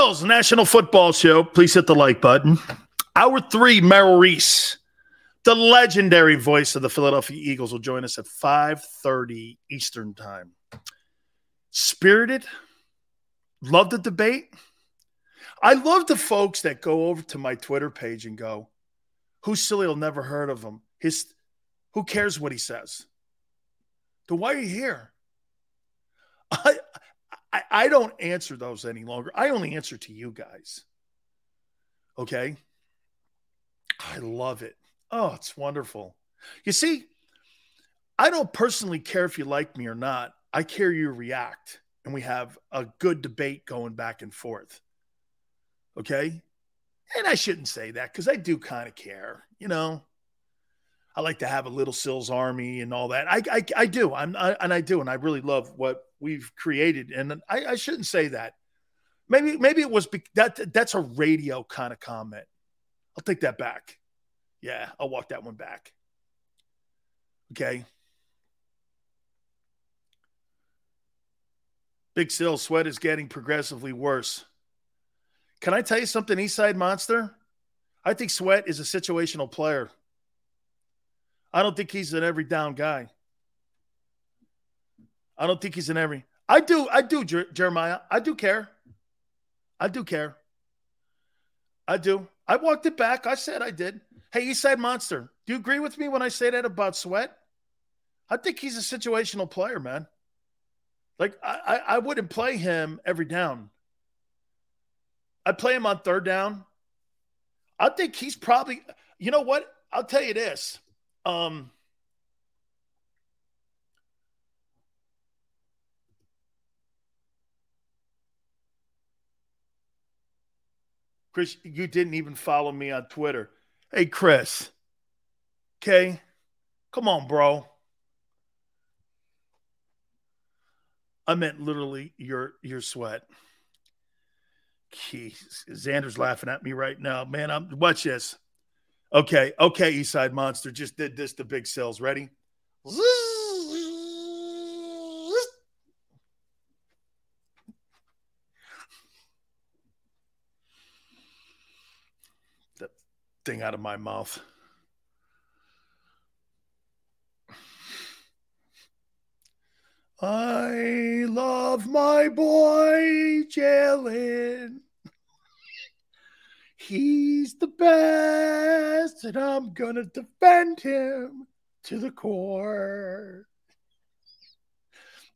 Big Sills, National Football Show. Please hit the like button. Hour three, Merrill Reese, the legendary voice of the Philadelphia Eagles, will join us at 5:30 Eastern Time. Spirited, love the debate. I love the folks that go over to my Twitter page and go, "Who's silly? I'll never heard of him. His, who cares what he says? Then why are you here?" *laughs* I I, I don't answer those any longer. I only answer to you guys. Okay. I love it. Oh, it's wonderful. You see, I don't personally care if you like me or not. I care you react and we have a good debate going back and forth. Okay. And I shouldn't say that because I do kind of care, you know. I like to have a little Sills army and all that. I I, I do. I'm I, and I do, and I really love what we've created. And I, I shouldn't say that. Maybe maybe it was be, that that's a radio kind of comment. I'll take that back. Yeah, I'll walk that one back. Okay. Big Sill sweat is getting progressively worse. Can I tell you something, Eastside Monster? I think Sweat is a situational player. I don't think he's an every down guy. I don't think he's an every. I do. I do, Jer- Jeremiah. I do care. I do care. I do. I walked it back. I said I did. Hey, Eastside Monster, do you agree with me when I say that about Sweat? I think he's a situational player, man. Like I, I, I wouldn't play him every down. I'd play him on third down. I think he's probably. You know what? I'll tell you this. Um, Chris, you didn't even follow me on Twitter. Hey, Chris. Okay. Come on, bro. I meant literally your your sweat. Jeez, Xander's laughing at me right now. Man, I'm watch this. Okay, okay, Eastside Monster just did this to Big Sills. Ready? That thing out of my mouth. I love my boy Jalen. He's the best, and I'm gonna defend him to the core.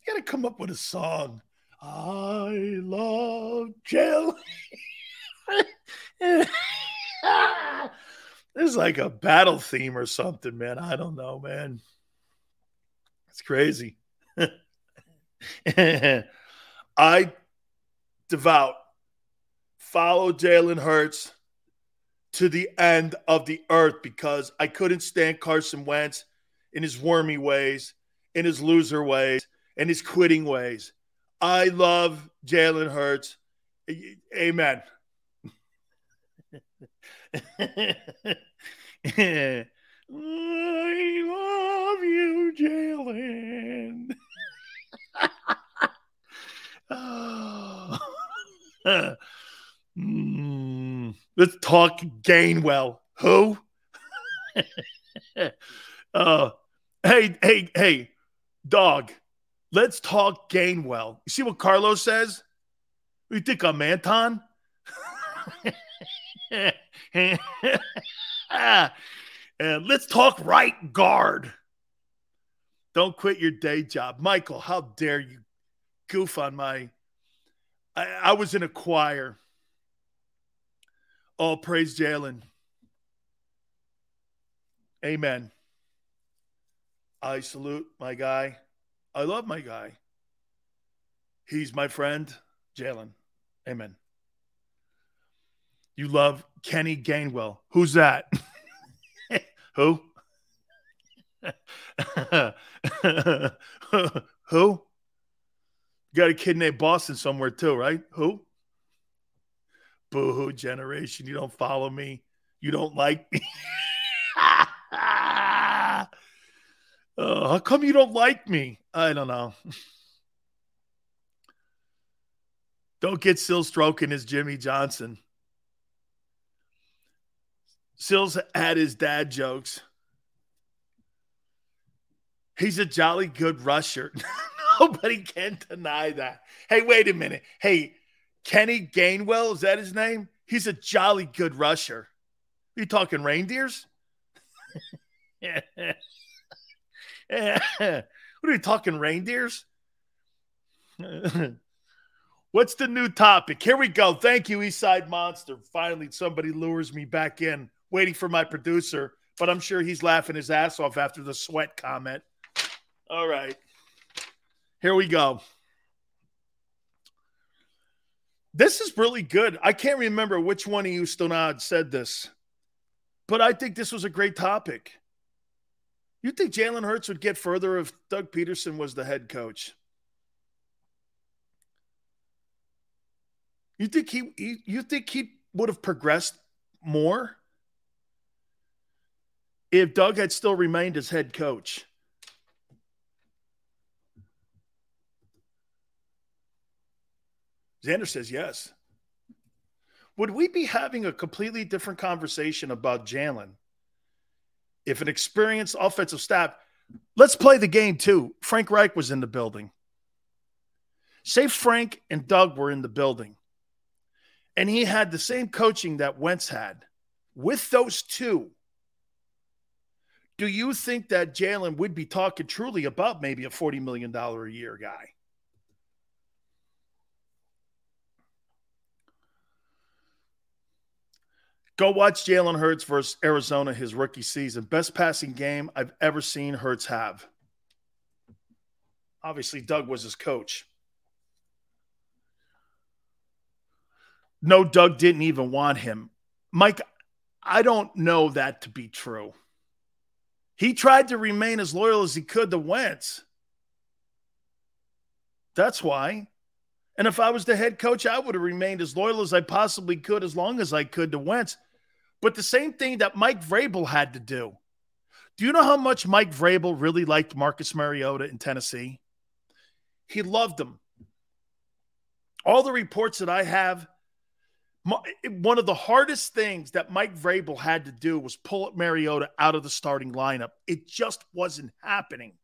You gotta come up with a song. I love Jalen. *laughs* There's like a battle theme or something, man. I don't know, man. It's crazy. *laughs* I devout follow Jalen Hurts to the end of the earth because I couldn't stand Carson Wentz in his wormy ways, in his loser ways, in his quitting ways. I love Jalen Hurts. Amen. *laughs* I love you, Jalen. *laughs* *sighs* *sighs* mm, let's talk Gainwell. Who? *laughs* uh, hey, hey, hey, dog. Let's talk Gainwell. You see what Carlos says? You think I'm Anton? *laughs* and let's talk right guard. Don't quit your day job. Michael, how dare you goof on my I, I was in a choir. All praise Jalen. Amen. I salute my guy. I love my guy. He's my friend, Jalen. Amen. You love Kenny Gainwell. Who's that? *laughs* Who? *laughs* Who? Got a kid named Boston somewhere too, right? Who? Boo hoo generation. You don't follow me. You don't like me. *laughs* uh, how come you don't like me? I don't know. *laughs* don't get Sill stroking his Jimmy Johnson. Sills had his dad jokes. He's a jolly good rusher. *laughs* Nobody can deny that. Hey, wait a minute. Hey, Kenny Gainwell, is that his name? He's a jolly good rusher. Are you talking reindeers? *laughs* what are you talking reindeers? *laughs* What's the new topic? Here we go. Thank you, Eastside Monster. Finally, somebody lures me back in, waiting for my producer, but I'm sure he's laughing his ass off after the sweat comment. All right. Here we go. This is really good. I can't remember which one of you, Stonad, said this, but I think this was a great topic. You think Jalen Hurts would get further if Doug Pederson was the head coach? You think he, he you think he would have progressed more if Doug had still remained as head coach? Xander says yes. Would we be having a completely different conversation about Jalen if an experienced offensive staff? Let's play the game too. Frank Reich was in the building. Say Frank and Doug were in the building, and he had the same coaching that Wentz had. With those two, do you think that Jalen would be talking truly about maybe a $40 million a year guy? Go watch Jalen Hurts versus Arizona his rookie season. Best passing game I've ever seen Hurts have. Obviously, Doug was his coach. No, Doug didn't even want him. Mike, I don't know that to be true. He tried to remain as loyal as he could to Wentz. That's why. And if I was the head coach, I would have remained as loyal as I possibly could, as long as I could to Wentz. But the same thing that Mike Vrabel had to do. Do you know how much Mike Vrabel really liked Marcus Mariota in Tennessee? He loved him. All the reports that I have, one of the hardest things that Mike Vrabel had to do was pull Mariota out of the starting lineup. It just wasn't happening.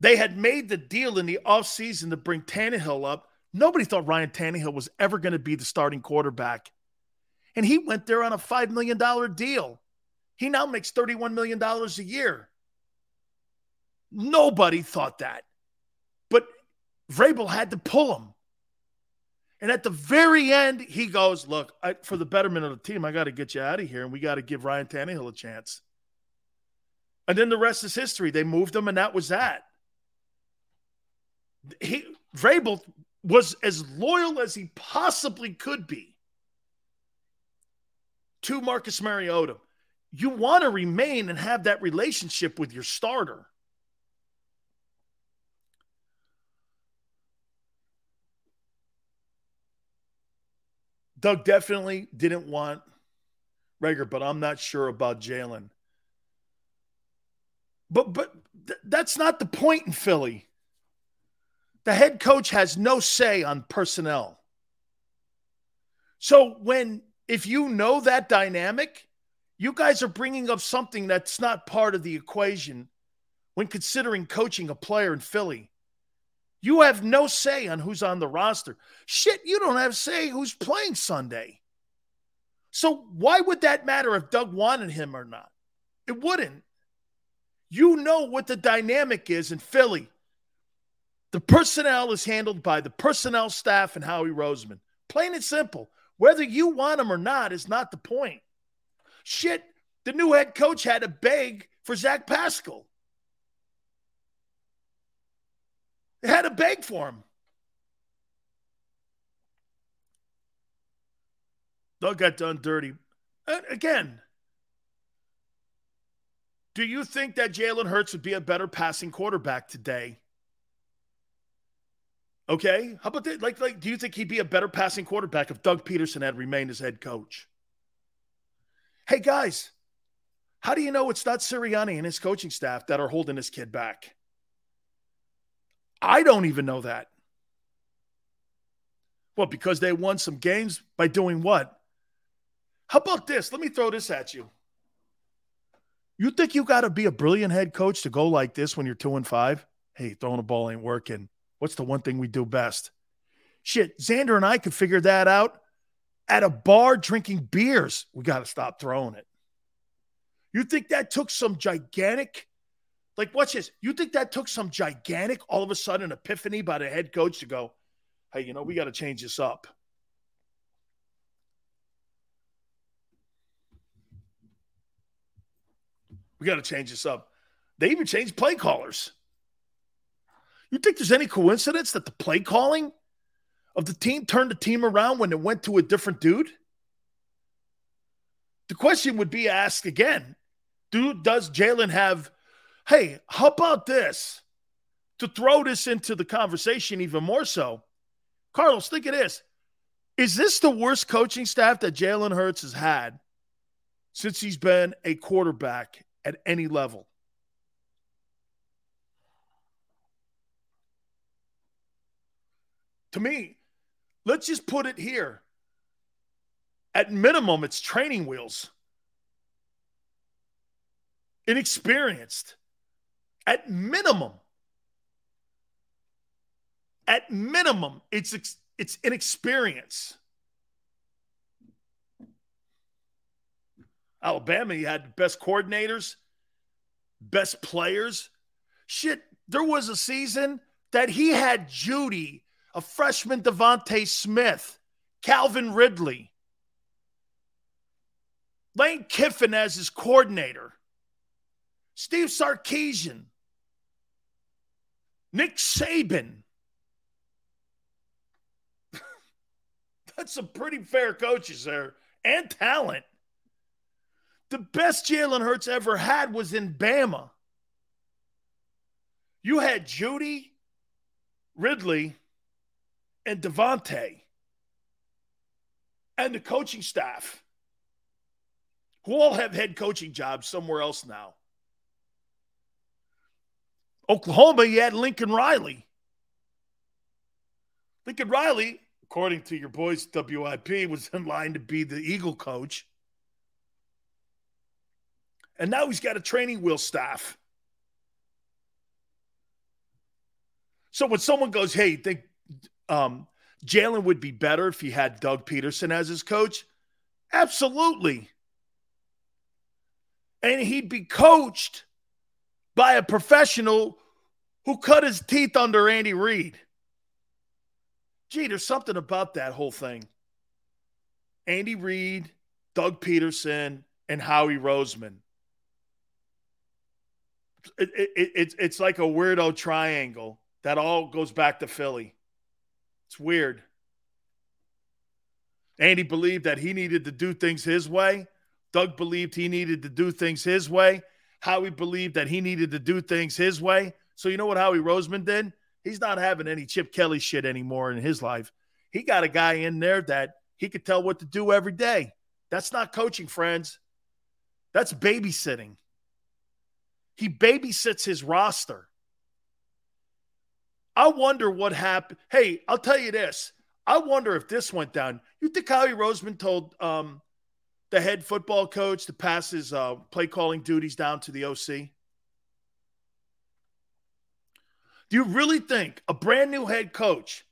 They had made the deal in the offseason to bring Tannehill up. Nobody thought Ryan Tannehill was ever going to be the starting quarterback and he went there on a $5 million deal. He now makes $31 million a year. Nobody thought that. But Vrabel had to pull him. And at the very end, he goes, Look, I, for the betterment of the team, I got to get you out of here, and we got to give Ryan Tannehill a chance. And then the rest is history. They moved him, and that was that. He Vrabel was as loyal as he possibly could be to Marcus Mariota. You want to remain and have that relationship with your starter. Doug definitely didn't want Rager, but I'm not sure about Jalen. But but th- that's not the point in Philly. The head coach has no say on personnel. So when if you know that dynamic, you guys are bringing up something that's not part of the equation when considering coaching a player in Philly. You have no say on who's on the roster. Shit, you don't have say who's playing Sunday. So why would that matter if Doug wanted him or not? It wouldn't. You know what the dynamic is in Philly. The personnel is handled by the personnel staff and Howie Roseman. Plain and simple. Whether you want him or not is not the point. Shit, the new head coach had to beg for Zach Pascal. They had to beg for him. Doug got done dirty. And again, do you think that Jalen Hurts would be a better passing quarterback today? Okay. How about that? Like, like, do you think he'd be a better passing quarterback if Doug Pederson had remained as head coach? Hey, guys, how do you know it's not Sirianni and his coaching staff that are holding this kid back? I don't even know that. Well, because they won some games by doing what? How about this? Let me throw this at you. You think you got to be a brilliant head coach to go like this when you're two and five? Hey, throwing a ball ain't working. What's the one thing we do best? Shit, Xander and I could figure that out at a bar drinking beers. We got to stop throwing it. You think that took some gigantic, like, watch this. You think that took some gigantic, all of a sudden, epiphany by the head coach to go, hey, you know, we got to change this up. We got to change this up. They even changed play callers. You think there's any coincidence that the play calling of the team turned the team around when it went to a different dude? The question would be asked again Dude, does Jalen have, hey, how about this? To throw this into the conversation even more so, Carlos, think of this. Is this the worst coaching staff that Jalen Hurts has had since he's been a quarterback at any level? To me, let's just put it here. At minimum, it's training wheels. Inexperienced. At minimum. At minimum, it's it's inexperience. Alabama, you had best coordinators, best players. Shit, there was a season that he had Jeudy, a freshman DeVonta Smith, Calvin Ridley, Lane Kiffin as his coordinator, Steve Sarkisian, Nick Saban. *laughs* That's some pretty fair coaches there and talent. The best Jalen Hurts ever had was in Bama. You had Jeudy, Ridley, and DeVonta, and the coaching staff, who all have head coaching jobs somewhere else now. Oklahoma, you had Lincoln Riley. Lincoln Riley, according to your boys WIP, was in line to be the Eagle coach. And now he's got a training wheel staff. So when someone goes, hey, think um, Jalen would be better if he had Doug Pederson as his coach? Absolutely. And he'd be coached by a professional who cut his teeth under Andy Reid. Gee, there's something about that whole thing. Andy Reid, Doug Pederson, and Howie Roseman. It, it, it, it's, it's like a weirdo triangle that all goes back to Philly. It's weird. Andy believed that he needed to do things his way. Doug believed he needed to do things his way. Howie believed that he needed to do things his way. So you know what Howie Roseman did? He's not having any Chip Kelly shit anymore in his life. He got a guy in there that he could tell what to do every day. That's not coaching, friends. That's babysitting. He babysits his roster. I wonder what happened. Hey, I'll tell you this. I wonder if this went down. You think Howie Roseman told um, the head football coach to pass his uh, play calling duties down to the OC? Do you really think a brand new head coach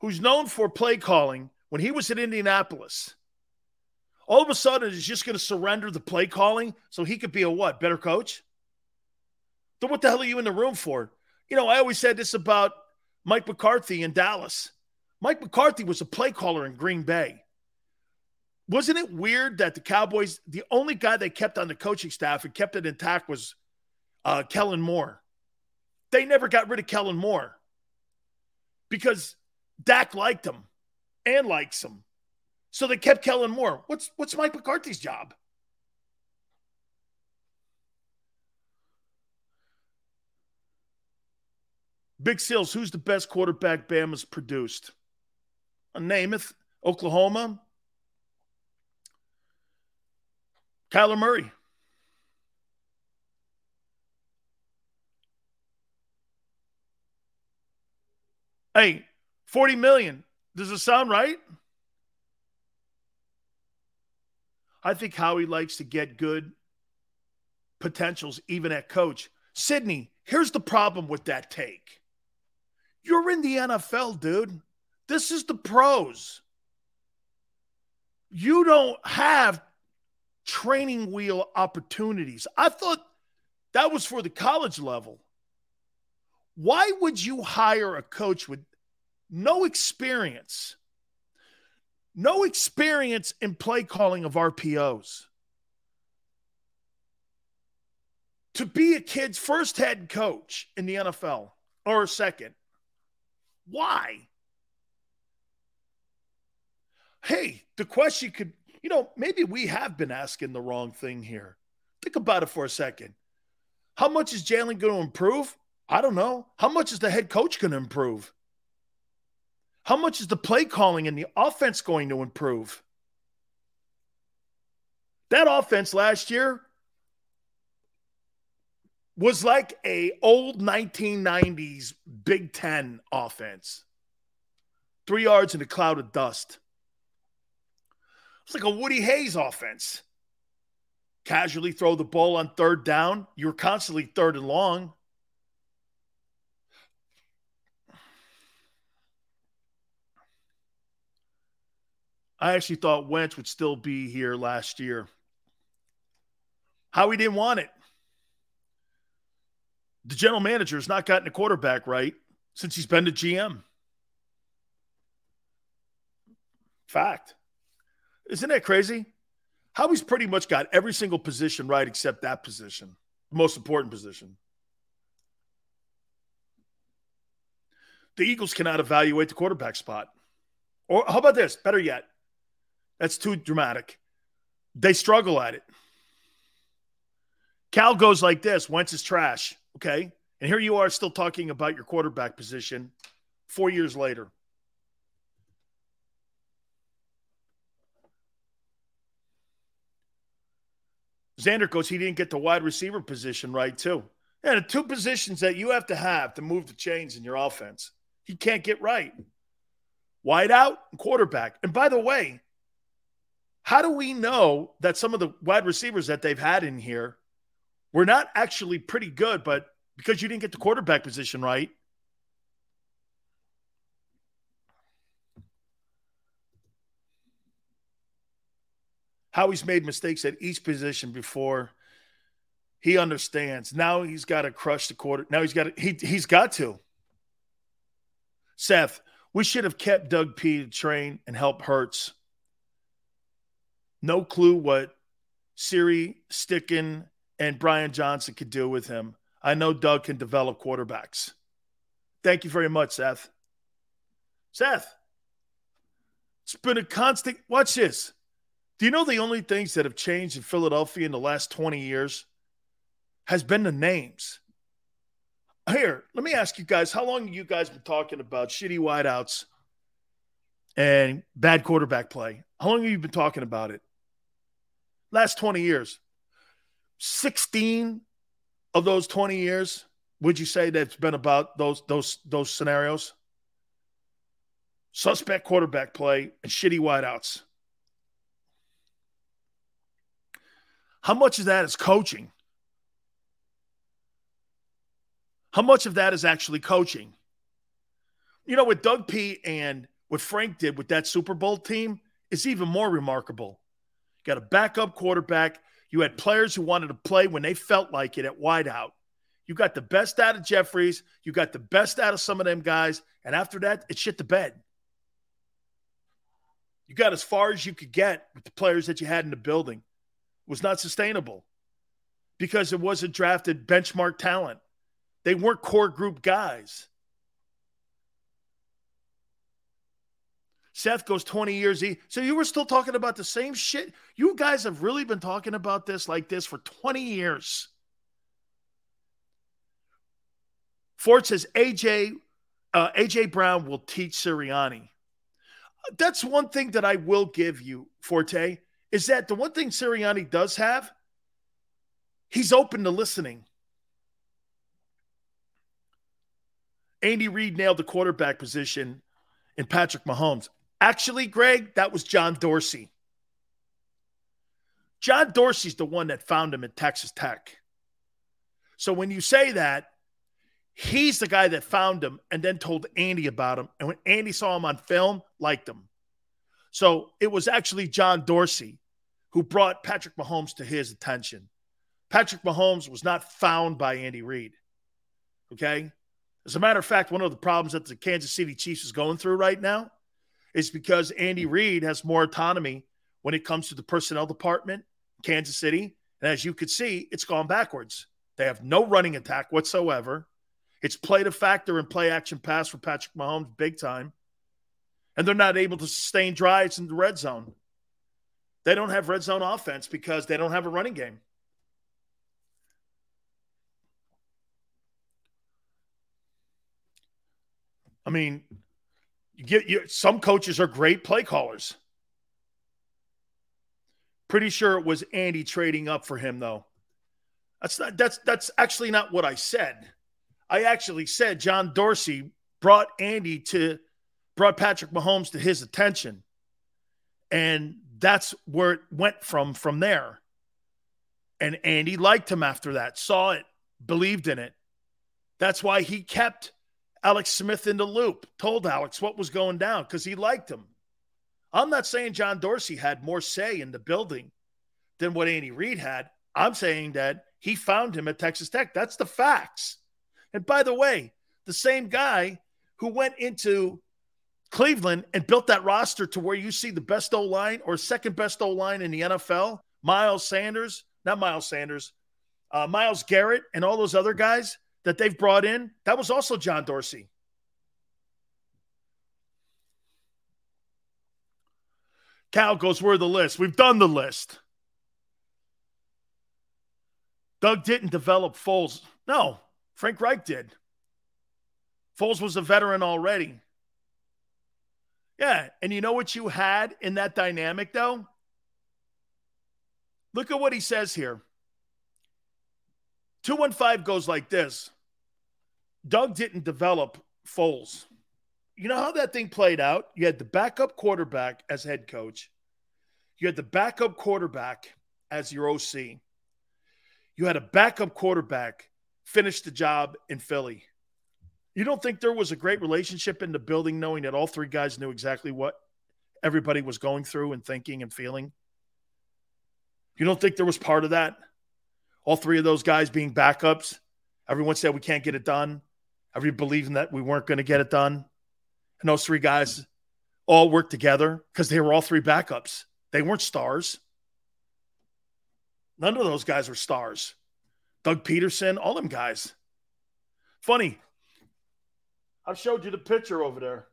who's known for play calling when he was at Indianapolis, all of a sudden is just going to surrender the play calling so he could be a what? Better coach? Then what the hell are you in the room for? You know, I always said this about Mike McCarthy in Dallas. Mike McCarthy was a play caller in Green Bay. Wasn't it weird that the Cowboys, the only guy they kept on the coaching staff and kept it intact was uh, Kellen Moore? They never got rid of Kellen Moore because Dak liked him and likes him. So they kept Kellen Moore. What's what's Mike McCarthy's job? Big Seals, who's the best quarterback Bama's produced? A Namath, Oklahoma. Kyler Murray. Hey, 40 million. Does it sound right? I think Howie likes to get good potentials even at coach. Sydney, here's the problem with that take. You're in the NFL, dude. This is the pros. You don't have training wheel opportunities. I thought that was for the college level. Why would you hire a coach with no experience, no experience in play calling of RPOs? To be a kid's first head coach in the NFL or a second. Why? Hey, the question could, you know, maybe we have been asking the wrong thing here. Think about it for a second. How much is Jalen going to improve? I don't know. How much is the head coach going to improve? How much is the play calling and the offense going to improve? That offense last year was like a old 1990s Big 10 offense. 3 yards in a cloud of dust. It's like a Woody Hayes offense. Casually throw the ball on third down. You were constantly third and long. I actually thought Wentz would still be here last year. Howie didn't want it. The general manager has not gotten a quarterback right since he's been to GM. Fact. Isn't that crazy? Howie's pretty much got every single position right except that position, the most important position. The Eagles cannot evaluate the quarterback spot. Or how about this? Better yet, that's too dramatic. They struggle at it. Cal goes like this Wentz is trash. Okay. And here you are still talking about your quarterback position four years later. Xander goes, he didn't get the wide receiver position right, too. Yeah, the two positions that you have to have to move the chains in your offense, he can't get right. Wide out and quarterback. And by the way, how do we know that some of the wide receivers that they've had in here were not actually pretty good, but because you didn't get the quarterback position right, how he's made mistakes at each position before he understands. Now he's got to crush the quarter. Now he's got to, he, he's got to. Seth, we should have kept Doug P to train and help Hurts. No clue what Siri, Steichen, and Brian Johnson could do with him. I know Doug can develop quarterbacks. Thank you very much, Seth. Seth, it's been a constant. Watch this. Do you know the only things that have changed in Philadelphia in the last 20 years has been the names? Here, let me ask you guys how long have you guys been talking about shitty wideouts and bad quarterback play? How long have you been talking about it? last 20 years, 16 of those 20 years, would you say that's been about those those those scenarios? Suspect quarterback play and shitty wideouts. How much of that is coaching? How much of that is actually coaching? You know, what Doug P and what Frank did with that Super Bowl team is even more remarkable got a backup quarterback. You had players who wanted to play when they felt like it at wideout. You got the best out of Jeffery. You got the best out of some of them guys. And after that, it shit the bed. You got as far as you could get with the players that you had in the building. It was not sustainable because it wasn't drafted benchmark talent. They weren't core group guys. Seth goes 20 years. So you were still talking about the same shit. You guys have really been talking about this like this for 20 years. Ford says AJ uh, AJ Brown will teach Sirianni. That's one thing that I will give you, Forte, is that the one thing Sirianni does have, he's open to listening. Andy Reid nailed the quarterback position in Patrick Mahomes. Actually, Greg, that was John Dorsey. John Dorsey's the one that found him at Texas Tech. So when you say that, he's the guy that found him and then told Andy about him. And when Andy saw him on film, liked him. So it was actually John Dorsey who brought Patrick Mahomes to his attention. Patrick Mahomes was not found by Andy Reid. Okay. As a matter of fact, one of the problems that the Kansas City Chiefs is going through right now is because Andy Reid has more autonomy when it comes to the personnel department, Kansas City. And as you could see, it's gone backwards. They have no running attack whatsoever. It's play to factor and play action pass for Patrick Mahomes big time. And they're not able to sustain drives in the red zone. They don't have red zone offense because they don't have a running game. I mean, you get you, some coaches are great play callers. Pretty sure it was Andy trading up for him though. That's not that's that's actually not what I said. I actually said John Dorsey brought Andy to brought Patrick Mahomes to his attention. And that's where it went from from there. And Andy liked him after that, saw it, believed in it. That's why he kept Alex Smith in the loop, told Alex what was going down because he liked him. I'm not saying John Dorsey had more say in the building than what Andy Reid had. I'm saying that he found him at Texas Tech. That's the facts. And by the way, the same guy who went into Cleveland and built that roster to where you see the best O line or second best O line in the NFL, Miles Sanders, not Miles Sanders, uh, Myles Garrett, and all those other guys that they've brought in, that was also John Dorsey. Cal goes, Where the list? We've done the list. Doug didn't develop Foles. No, Frank Reich did. Foles was a veteran already. Yeah. And you know what you had in that dynamic, though? Look at what he says here. 215 goes like this Doug didn't develop Foles. You know how that thing played out? You had the backup quarterback as head coach, you had the backup quarterback as your OC, you had a backup quarterback finish the job in Philly. You don't think there was a great relationship in the building, knowing that all three guys knew exactly what everybody was going through and thinking and feeling? You don't think there was part of that? All three of those guys being backups. Everyone said we can't get it done. Everybody believing that we weren't going to get it done. And those three guys all worked together because they were all three backups. They weren't stars. None of those guys were stars. Doug Pederson, all them guys. Funny. I've showed you the picture over there.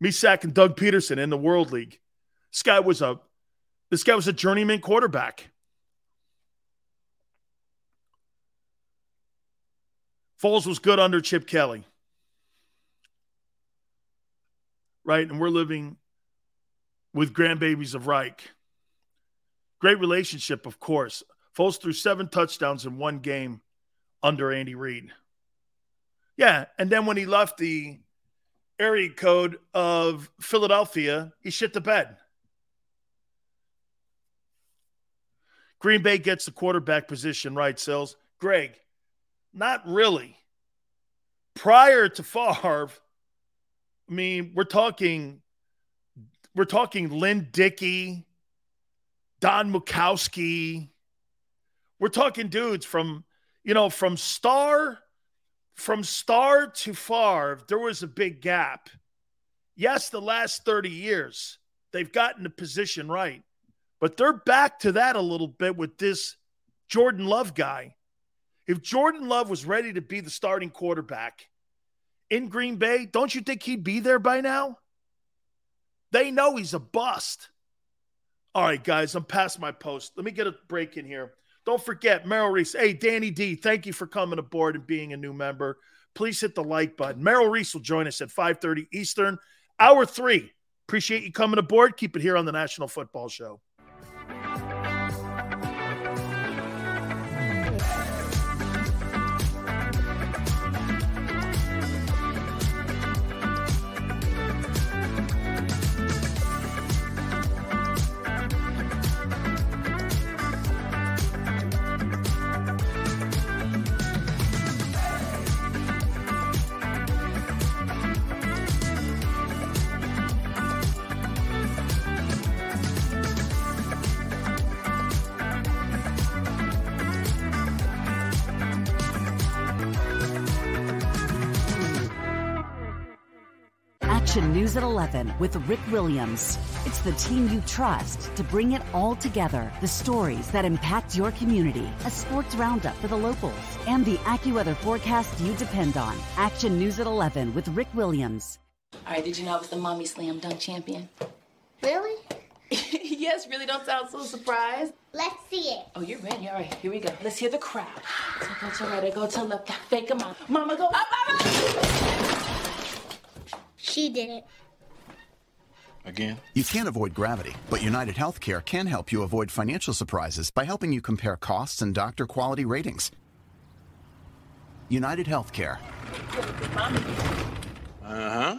Me and Doug Pederson in the World League. This guy was a this guy was a journeyman quarterback. Foles was good under Chip Kelly. Right? And we're living with grandbabies of Reich. Great relationship, of course. Foles threw seven touchdowns in one game under Andy Reid. Yeah. And then when he left the area code of Philadelphia, he shit the bed. Green Bay gets the quarterback position right, Sills. Greg, not really. Prior to Favre, I mean, we're talking, we're talking Lynn Dickey, Don Majkowski. We're talking dudes from, you know, from star from star to Favre, there was a big gap. Yes, the last 30 years, they've gotten the position right. But they're back to that a little bit with this Jordan Love guy. If Jordan Love was ready to be the starting quarterback in Green Bay, don't you think he'd be there by now? They know he's a bust. All right, guys, I'm past my post. Let me get a break in here. Don't forget, Merrill Reese. Hey, Danny D, thank you for coming aboard and being a new member. Please hit the like button. Merrill Reese will join us at 5:30 Eastern, hour three. Appreciate you coming aboard. Keep it here on the National Football Show. 11 with Rick Williams. It's the team you trust to bring it all together. The stories that impact your community, a sports roundup for the locals, and the AccuWeather forecast you depend on. Action News at 11 with Rick Williams. All right, did you know I was the mommy slam dunk champion? Really? *laughs* yes, really don't sound so surprised. Let's see it. Oh, you're ready. All right, here we go. Let's hear the crowd. So go to right, go to left, got fake 'em out. Mama go up, up, up. She did it. Again? You can't avoid gravity, but United Healthcare can help you avoid financial surprises by helping you compare costs and doctor quality ratings. United Healthcare. Uh huh.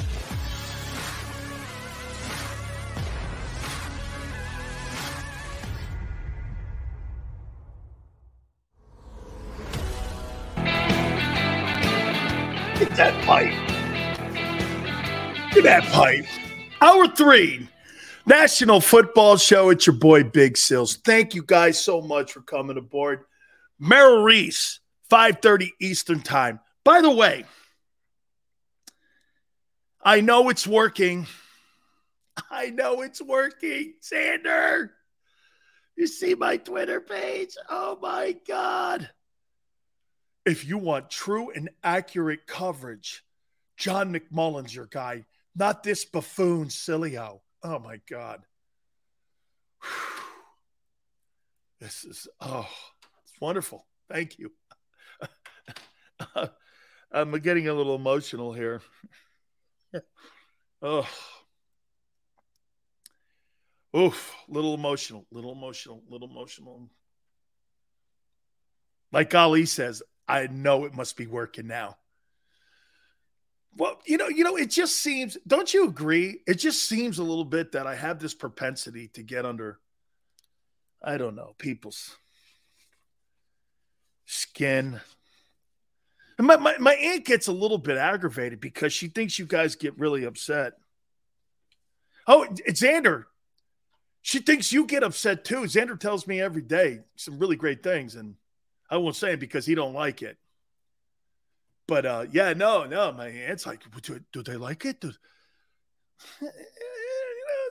Get that pipe. Hour three, National Football Show. It's your boy Big Sills. Thank you guys so much for coming aboard. Merrill Reese, 5:30 Eastern Time. By the way, I know it's working. I know it's working. Sander. you see my Twitter page? Oh my God. If you want true and accurate coverage, John McMullen's your guy, not this buffoon Sileo. Oh my God. This is, oh, it's wonderful. Thank you. *laughs* I'm getting a little emotional here. *laughs* oh. Oof, little emotional, little emotional, little emotional. Like Ali says, I know it must be working now. Well, you know, you know, it just seems, don't you agree? It just seems a little bit that I have this propensity to get under, I don't know, people's skin. And my, my, my aunt gets a little bit aggravated because she thinks you guys get really upset. Oh, Xander, She thinks you get upset too. Xander tells me every day some really great things, and I won't say it because he don't like it. But uh, yeah, no, no, my aunt's like, do, do they like it? Do, *laughs* you know,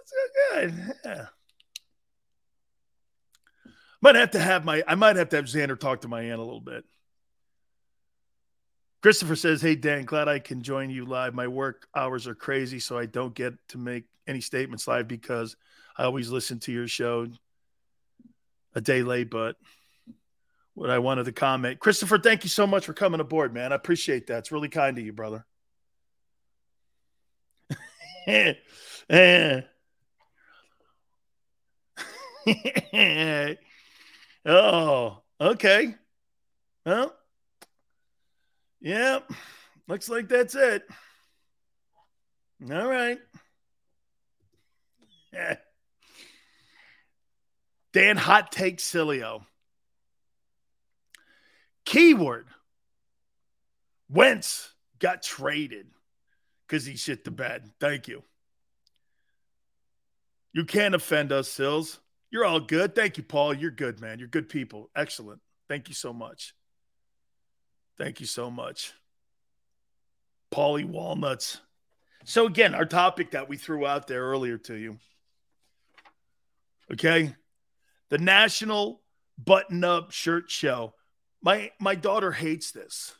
it's so good. Yeah. Might have to have my I might have to have Xander talk to my aunt a little bit. Christopher says, Hey Dan, glad I can join you live. My work hours are crazy, so I don't get to make any statements live because I always listen to your show a day late, but what I wanted to comment. Christopher, thank you so much for coming aboard, man. I appreciate that. It's really kind of you, brother. *laughs* oh, okay. Well, yeah, looks like that's it. All right. *laughs* Dan Hot Take Sileo. Keyword Wentz got traded because he shit the bed. Thank you. You can't offend us, Sills. You're all good. Thank you, Paul. You're good, man. You're good people. Excellent. Thank you so much. Thank you so much. Paulie Walnuts. So, again, our topic that we threw out there earlier to you. Okay. The National Button Up Shirt Show. My my daughter hates this.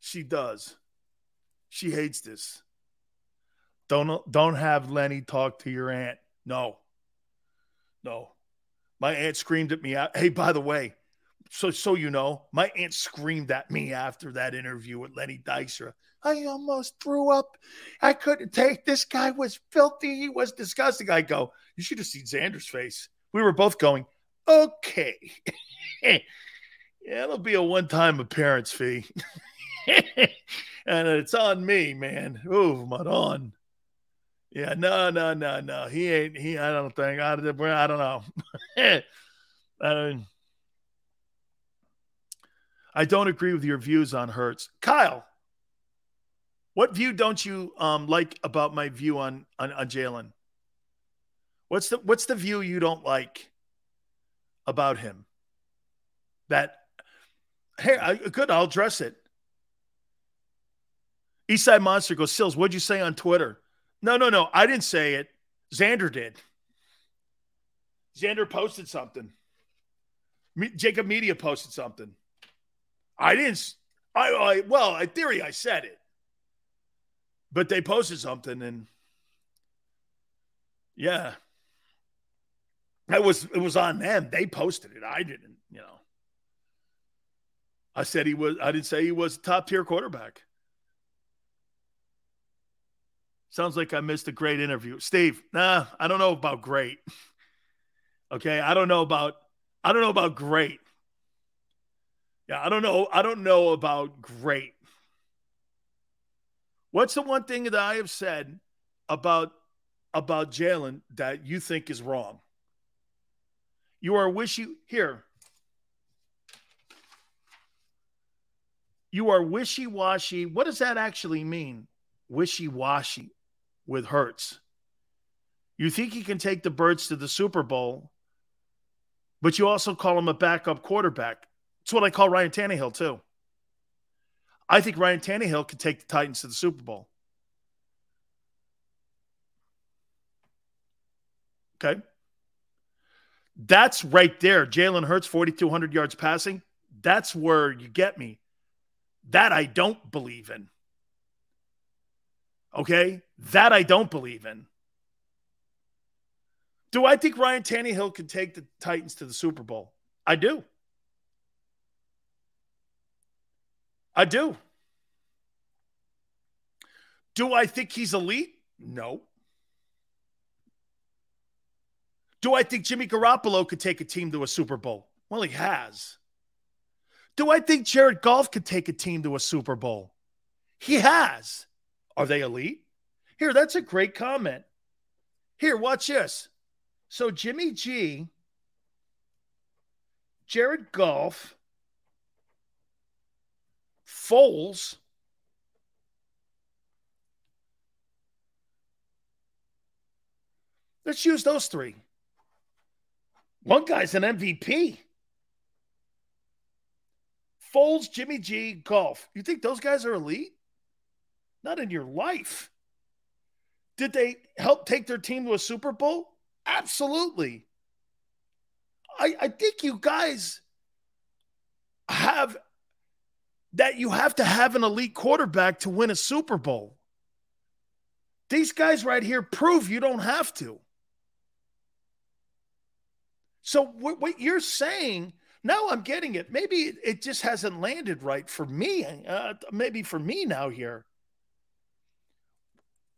She does. She hates this. Don't don't have Lenny talk to your aunt. No. No. My aunt screamed at me. Hey, by the way, so so you know, my aunt screamed at me after that interview with Lenny Dykstra. I almost threw up. I couldn't take this guy was filthy. He was disgusting. I go, you should have seen Xander's face. We were both going, okay. *laughs* yeah, it'll be a one-time appearance fee. *laughs* and it's on me, man. Ooh, Madon. Yeah, no, no, no, no. He ain't. He. I don't think. I, I don't know. *laughs* I don't. I don't agree with your views on Hurts, Kyle. What view don't you um, like about my view on on, on Jalen? What's the What's the view you don't like about him? That hey, I, good. I'll address it. Eastside Monster goes, Sills, what'd you say on Twitter? No, no, no. I didn't say it. Xander did. Xander posted something. Me- JAKIB Media posted something. I didn't. I, I well, in theory, I said it, but they posted something, and yeah, that was it was on them. They posted it. I didn't. I said he was. I didn't say he was top tier quarterback. Sounds like I missed a great interview. Steve, nah, I don't know about great. *laughs* Okay, I don't know about I don't know about great. Yeah, I don't know. I don't know about great. What's the one thing that I have said about about Jalen that you think is wrong? You are wishy here. You are wishy washy. What does that actually mean? Wishy washy with Hurts. You think he can take the Birds to the Super Bowl, but you also call him a backup quarterback. It's what I call Ryan Tannehill, too. I think Ryan Tannehill could take the Titans to the Super Bowl. Okay. That's right there. Jalen Hurts, 4,200 yards passing. That's where you get me. That I don't believe in. Okay. That I don't believe in. Do I think Ryan Tannehill can take the Titans to the Super Bowl? I do. I do. Do I think he's elite? No. Do I think Jimmy Garoppolo could take a team to a Super Bowl? Well, he has. Do I think Jared Goff could take a team to a Super Bowl? He has. Are they elite? Here, that's a great comment. Here, watch this. So Jimmy G, Jared Goff, Foles, Let's use those three. One guy's an MVP. Foles, Jimmy G, Goff. You think those guys are elite? Not in your life. Did they help take their team to a Super Bowl? Absolutely. I, I think you guys have that you have to have an elite quarterback to win a Super Bowl. These guys right here prove you don't have to. So what, what you're saying now, I'm getting it. Maybe it, just hasn't landed right for me. Uh, maybe for me now here.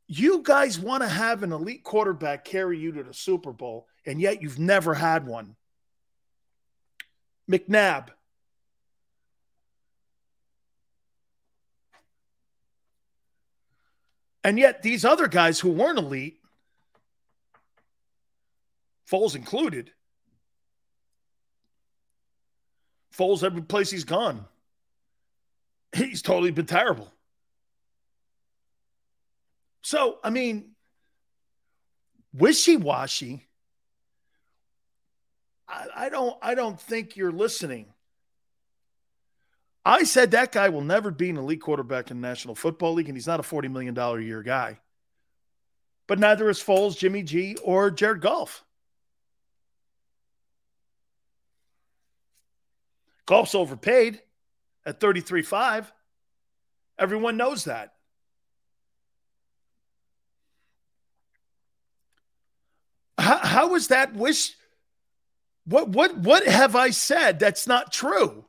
You guys want to have an elite quarterback carry you to the Super Bowl, and yet you've never had one. McNabb. And yet, these other guys who weren't elite, Foles included, Foles every place he's gone. He's totally been terrible. So, I mean, wishy washy. I, I don't I don't think you're listening. I said that guy will never be an elite quarterback in the National Football League, and he's not a $40 million a year guy. But neither is Foles, Jimmy G, or Jared Goff. Goff's overpaid at 33.5. Everyone knows that. How, how is that wish? What what what have I said that's not true?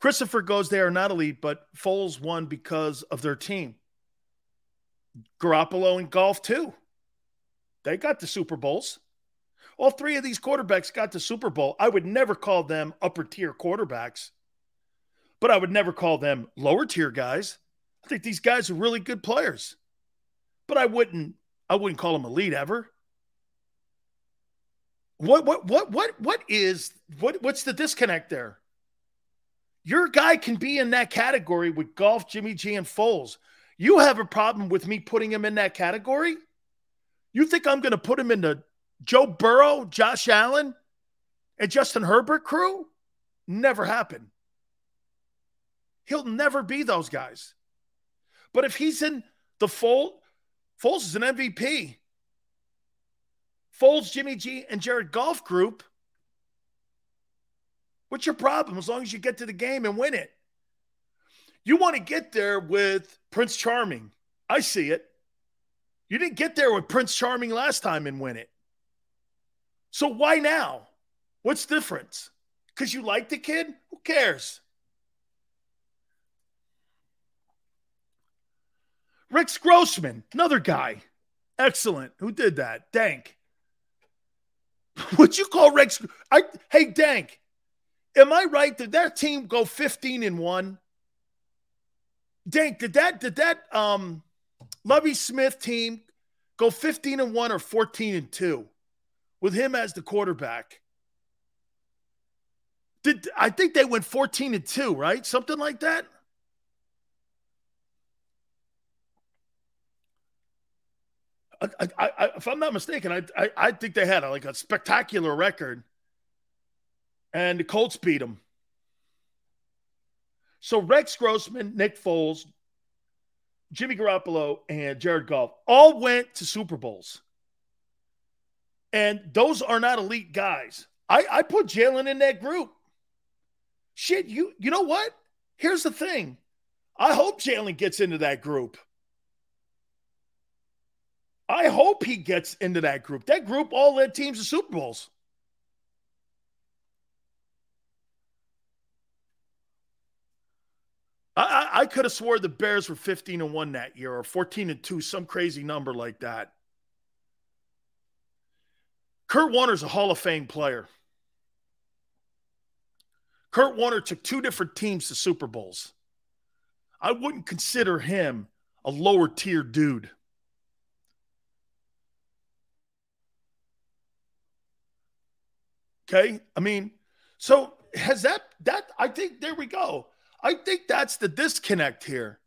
Christopher goes, they are not elite, but Foles won because of their team. Garoppolo and Goff too. They got the Super Bowls. All three of these quarterbacks got to Super Bowl. I would never call them upper tier quarterbacks, but I would never call them lower tier guys. I think these guys are really good players, but I wouldn't. I wouldn't call them elite ever. What what what what what is what what's the disconnect there? Your guy can be in that category with Goff, Jimmy G, and Foles. You have a problem with me putting him in that category? You think I'm going to put him in the Joe Burrow, Josh Allen, and Justin Herbert crew never happen. He'll never be those guys. But if he's in the fold, Foles is an MVP. Foles, Jimmy G, and Jared Goff group. What's your problem as long as you get to the game and win it? You want to get there with Prince Charming. I see it. You didn't get there with Prince Charming last time and win it. So why now? What's the difference? Because you like the kid? Who cares? Rex Grossman, another guy. Excellent. Who did that? Dank. *laughs* What'd you call Rex? I hey Dank, am I right? Did that team go 15 and 1? Dank, did that did that um Lovie Smith team go 15 and 1 or 14 and 2? With him as the quarterback. Did I think they went 14 and 2, right? Something like that. I, I, I, if I'm not mistaken, I, I, think they had a, like a spectacular record, and the Colts beat them. So Rex Grossman, Nick Foles, Jimmy Garoppolo, and Jared Goff all went to Super Bowls. And those are not elite guys. I, I put Jalen in that group. Shit, you you know what? Here's the thing. I hope Jalen gets into that group. I hope he gets into that group. That group all led teams to Super Bowls. I, I, I could have swore the Bears were 15 and 1 that year or 14 and 2, some crazy number like that. Kurt Warner's a Hall of Fame player. Kurt Warner took two different teams to Super Bowls. I wouldn't consider him a lower tier dude. Okay? I mean, so has that that I think there we go. I think that's the disconnect here.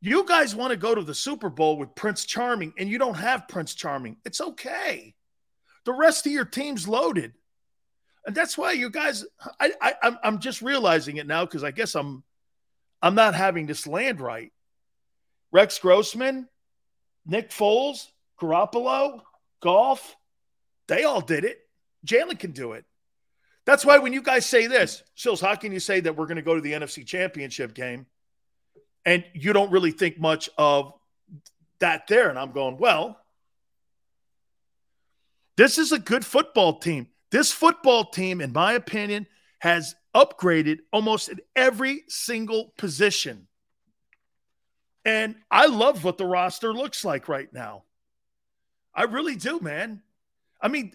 You guys want to go to the Super Bowl with Prince Charming, and you don't have Prince Charming. It's okay. The rest of your team's loaded, and that's why you guys. I, I I'm I'm just realizing it now because I guess I'm I'm not having this land right. Rex Grossman, Nick Foles, Garoppolo, Goff, they all did it. Jalen can do it. That's why when you guys say this, Sills, how can you say that we're going to go to the NFC Championship game and you don't really think much of that there? And I'm going, well, this is a good football team. This football team, in my opinion, has upgraded almost at every single position. And I love what the roster looks like right now. I really do, man. I mean,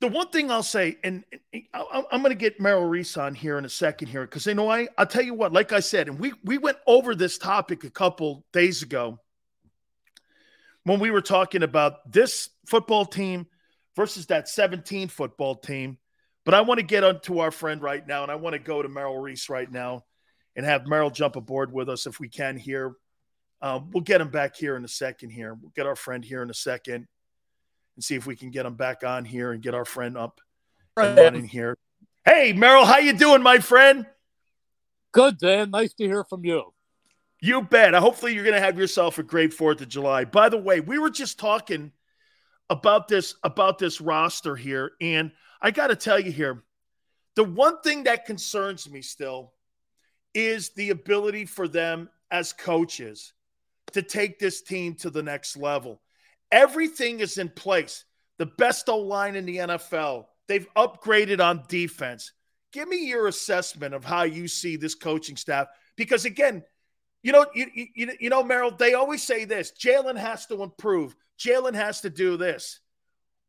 the one thing I'll say, and, I'm going to get Merrill Reese on here in a second here, because you know I I'll tell you what, like I said, and we we went over this topic a couple days ago when we were talking about this football team versus that 17 football team. But I want to get onto our friend right now, and I want to go to Merrill Reese right now and have Merrill jump aboard with us if we can here. Um, we'll get him back here in a second here. We'll get our friend here in a second and see if we can get him back on here and get our friend up and running here. Hey, Merrill, how you doing, my friend? Good, Dan. Nice to hear from you. You bet. Hopefully, you're going to have yourself a great Fourth of July. By the way, we were just talking about this about this roster here, and I got to tell you here, the one thing that concerns me still is the ability for them as coaches to take this team to the next level. Everything is in place. The best O line in the NFL. They've upgraded on defense. Give me your assessment of how you see this coaching staff. Because again, you know, you, you, you know, Merrill, they always say this Jalen has to improve. Jalen has to do this.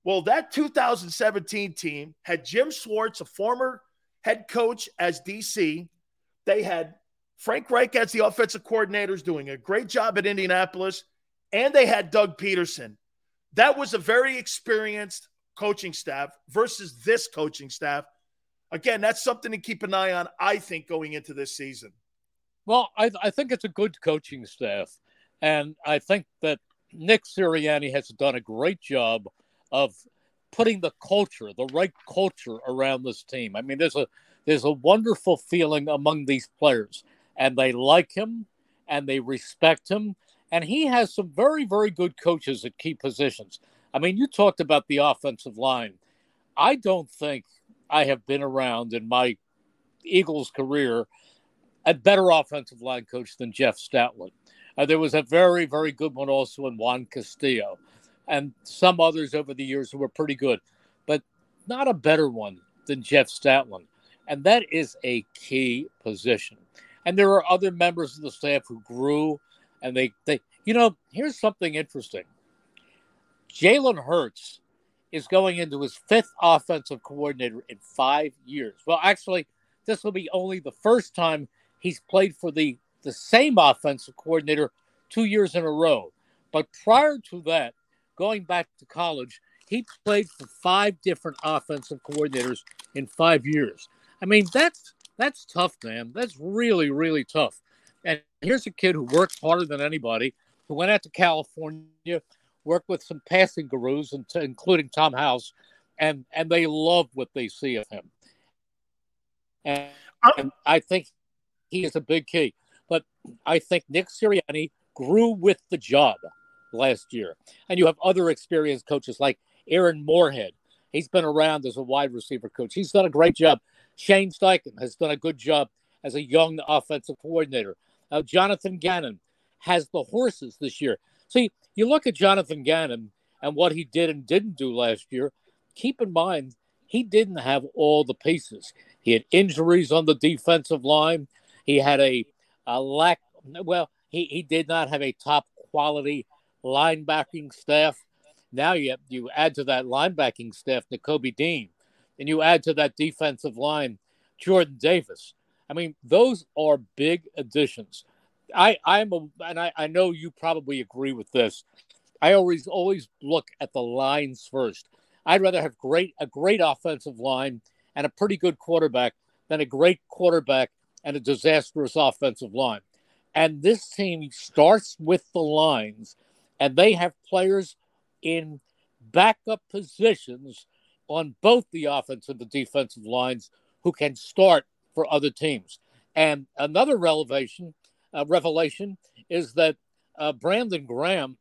Well, that 2017 team had Jim Schwartz, a former head coach as DC. They had Frank Reich as the offensive coordinators doing a great job at Indianapolis and they had Doug Pederson. That was a very experienced coaching staff versus this coaching staff. Again, that's something to keep an eye on, I think, going into this season. Well, I, I think it's a good coaching staff. And I think that Nick Sirianni has done a great job of putting the culture, the right culture around this team. I mean, there's a there's a wonderful feeling among these players, and they like him and they respect him and he has some very, very good coaches at key positions. I mean, you talked about the offensive line. I don't think I have been around in my Eagles career a better offensive line coach than Jeff Stoutland. Uh, there was a very, very good one also in Juan Castillo and some others over the years who were pretty good, but not a better one than Jeff Stoutland. And that is a key position. And there are other members of the staff who grew and they they you know here's something interesting. Jalen Hurts is going into his fifth offensive coordinator in five years. Well, actually, this will be only the first time he's played for the the same offensive coordinator two years in a row. But prior to that, going back to college, he played for five different offensive coordinators in five years. I mean, that's that's tough, man. That's really, really tough. And here's a kid who worked harder than anybody, who went out to California, worked with some passing gurus, including Tom House, and and they love what they see of him. And, uh, and I think he is a big key. But I think Nick Sirianni grew with the job last year. And you have other experienced coaches like Aaron Moorehead. He's been around as a wide receiver coach. He's done a great job. Shane Steichen has done a good job as a young offensive coordinator. Uh, Jonathan Gannon has the horses this year. See, you look at Jonathan Gannon and what he did and didn't do last year. Keep in mind, he didn't have all the pieces. He had injuries on the defensive line. He had a, a lack, well, he, he did not have a top quality linebacking staff. Now you, you add to that linebacking staff, Nakobe Dean, and you add to that defensive line, Jordan Davis. I mean, those are big additions. I I'm a, and I, I know you probably agree with this. I always always look at the lines first. I'd rather have great a great offensive line and a pretty good quarterback than a great quarterback and a disastrous offensive line. And this team starts with the lines, and they have players in backup positions on both the offensive and the defensive lines who can start for other teams. And another revelation, uh, revelation is that uh, Brandon Graham,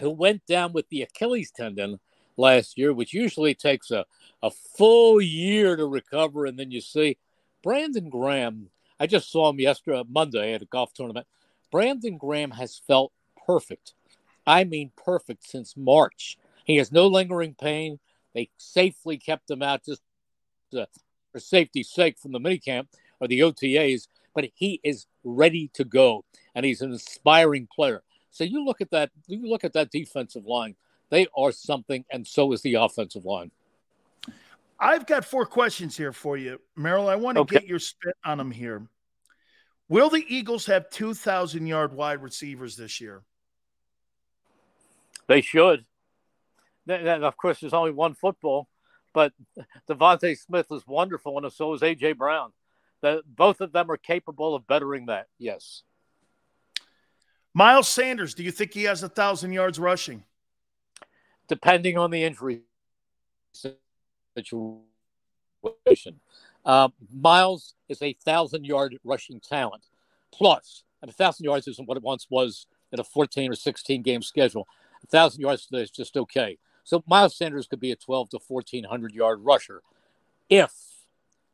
who went down with the Achilles tendon last year, which usually takes a, a full year to recover, and then you see Brandon Graham. I just saw him yesterday, Monday, at a golf tournament. Brandon Graham has felt perfect. I mean, perfect since March. He has no lingering pain. They safely kept him out just uh, for safety's sake from the minicamp or the OTAs, but he is ready to go, and he's an inspiring player. So you look at that. You look at that defensive line. They are something, and so is the offensive line. I've got four questions here for you, Merrill. I want to okay. get your spit on them here. Will the Eagles have 2,000 yard wide receivers this year? They should. And of course, there's only one football, but *laughs* DeVonta Smith is wonderful, and so is A.J. Brown. The, both of them are capable of bettering that, yes. Miles Sanders, do you think he has a thousand yards rushing? Depending on the injury situation. Uh, Miles is a thousand yard rushing talent. Plus, a thousand yards isn't what it once was in a 14 or 16 game schedule. A thousand yards today is just okay. So Miles Sanders could be a 12 to 1400 yard rusher if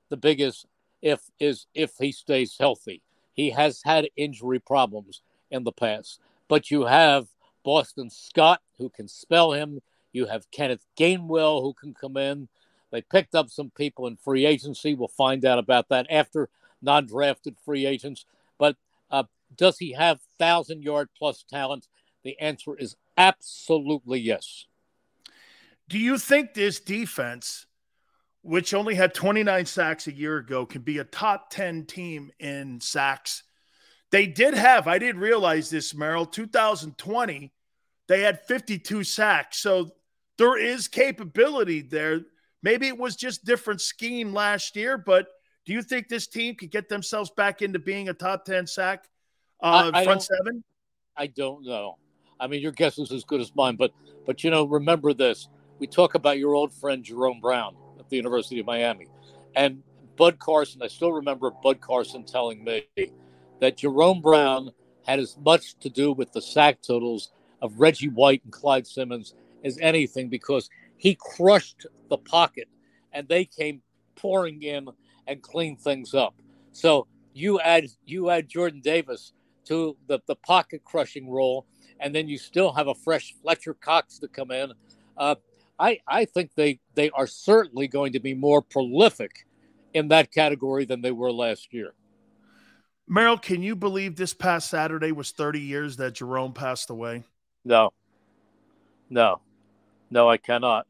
the biggest if is if he stays healthy. He has had injury problems in the past, but you have Boston Scott who can spell him. You have Kenneth Gainwell who can come in. They picked up some people in free agency. We'll find out about that after non drafted free agents. But uh, does he have thousand yard plus talent? The answer is absolutely yes. Do you think this defense, which only had 29 sacks a year ago, can be a top 10 team in sacks? They did have, I didn't realize this, Merrill, 2020, they had 52 sacks. So there is capability there. Maybe it was just different scheme last year, but do you think this team could get themselves back into being a top 10 sack uh, I, I front seven? I don't know. I mean, your guess is as good as mine, but but you know, remember this. We talk about your old friend Jerome Brown at the University of Miami. And Bud Carson, I still remember Bud Carson telling me that Jerome Brown had as much to do with the sack totals of Reggie White and Clyde Simmons as anything because he crushed the pocket and they came pouring in and cleaned things up. So you add you add Jordan Davis to the, the pocket crushing role, and then you still have a fresh Fletcher Cox to come in. Uh, I, I think they, they are certainly going to be more prolific in that category than they were last year. Merrill, can you believe this past Saturday was 30 years that Jerome passed away? No. No. No, I cannot.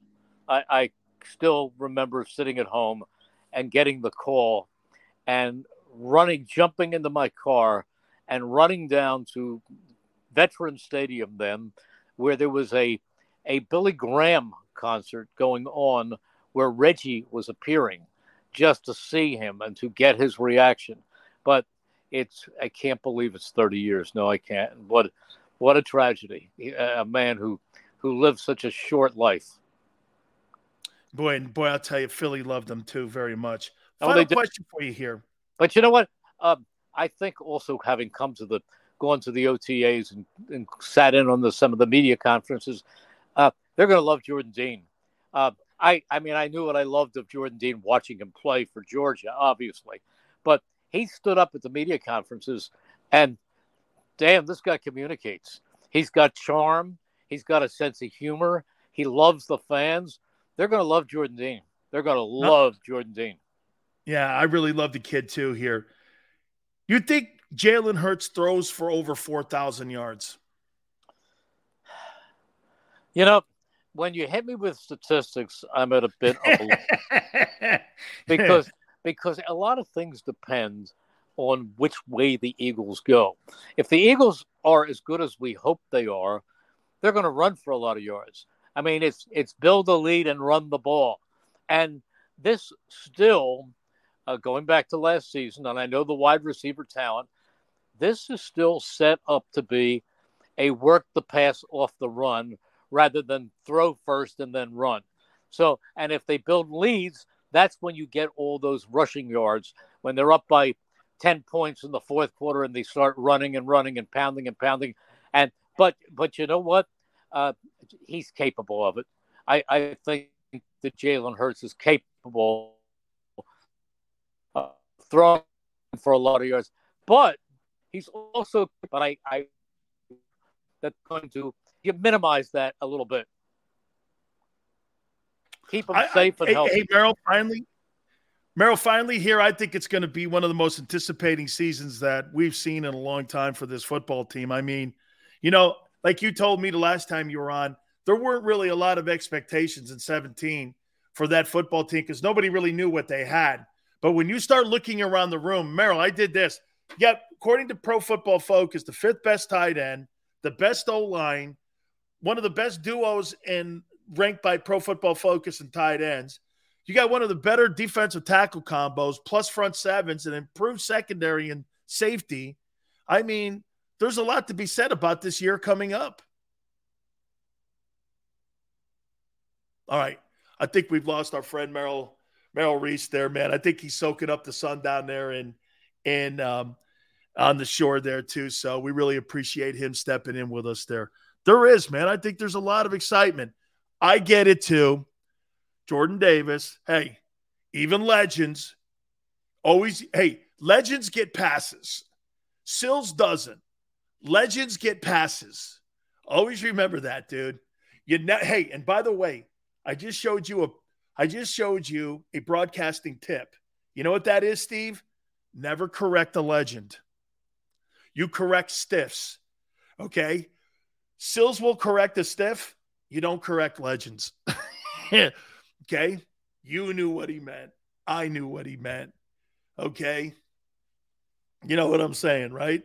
I, I still remember sitting at home and getting the call and running, jumping into my car and running down to Veteran Stadium then, where there was a, a Billy Graham concert going on where Reggie was appearing just to see him and to get his reaction. But it's I can't believe it's 30 years. No, I can't. What what a tragedy. A man who who lived such a short life. Boy, and boy, I'll tell you, Philly loved them too very much. Oh, Final oh, question for you here. But you know what? Um, I think also having come to the gone to the OTAs and, and sat in on the, some of the media conferences, uh, they're going to love Jordan Dean. Uh, I, I mean, I knew what I loved of Jordan Dean watching him play for Georgia, obviously, but he stood up at the media conferences and, damn, this guy communicates. He's got charm. He's got a sense of humor. He loves the fans. They're going to love Jordan Dean. They're going to love Jordan Dean. Yeah, I really love the kid too. Here, you think Jalen Hurts throws for over four thousand yards? You know, when you hit me with statistics, I'm at a bit of a *laughs* because because a lot of things depend on which way the Eagles go. If the Eagles are as good as we hope they are, they're going to run for a lot of yards. I mean, it's it's build the lead and run the ball, and this still uh, going back to last season, and I know the wide receiver talent. this is still set up to be a work the pass off the run rather than throw first and then run. So, and if they build leads, that's when you get all those rushing yards when they're up by 10 points in the fourth quarter and they start running and running and pounding and pounding. And, but, but you know what? Uh, he's capable of it. I, I think that Jalen Hurts is capable of throwing for a lot of yards, but he's also, but I, I, that's going to you minimize that a little bit. Keep them I, safe I, and healthy. Hey, Merrill, finally, Merrill, finally here. I think it's going to be one of the most anticipating seasons that we've seen in a long time for this football team. I mean, you know, like you told me the last time you were on, there weren't really a lot of expectations in 17 for that football team because nobody really knew what they had. But when you start looking around the room, Merrill, I did this. Yep, according to Pro Football Focus, the fifth best tight end, the best O line, one of the best duos in ranked by Pro Football Focus and tight ends. You got one of the better defensive tackle combos, plus front sevens, and improved secondary and safety. I mean, there's a lot to be said about this year coming up. All right. I think we've lost our friend Merrill Merrill Reese there, man. I think he's soaking up the sun down there and in um, on the shore there too. So we really appreciate him stepping in with us there. There is, man. I think there's a lot of excitement. I get it too. Jordan Davis, hey, even legends always, hey, legends get passes. Sills doesn't. Legends get passes. Always remember that, dude. You ne- hey, and by the way, I just showed you a I just showed you a broadcasting tip. You know what that is, Steve? Never correct a legend. You correct stiffs. Okay? Sills will correct a stiff. You don't correct legends. *laughs* okay? You knew what he meant. I knew what he meant. Okay? You know what I'm saying, right?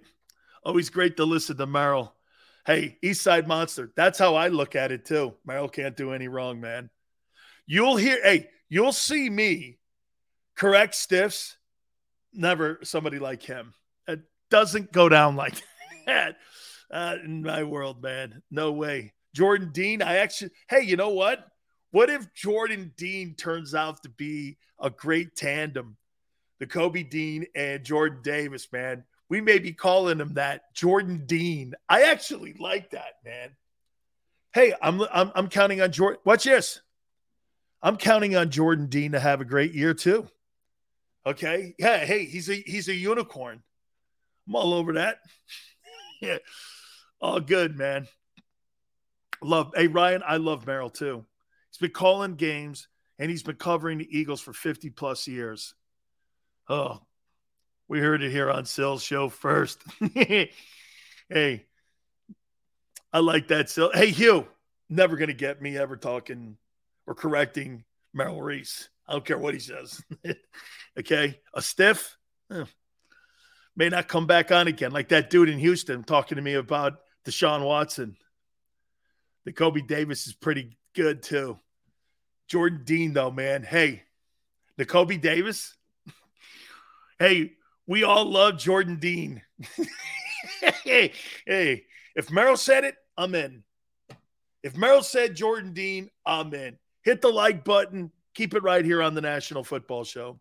Always great to listen to Merrill. Hey, East Side Monster. That's how I look at it too. Merrill can't do any wrong, man. You'll hear, hey, you'll see me correct stiffs. Never somebody like him. It doesn't go down like *laughs* that uh, in my world, man. No way. Jordan Dean, I actually, hey, you know what? What if Jordan Dean turns out to be a great tandem? Nakobe Dean and Jordan Davis, man. We may be calling him that Jordan Dean. I actually like that, man. Hey, I'm I'm, I'm counting on Jordan. Watch this. I'm counting on Jordan Dean to have a great year too. Okay. Yeah. Hey, he's a he's a unicorn. I'm all over that. *laughs* yeah. All good, man. Love. Hey, Ryan, I love Merrill too. He's been calling games and he's been covering the Eagles for 50 plus years. Oh, we heard it here on Sill's show first. *laughs* hey, I like that. Sill. Hey, Hugh, never going to get me ever talking or correcting Merrill Reese. I don't care what he says. *laughs* okay. A stiff eh, may not come back on again, like that dude in Houston talking to me about Deshaun Watson. The Kobe Davis is pretty good too. Jordan Dean, though, man. Hey, the Kobe Davis. *laughs* hey, we all love Jordan Dean. *laughs* hey, hey, if Merrill said it, I'm in. If Merrill said Jordan Dean, I'm in. Hit the like button. Keep it right here on the National Football Show.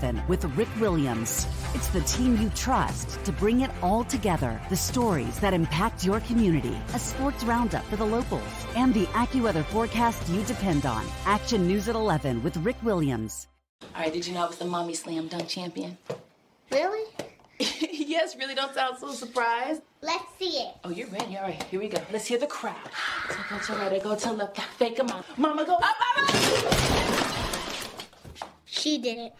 11 with Rick Williams. It's the team you trust to bring it all together. The stories that impact your community, a sports roundup for the locals, and the AccuWeather forecast you depend on. Action News at 11 with Rick Williams. All right, did you know I was the mommy slam dunk champion? Really? *laughs* yes, really don't sound so surprised. Let's see it. Oh, you're ready. All right, here we go. Let's hear the crowd. So go to right, go to left, fake a mama. Mama, go up, mama! She did it.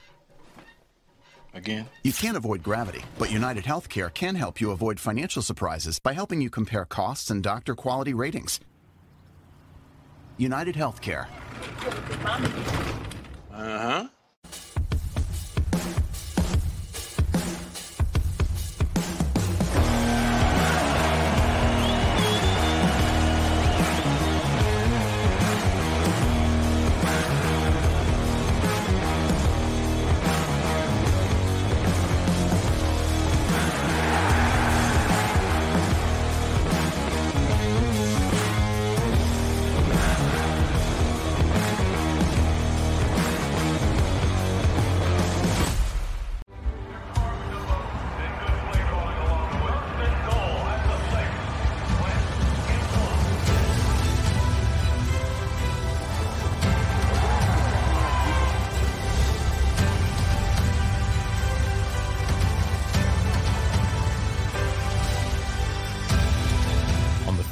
Again? You can't avoid gravity, but United Healthcare can help you avoid financial surprises by helping you compare costs and doctor quality ratings. United Healthcare. Uh huh.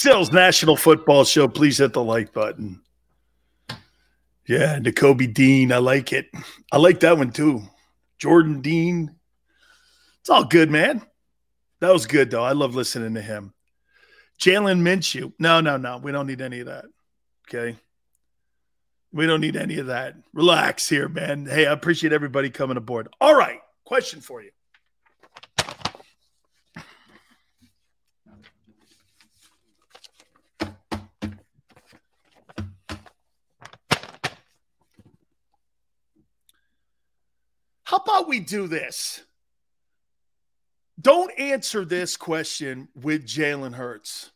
Sales National Football Show. Please hit the like button. Yeah, Nakobe Dean. I like it. I like that one too. Jordan Dean. It's all good, man. That was good though. I love listening to him. Jalen Minshew. No, no, no. We don't need any of that. Okay. We don't need any of that. Relax here, man. Hey, I appreciate everybody coming aboard. All right. Question for you. How about we do this? Don't answer this question with Jalen Hurts.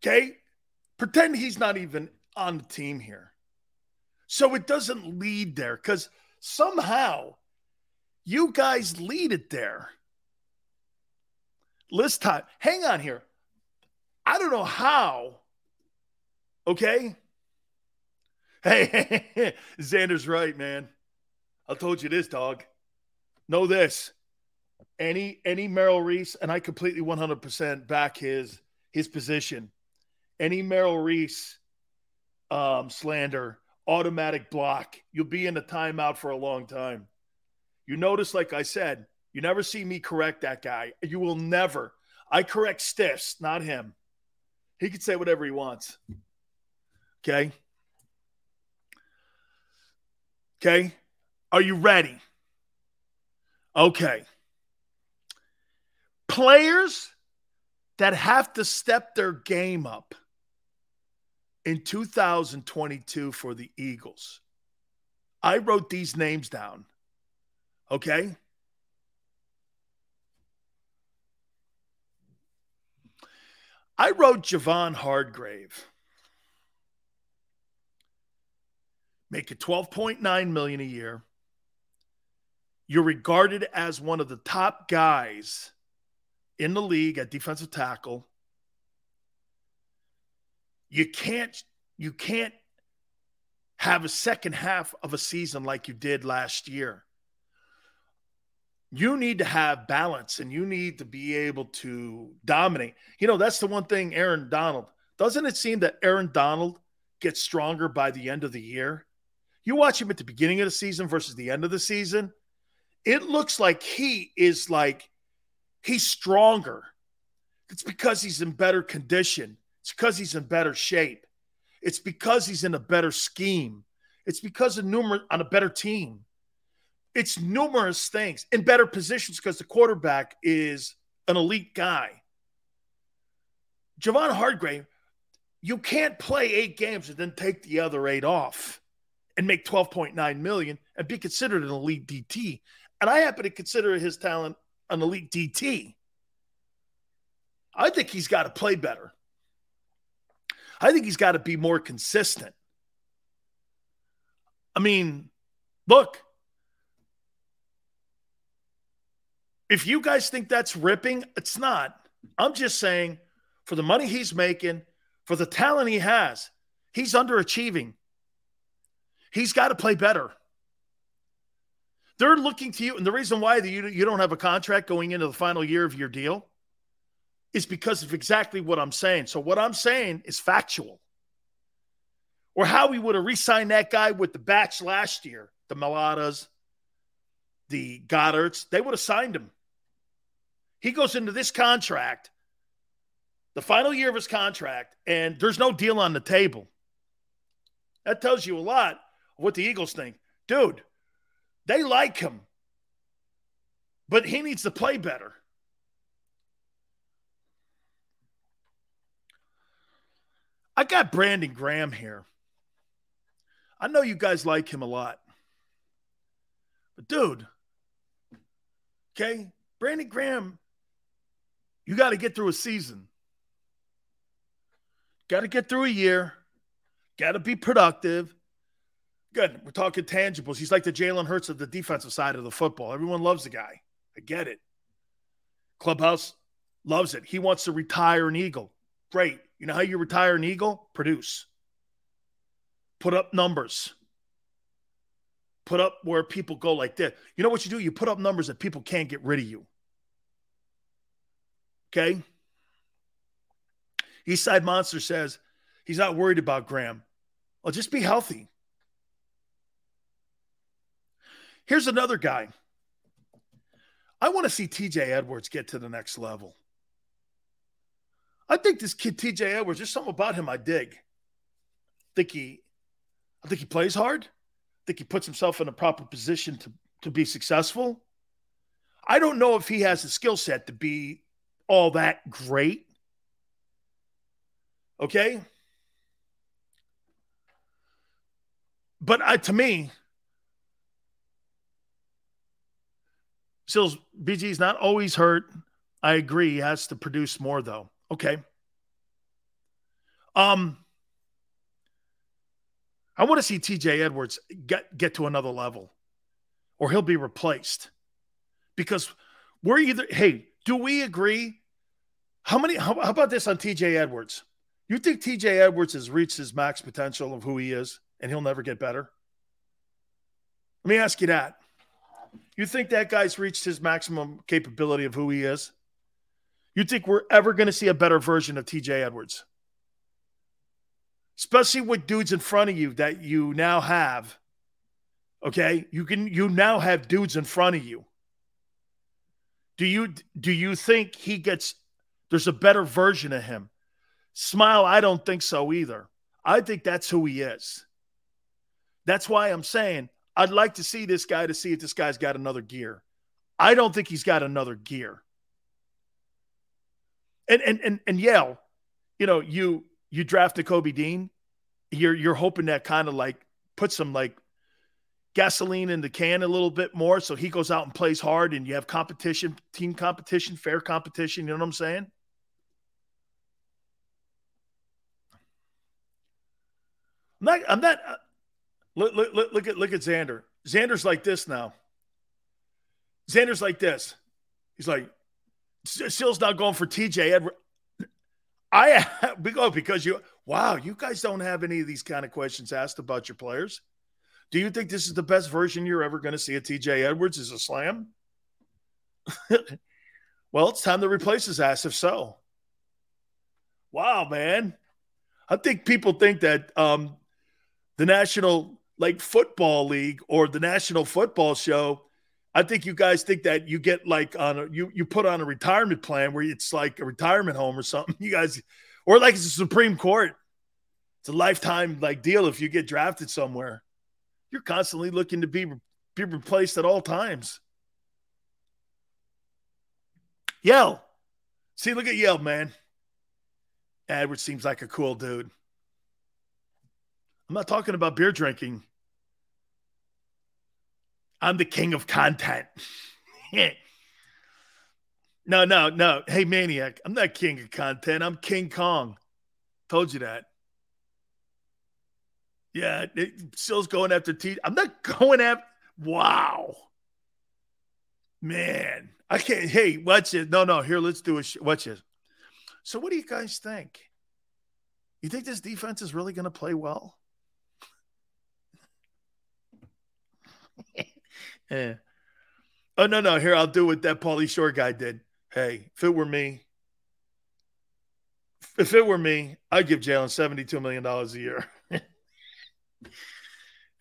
Okay? Pretend he's not even on the team here. So it doesn't lead there because somehow you guys lead it there. List time. Hang on here. I don't know how. Okay? *laughs* Hey, *laughs* Xander's right, man. I told you this, dog. Know this. Any any Merrill Reese, and I completely 100% back his his position. Any Merrill Reese um, slander, automatic block. You'll be in a timeout for a long time. You notice, like I said, you never see me correct that guy. You will never. I correct stiffs, not him. He can say whatever he wants. Okay. Okay. Are you ready? Okay. Players that have to step their game up in 2022 for the Eagles. I wrote these names down. Okay. I wrote Javon Hargrave. Make it 12.9 million a year. You're regarded as one of the top guys in the league at defensive tackle. You can't you can't have a second half of a season like you did last year. You need to have balance and you need to be able to dominate. You know, that's the one thing Aaron Donald. Doesn't it seem that Aaron Donald gets stronger by the end of the year? You watch him at the beginning of the season versus the end of the season, it looks like he is like he's stronger. It's because he's in better condition. It's because he's in better shape. It's because he's in a better scheme. It's because of numerous on a better team. It's numerous things in better positions because the quarterback is an elite guy. Javon Hargrave, you can't play eight games and then take the other eight off and make 12.9 million and be considered an elite DT. And I happen to consider his talent an elite DT. I think he's got to play better. I think he's got to be more consistent. I mean, look, if you guys think that's ripping, it's not. I'm just saying for the money he's making, for the talent he has, he's underachieving. He's got to play better. They're looking to you, and the reason why you, you don't have a contract going into the final year of your deal is because of exactly what I'm saying. So, what I'm saying is factual. Or how we would have re signed that guy with the batch last year, the Mailata's, the Goederts, they would have signed him. He goes into this contract, the final year of his contract, and there's no deal on the table. That tells you a lot of what the Eagles think. Dude, they like him, but he needs to play better. I got Brandon Graham here. I know you guys like him a lot. But, dude, okay, Brandon Graham, you got to get through a season. Got to get through a year. Got to be productive. Good. We're talking tangibles. He's like the Jalen Hurts of the defensive side of the football. Everyone loves the guy. I get it. Clubhouse loves it. He wants to retire an Eagle. Great. You know how you retire an Eagle? Produce. Put up numbers. Put up where people go like this. You know what you do? You put up numbers that people can't get rid of you. Okay? Eastside Monster says he's not worried about Graham. Well, just be healthy. Here's another guy. I want to see TJ Edwards get to the next level. I think this kid TJ Edwards, there's something about him I dig. I think he I think he plays hard. I think he puts himself in a proper position to, to be successful. I don't know if he has the skill set to be all that great. Okay? But I, to me, Sills BG's not always hurt. I agree. He has to produce more, though. Okay. Um, I want to see TJ Edwards get get to another level, or he'll be replaced. Because we're either hey, do we agree? How many? How, how about this on TJ Edwards? You think TJ Edwards has reached his max potential of who he is, and he'll never get better? Let me ask you that. You think that guy's reached his maximum capability of who he is? You think we're ever going to see a better version of TJ Edwards? Especially with dudes in front of you that you now have. Okay? You can you now have dudes in front of you. Do you do you think he gets there's a better version of him? Smile, I don't think so either. I think that's who he is. That's why I'm saying I'd like to see this guy to see if this guy's got another gear. I don't think he's got another gear. And and and and Yale, you know, you you draft Kobe Dean, you're you're hoping that kind of like put some like gasoline in the can a little bit more so he goes out and plays hard and you have competition, team competition, fair competition, you know what I'm saying? I'm not, I'm not, Look, look, look, look at look at Xander. Xander's like this now. Xander's like this. He's like, Still's not going for TJ Edward. *clears throat* I *laughs* go because you wow, you guys don't have any of these kind of questions asked about your players. Do you think this is the best version you're ever going to see of TJ Edwards is a slam? *laughs* well, it's time to replace his ass if so. Wow, man. I think people think that um, the national like football league or the national football show, I think you guys think that you get like on a you you put on a retirement plan where it's like a retirement home or something. *laughs* You guys or like it's a Supreme Court. It's a lifetime like deal if you get drafted somewhere. You're constantly looking to be be replaced at all times. Yell. See, look at Yell, man. edward seems like a cool dude. I'm not talking about beer drinking. I'm the king of content. *laughs* no, no, no. Hey, Maniac, I'm not king of content. I'm King Kong. Told you that. Yeah, it, going after T. I'm not *laughs* going after. Wow. Man, I can't. Hey, watch it. No, no. Here, let's do a. Sh- watch it. So, what do you guys think? You think this defense is really going to play well? *laughs* yeah. Oh no, no. Here, I'll do what that Pauly Shore guy did. Hey, if it were me, if it were me, I'd give Jalen seventy-two million dollars a year, *laughs*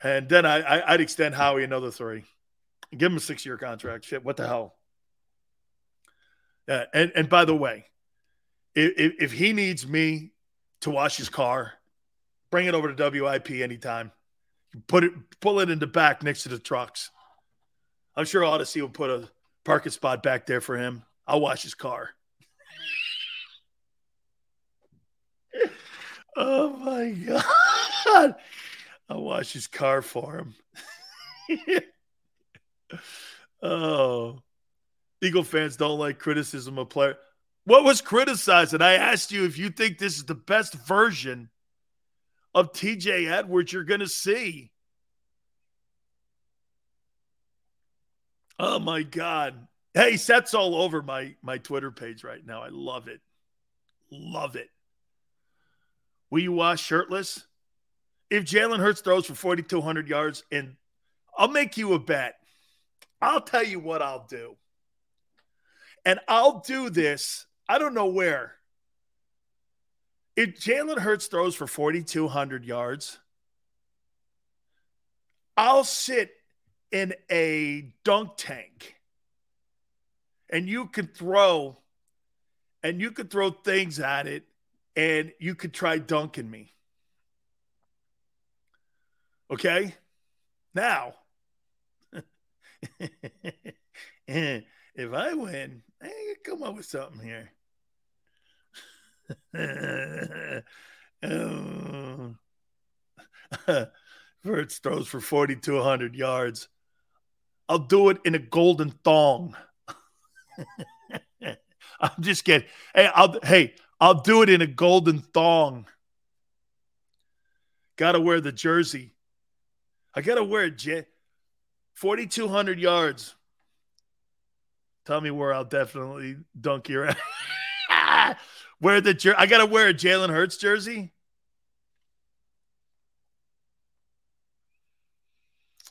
and then I, would extend Howie another three, give him a six-year contract. Shit, what the hell? And and by the way, if if he needs me to wash his car, bring it over to WIP anytime. Put it pull it in the back next to the trucks. I'm sure Audacy will put a parking spot back there for him. I'll wash his car. *laughs* oh my god. I'll wash his car for him. *laughs* oh. Eagle fans don't like criticism of player. What was criticized? And I asked you if you think this is the best version of TJ Edwards you're going to see. Oh my God. Hey, Seth's all over my my Twitter page right now. I love it. Love it. Will you watch shirtless? If Jalen Hurts throws for 4,200 yards, and I'll make you a bet. I'll tell you what I'll do. And I'll do this, I don't know where. If Jalen Hurts throws for 4,200 yards, I'll sit in a dunk tank and you could throw and you could throw things at it and you could try dunking me. Okay? Now, *laughs* if I win, I come up with something here. *laughs* Hurts throws for 4,200 yards. I'll do it in a golden thong. *laughs* I'm just kidding. Hey, I'll hey, I'll do it in a golden thong. Gotta wear the jersey. I gotta wear it. Jay. 4,200 yards. Tell me where I'll definitely dunk your ass. *laughs* wear the jer- I gotta wear a Jalen Hurts jersey.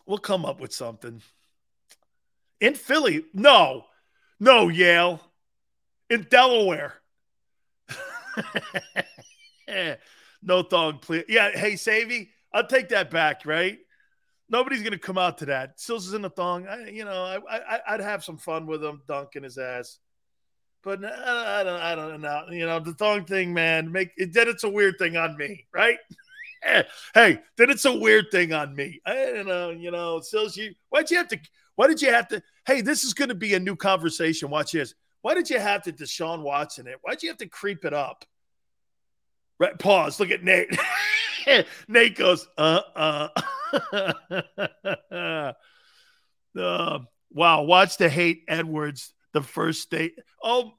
We'll come up with something. In Philly, no, no, Yale. In Delaware. *laughs* no thong, please. Yeah, hey, Savvy, I'll take that back, right? Nobody's going to come out to that. Sills is in the thong. I, you know, I, I, would have some fun with him dunking his ass. But I, I don't, I don't know. You know, the thong thing, man, make it, then it's a weird thing on me, right? *laughs* hey, then it's a weird thing on me. I don't know, you know, Sills, you, why'd you have to, why did you have to? Hey, this is going to be a new conversation. Watch this. Why did you have to Deshaun Watson it? Why'd you have to creep it up? Right. Pause. Look at Nate. *laughs* Nate goes, uh, uh. uh. *laughs* Wow. Watch the hate Edwards, the first state. Oh,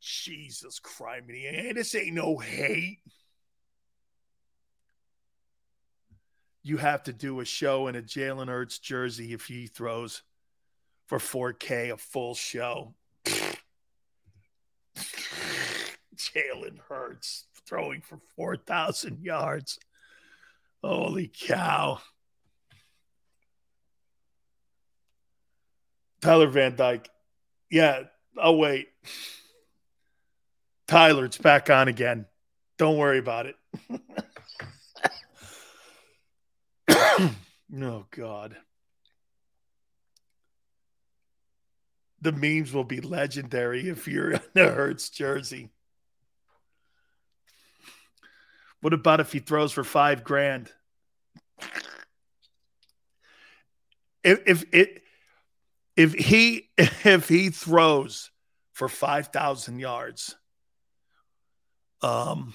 Jesus Christ. This ain't no hate. You have to do a show in a Jalen Hurts jersey if he throws for 4K, a full show. Jalen Hurts throwing for 4,000 yards. Holy cow. Tyler Van Dyke. Yeah, I'll wait. Tyler, it's back on again. Don't worry about it. *coughs* oh, God. the memes will be legendary if you're *laughs* in a Hurts jersey. What about if he throws for five grand? If if it if he *laughs* if he throws for five thousand yards, um,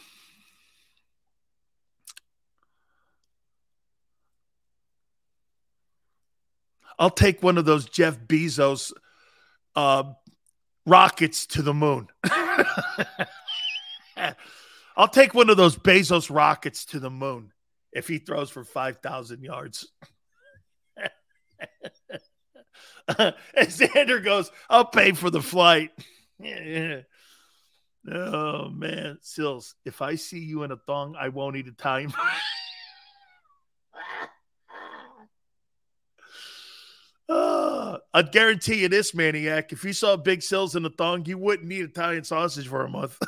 I'll take one of those Jeff Bezos uh, rockets to the moon. *laughs* I'll take one of those Bezos rockets to the moon if he throws for 5,000 yards. *laughs* and Xander goes, I'll pay for the flight. *laughs* oh, man. Sills, if I see you in a thong, I won't eat Italian. Uh, *gasps* I'd guarantee you this, Maniac. If you saw Big Sills in a thong, you wouldn't need Italian sausage for a month. *laughs*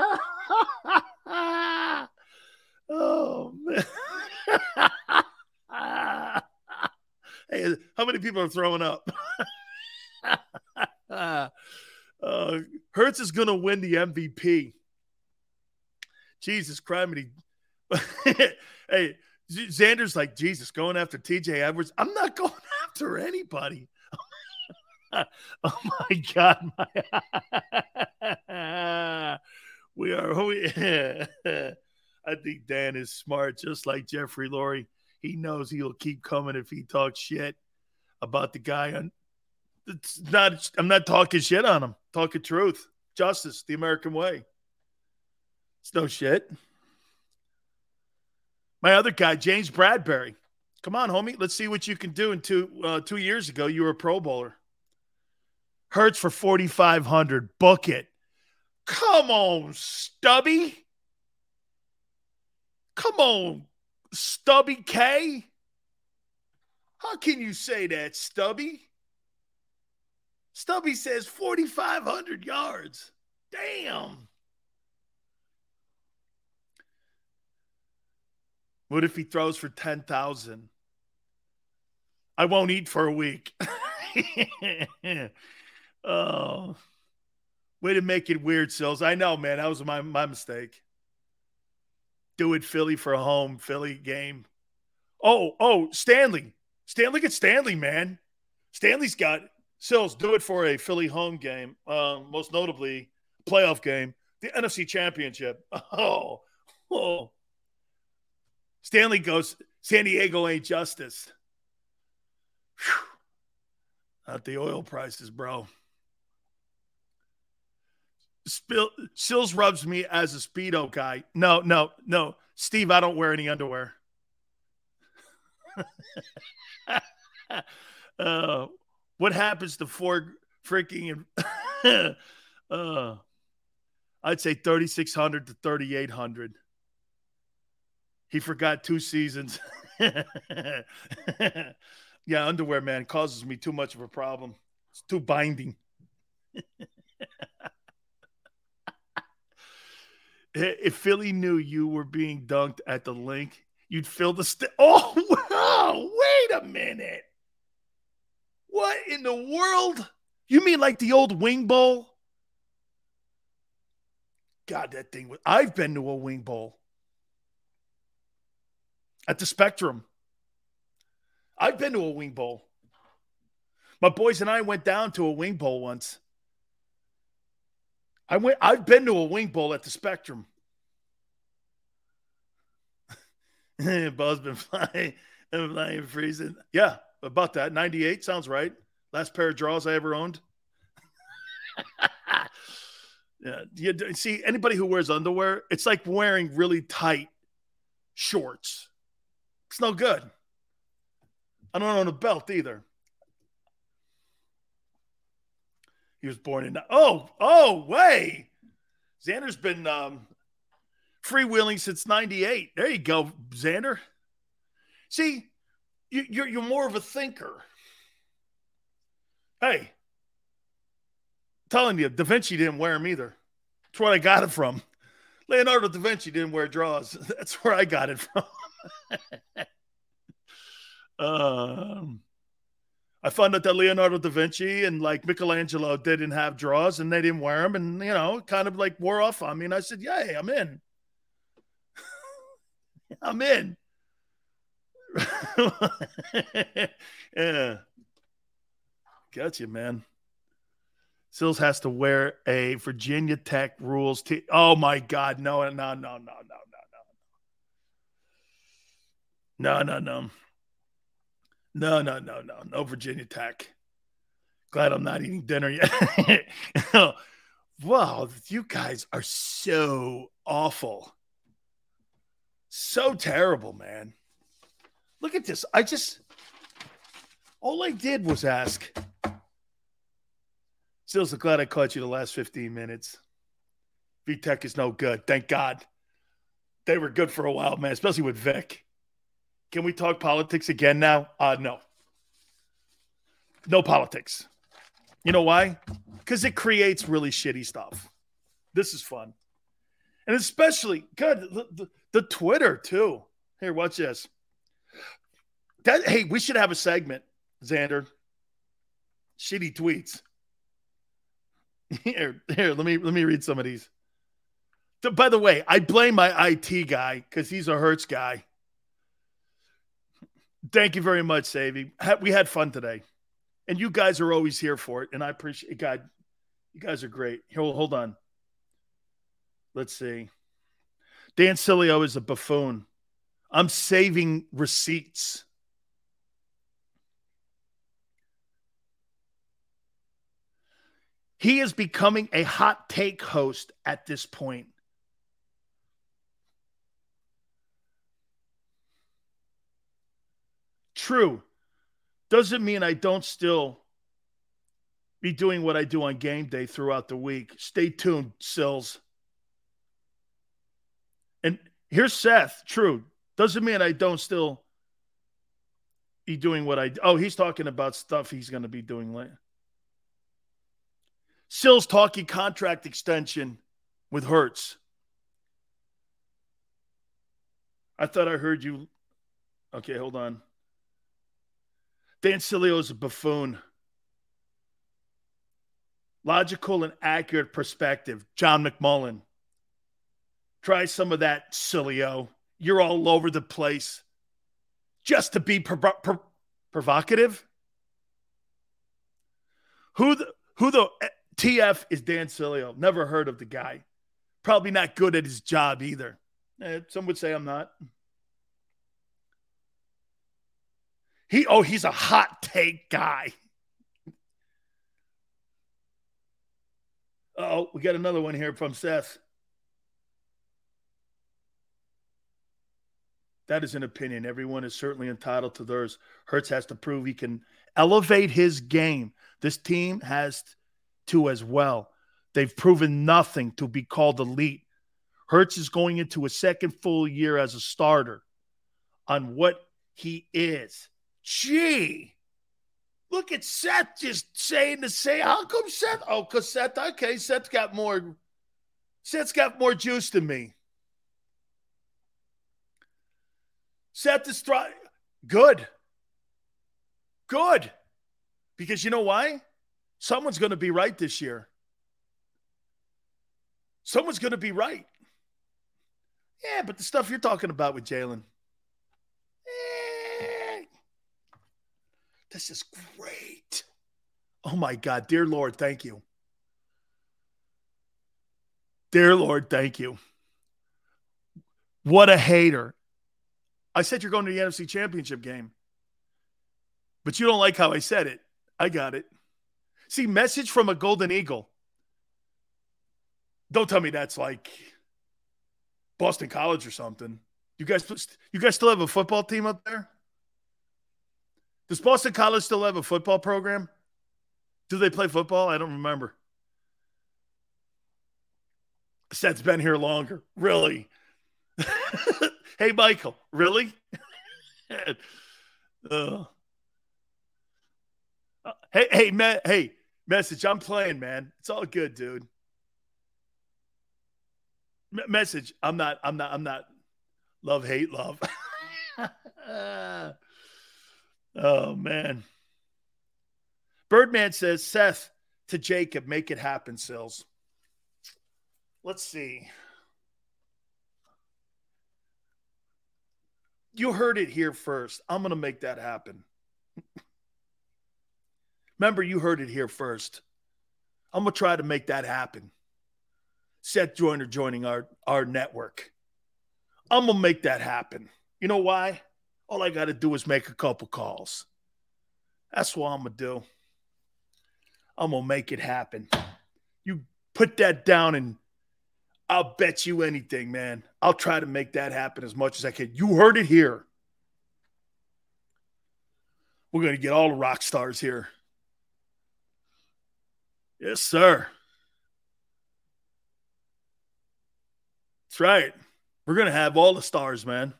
*laughs* oh man. *laughs* hey, how many people are throwing up? uh, Hurts is going to win the MVP. Jesus Christ. hey, Xander's like, Jesus, going after TJ Edwards. I'm not going *laughs* after anybody. *laughs* oh my God. My *laughs* we are. Oh, we, I think Dan is smart, just like Jeffrey Lurie. He knows he'll keep coming if he talks shit about the guy. On, it's not. I'm not talking shit on him. Talking truth, justice, the American way. It's no shit. My other guy, James Bradberry. Come on, homie. Let's see what you can do. In two uh, two years ago, you were a Pro Bowler. Hurts for forty five hundred. Book it. Come on, Stubby. Come on, Stubby K. How can you say that, Stubby? Stubby says 4,500 yards. Damn. What if he throws for 10,000? I won't eat for a week. *laughs* oh, way to make it weird, Sills. I know, man. That was my, my mistake. Do it, Philly, for a home Philly game. Oh, oh, Stanley. Stanley get Stanley, man. Stanley's got Sills. Do it for a Philly home game. Uh, most notably, playoff game, the NFC Championship. *laughs* Oh, oh. Stanley goes, San Diego ain't justice. Whew. Not the oil prices, bro. Spill, Sills rubs me as a Speedo guy. No, no, no. Steve, I don't wear any underwear. *laughs* uh, what happens to four freaking *laughs* uh, I'd say 3600 to 3800 he forgot two seasons. *laughs* yeah, underwear, man, causes me too much of a problem. It's too binding. if Philly knew you were being dunked at the link, you'd fill the st- *laughs* Oh, wow, wait a minute. What in the world? You mean like the old wing bowl? God, that thing was. I've been to a wing bowl at the Spectrum. I've been to a wing bowl. My boys and I went down to a wing bowl once. I went. I've been to a wing bowl at the Spectrum. *laughs* Buzz been flying, *laughs* been flying, freezing. Yeah, about that. Ninety-eight sounds right. Last pair of draws I ever owned. *laughs* yeah, you see anybody who wears underwear, it's like wearing really tight shorts. It's no good. I don't own a belt either. He was born in. Oh, oh, way. Xander's been um, freewheeling since 98. There you go, Xander. See, you, you're, you're more of a thinker. Hey, telling you, Da Vinci didn't wear them either. That's where I got it from. Leonardo da Vinci didn't wear draws. *laughs* That's where I got it from. *laughs* um, I found out that Leonardo da Vinci and like Michelangelo didn't have draws and they didn't wear them, and you know, kind of like wore off on me. And I said, "Yay, I'm in. *laughs* I'm in." *laughs* yeah, got you, man. Sills has to wear a Virginia Tech rules. T- oh my God, no, no, no, no, no, no, no, no, no, no. No, no, no, Virginia Tech. Glad I'm not eating dinner yet. *laughs* wow, you guys are so awful. So terrible, man. Look at this. I just all I did was ask. Still so glad I caught you the last 15 minutes. VTech is no good. Thank God. They were good for a while, man, especially with Vick. Can we talk politics again now? Uh no. No politics. You know why? Because it creates really shitty stuff. This is fun. And especially, good, the, the, the Twitter too. Here, watch this. That, hey, we should have a segment, Xander. Shitty tweets. *laughs* Here, here, let me let me read some of these. By the way, I blame my IT guy because he's a Hurts guy. Thank you very much, Savy. We had fun today, and you guys are always here for it, and I appreciate. God, you guys are great. Here, hold on. Let's see. Dan Sileo is a buffoon. I'm saving receipts. He is becoming a hot take host at this point. True. Doesn't mean I don't still be doing what I do on game day throughout the week. Stay tuned, Sills. And here's Seth. True. Doesn't mean I don't still be doing what I Oh, he's talking about stuff he's going to be doing later. Sills talking contract extension with Hurts. I thought I heard you. Okay, hold on. Dan Sileo is a buffoon. Logical and accurate perspective. John McMullen. Try some of that, Sileo. You're all over the place just to be provocative. Who the who the TF is Dan Sileo? Never heard of the guy. Probably not good at his job either. Eh, some would say I'm not. He oh, he's a hot take guy. Oh, we got another one here from Seth. That is an opinion. Everyone is certainly entitled to theirs. Hurts has to prove he can elevate his game. This team has to as well. They've proven nothing to be called elite. Hurts is going into a second full year as a starter on what he is. Gee, look at Seth just saying to say, how come Seth? Oh, because Seth, okay, Seth's got more, Seth's got more juice than me. Seth is trying. Good. Good. Because you know why? Someone's going to be right this year. Someone's going to be right. Yeah, but the stuff you're talking about with Jalen. Eh, this is great. Oh my God. Dear Lord, thank you. Dear Lord, thank you. What a hater. I said you're going to the NFC Championship game, but you don't like how I said it. I got it. See, message from a golden eagle. Don't tell me that's like Boston College or something. You guys, you guys still have a football team up there? Does Boston College still have a football program? Do they play football? I don't remember. Seth's been here longer. Really? *laughs* hey, Michael. Really? *laughs* uh. Hey, hey, man. Hey, Message, I'm playing, man. It's all good, dude. M- message, I'm not, I'm not, I'm not. Love, hate, love. *laughs* oh, man. Birdman says, Seth to JAKIB, make it happen, Sills. Let's see. You heard it here first. I'm going to make that happen. *laughs* Remember, you heard it here first. I'm going to try to make that happen. Seth Joyner joining our, our network. I'm going to make that happen. You know why? All I got to do is make a couple calls. That's what I'm going to do. I'm going to make it happen. You put that down and I'll bet you anything, man. I'll try to make that happen as much as I can. You heard it here. We're going to get all the rock stars here. Yes, sir. That's right. We're going to have all the stars, man.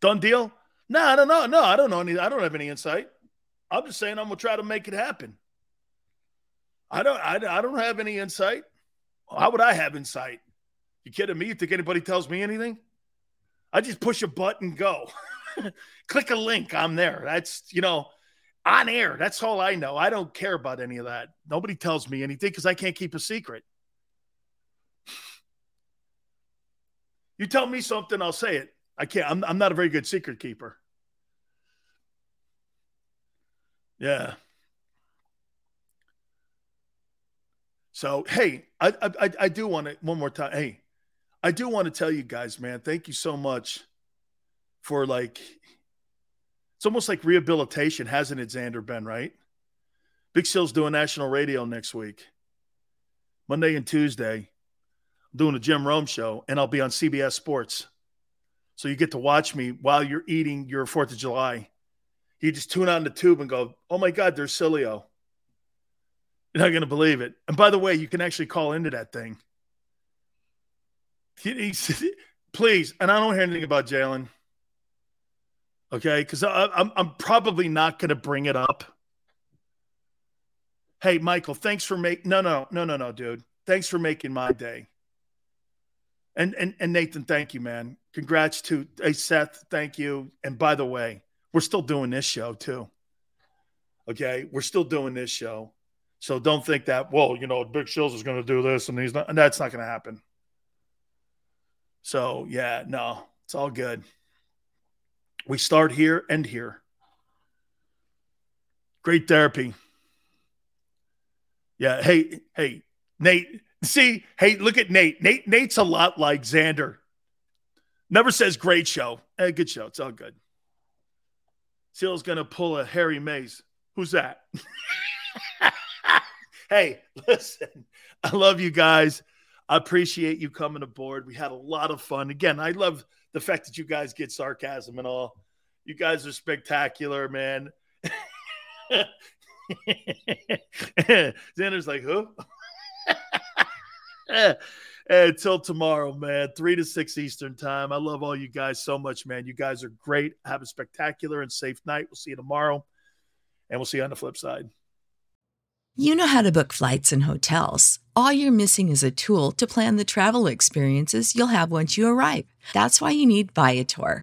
Done deal? No, I don't know. No, I don't know any. I don't have any insight. I'm just saying I'm to try to make it happen. I don't. I, I don't have any insight. How would I have insight? You kidding me? You think anybody tells me anything? I just push a button, go. *laughs* Click a link. I'm there. That's you know, on air. That's all I know. I don't care about any of that. Nobody tells me anything because I can't keep a secret. You tell me something, I'll say it. I can't. I'm, I'm not a very good secret keeper. Yeah. So hey, I I, I do want to one more time. Hey, I do want to tell you guys, man, thank you so much for like it's almost like rehabilitation, hasn't it, Xander Ben, right? Big Seal's doing national radio next week. Monday and Tuesday. I'm doing a Jim Rome show, and I'll be on CBS Sports. So you get to watch me while you're eating your Fourth of July. You just tune on the tube and go, oh my God, there's Sileo. You're not going to believe it. And by the way, you can actually call into that thing. Please, and I don't hear anything about Jalen. Okay, because I'm I'm probably not going to bring it up. Hey, Michael, thanks for making no no no no no, dude. Thanks for making my day. And and and Nathan, thank you, man. Congrats to hey Seth, thank you. And by the way, we're still doing this show too. Okay, we're still doing this show. So don't think that, well, you know, Big Shills is going to do this and he's not, and that's not going to happen. So, yeah, no, it's all good. We start here, end here. Great therapy. Yeah. Hey, hey, Nate. See, hey, look at Nate. Nate, Nate's a lot like Xander. Never says great show. Hey, good show. It's all good. Seal's gonna pull a Harry Mayes. Who's that? *laughs* hey, listen, I love you guys. I appreciate you coming aboard. We had a lot of fun. Again, I love the fact that you guys get sarcasm and all. You guys are spectacular, man. *laughs* Xander's like, who? *laughs* Until tomorrow, man. Three to six Eastern time. I love all you guys so much, man. You guys are great. Have a spectacular and safe night. We'll see you tomorrow. And we'll see you on the flip side. You know how to book flights and hotels. All you're missing is a tool to plan the travel experiences you'll have once you arrive. That's why you need Viator.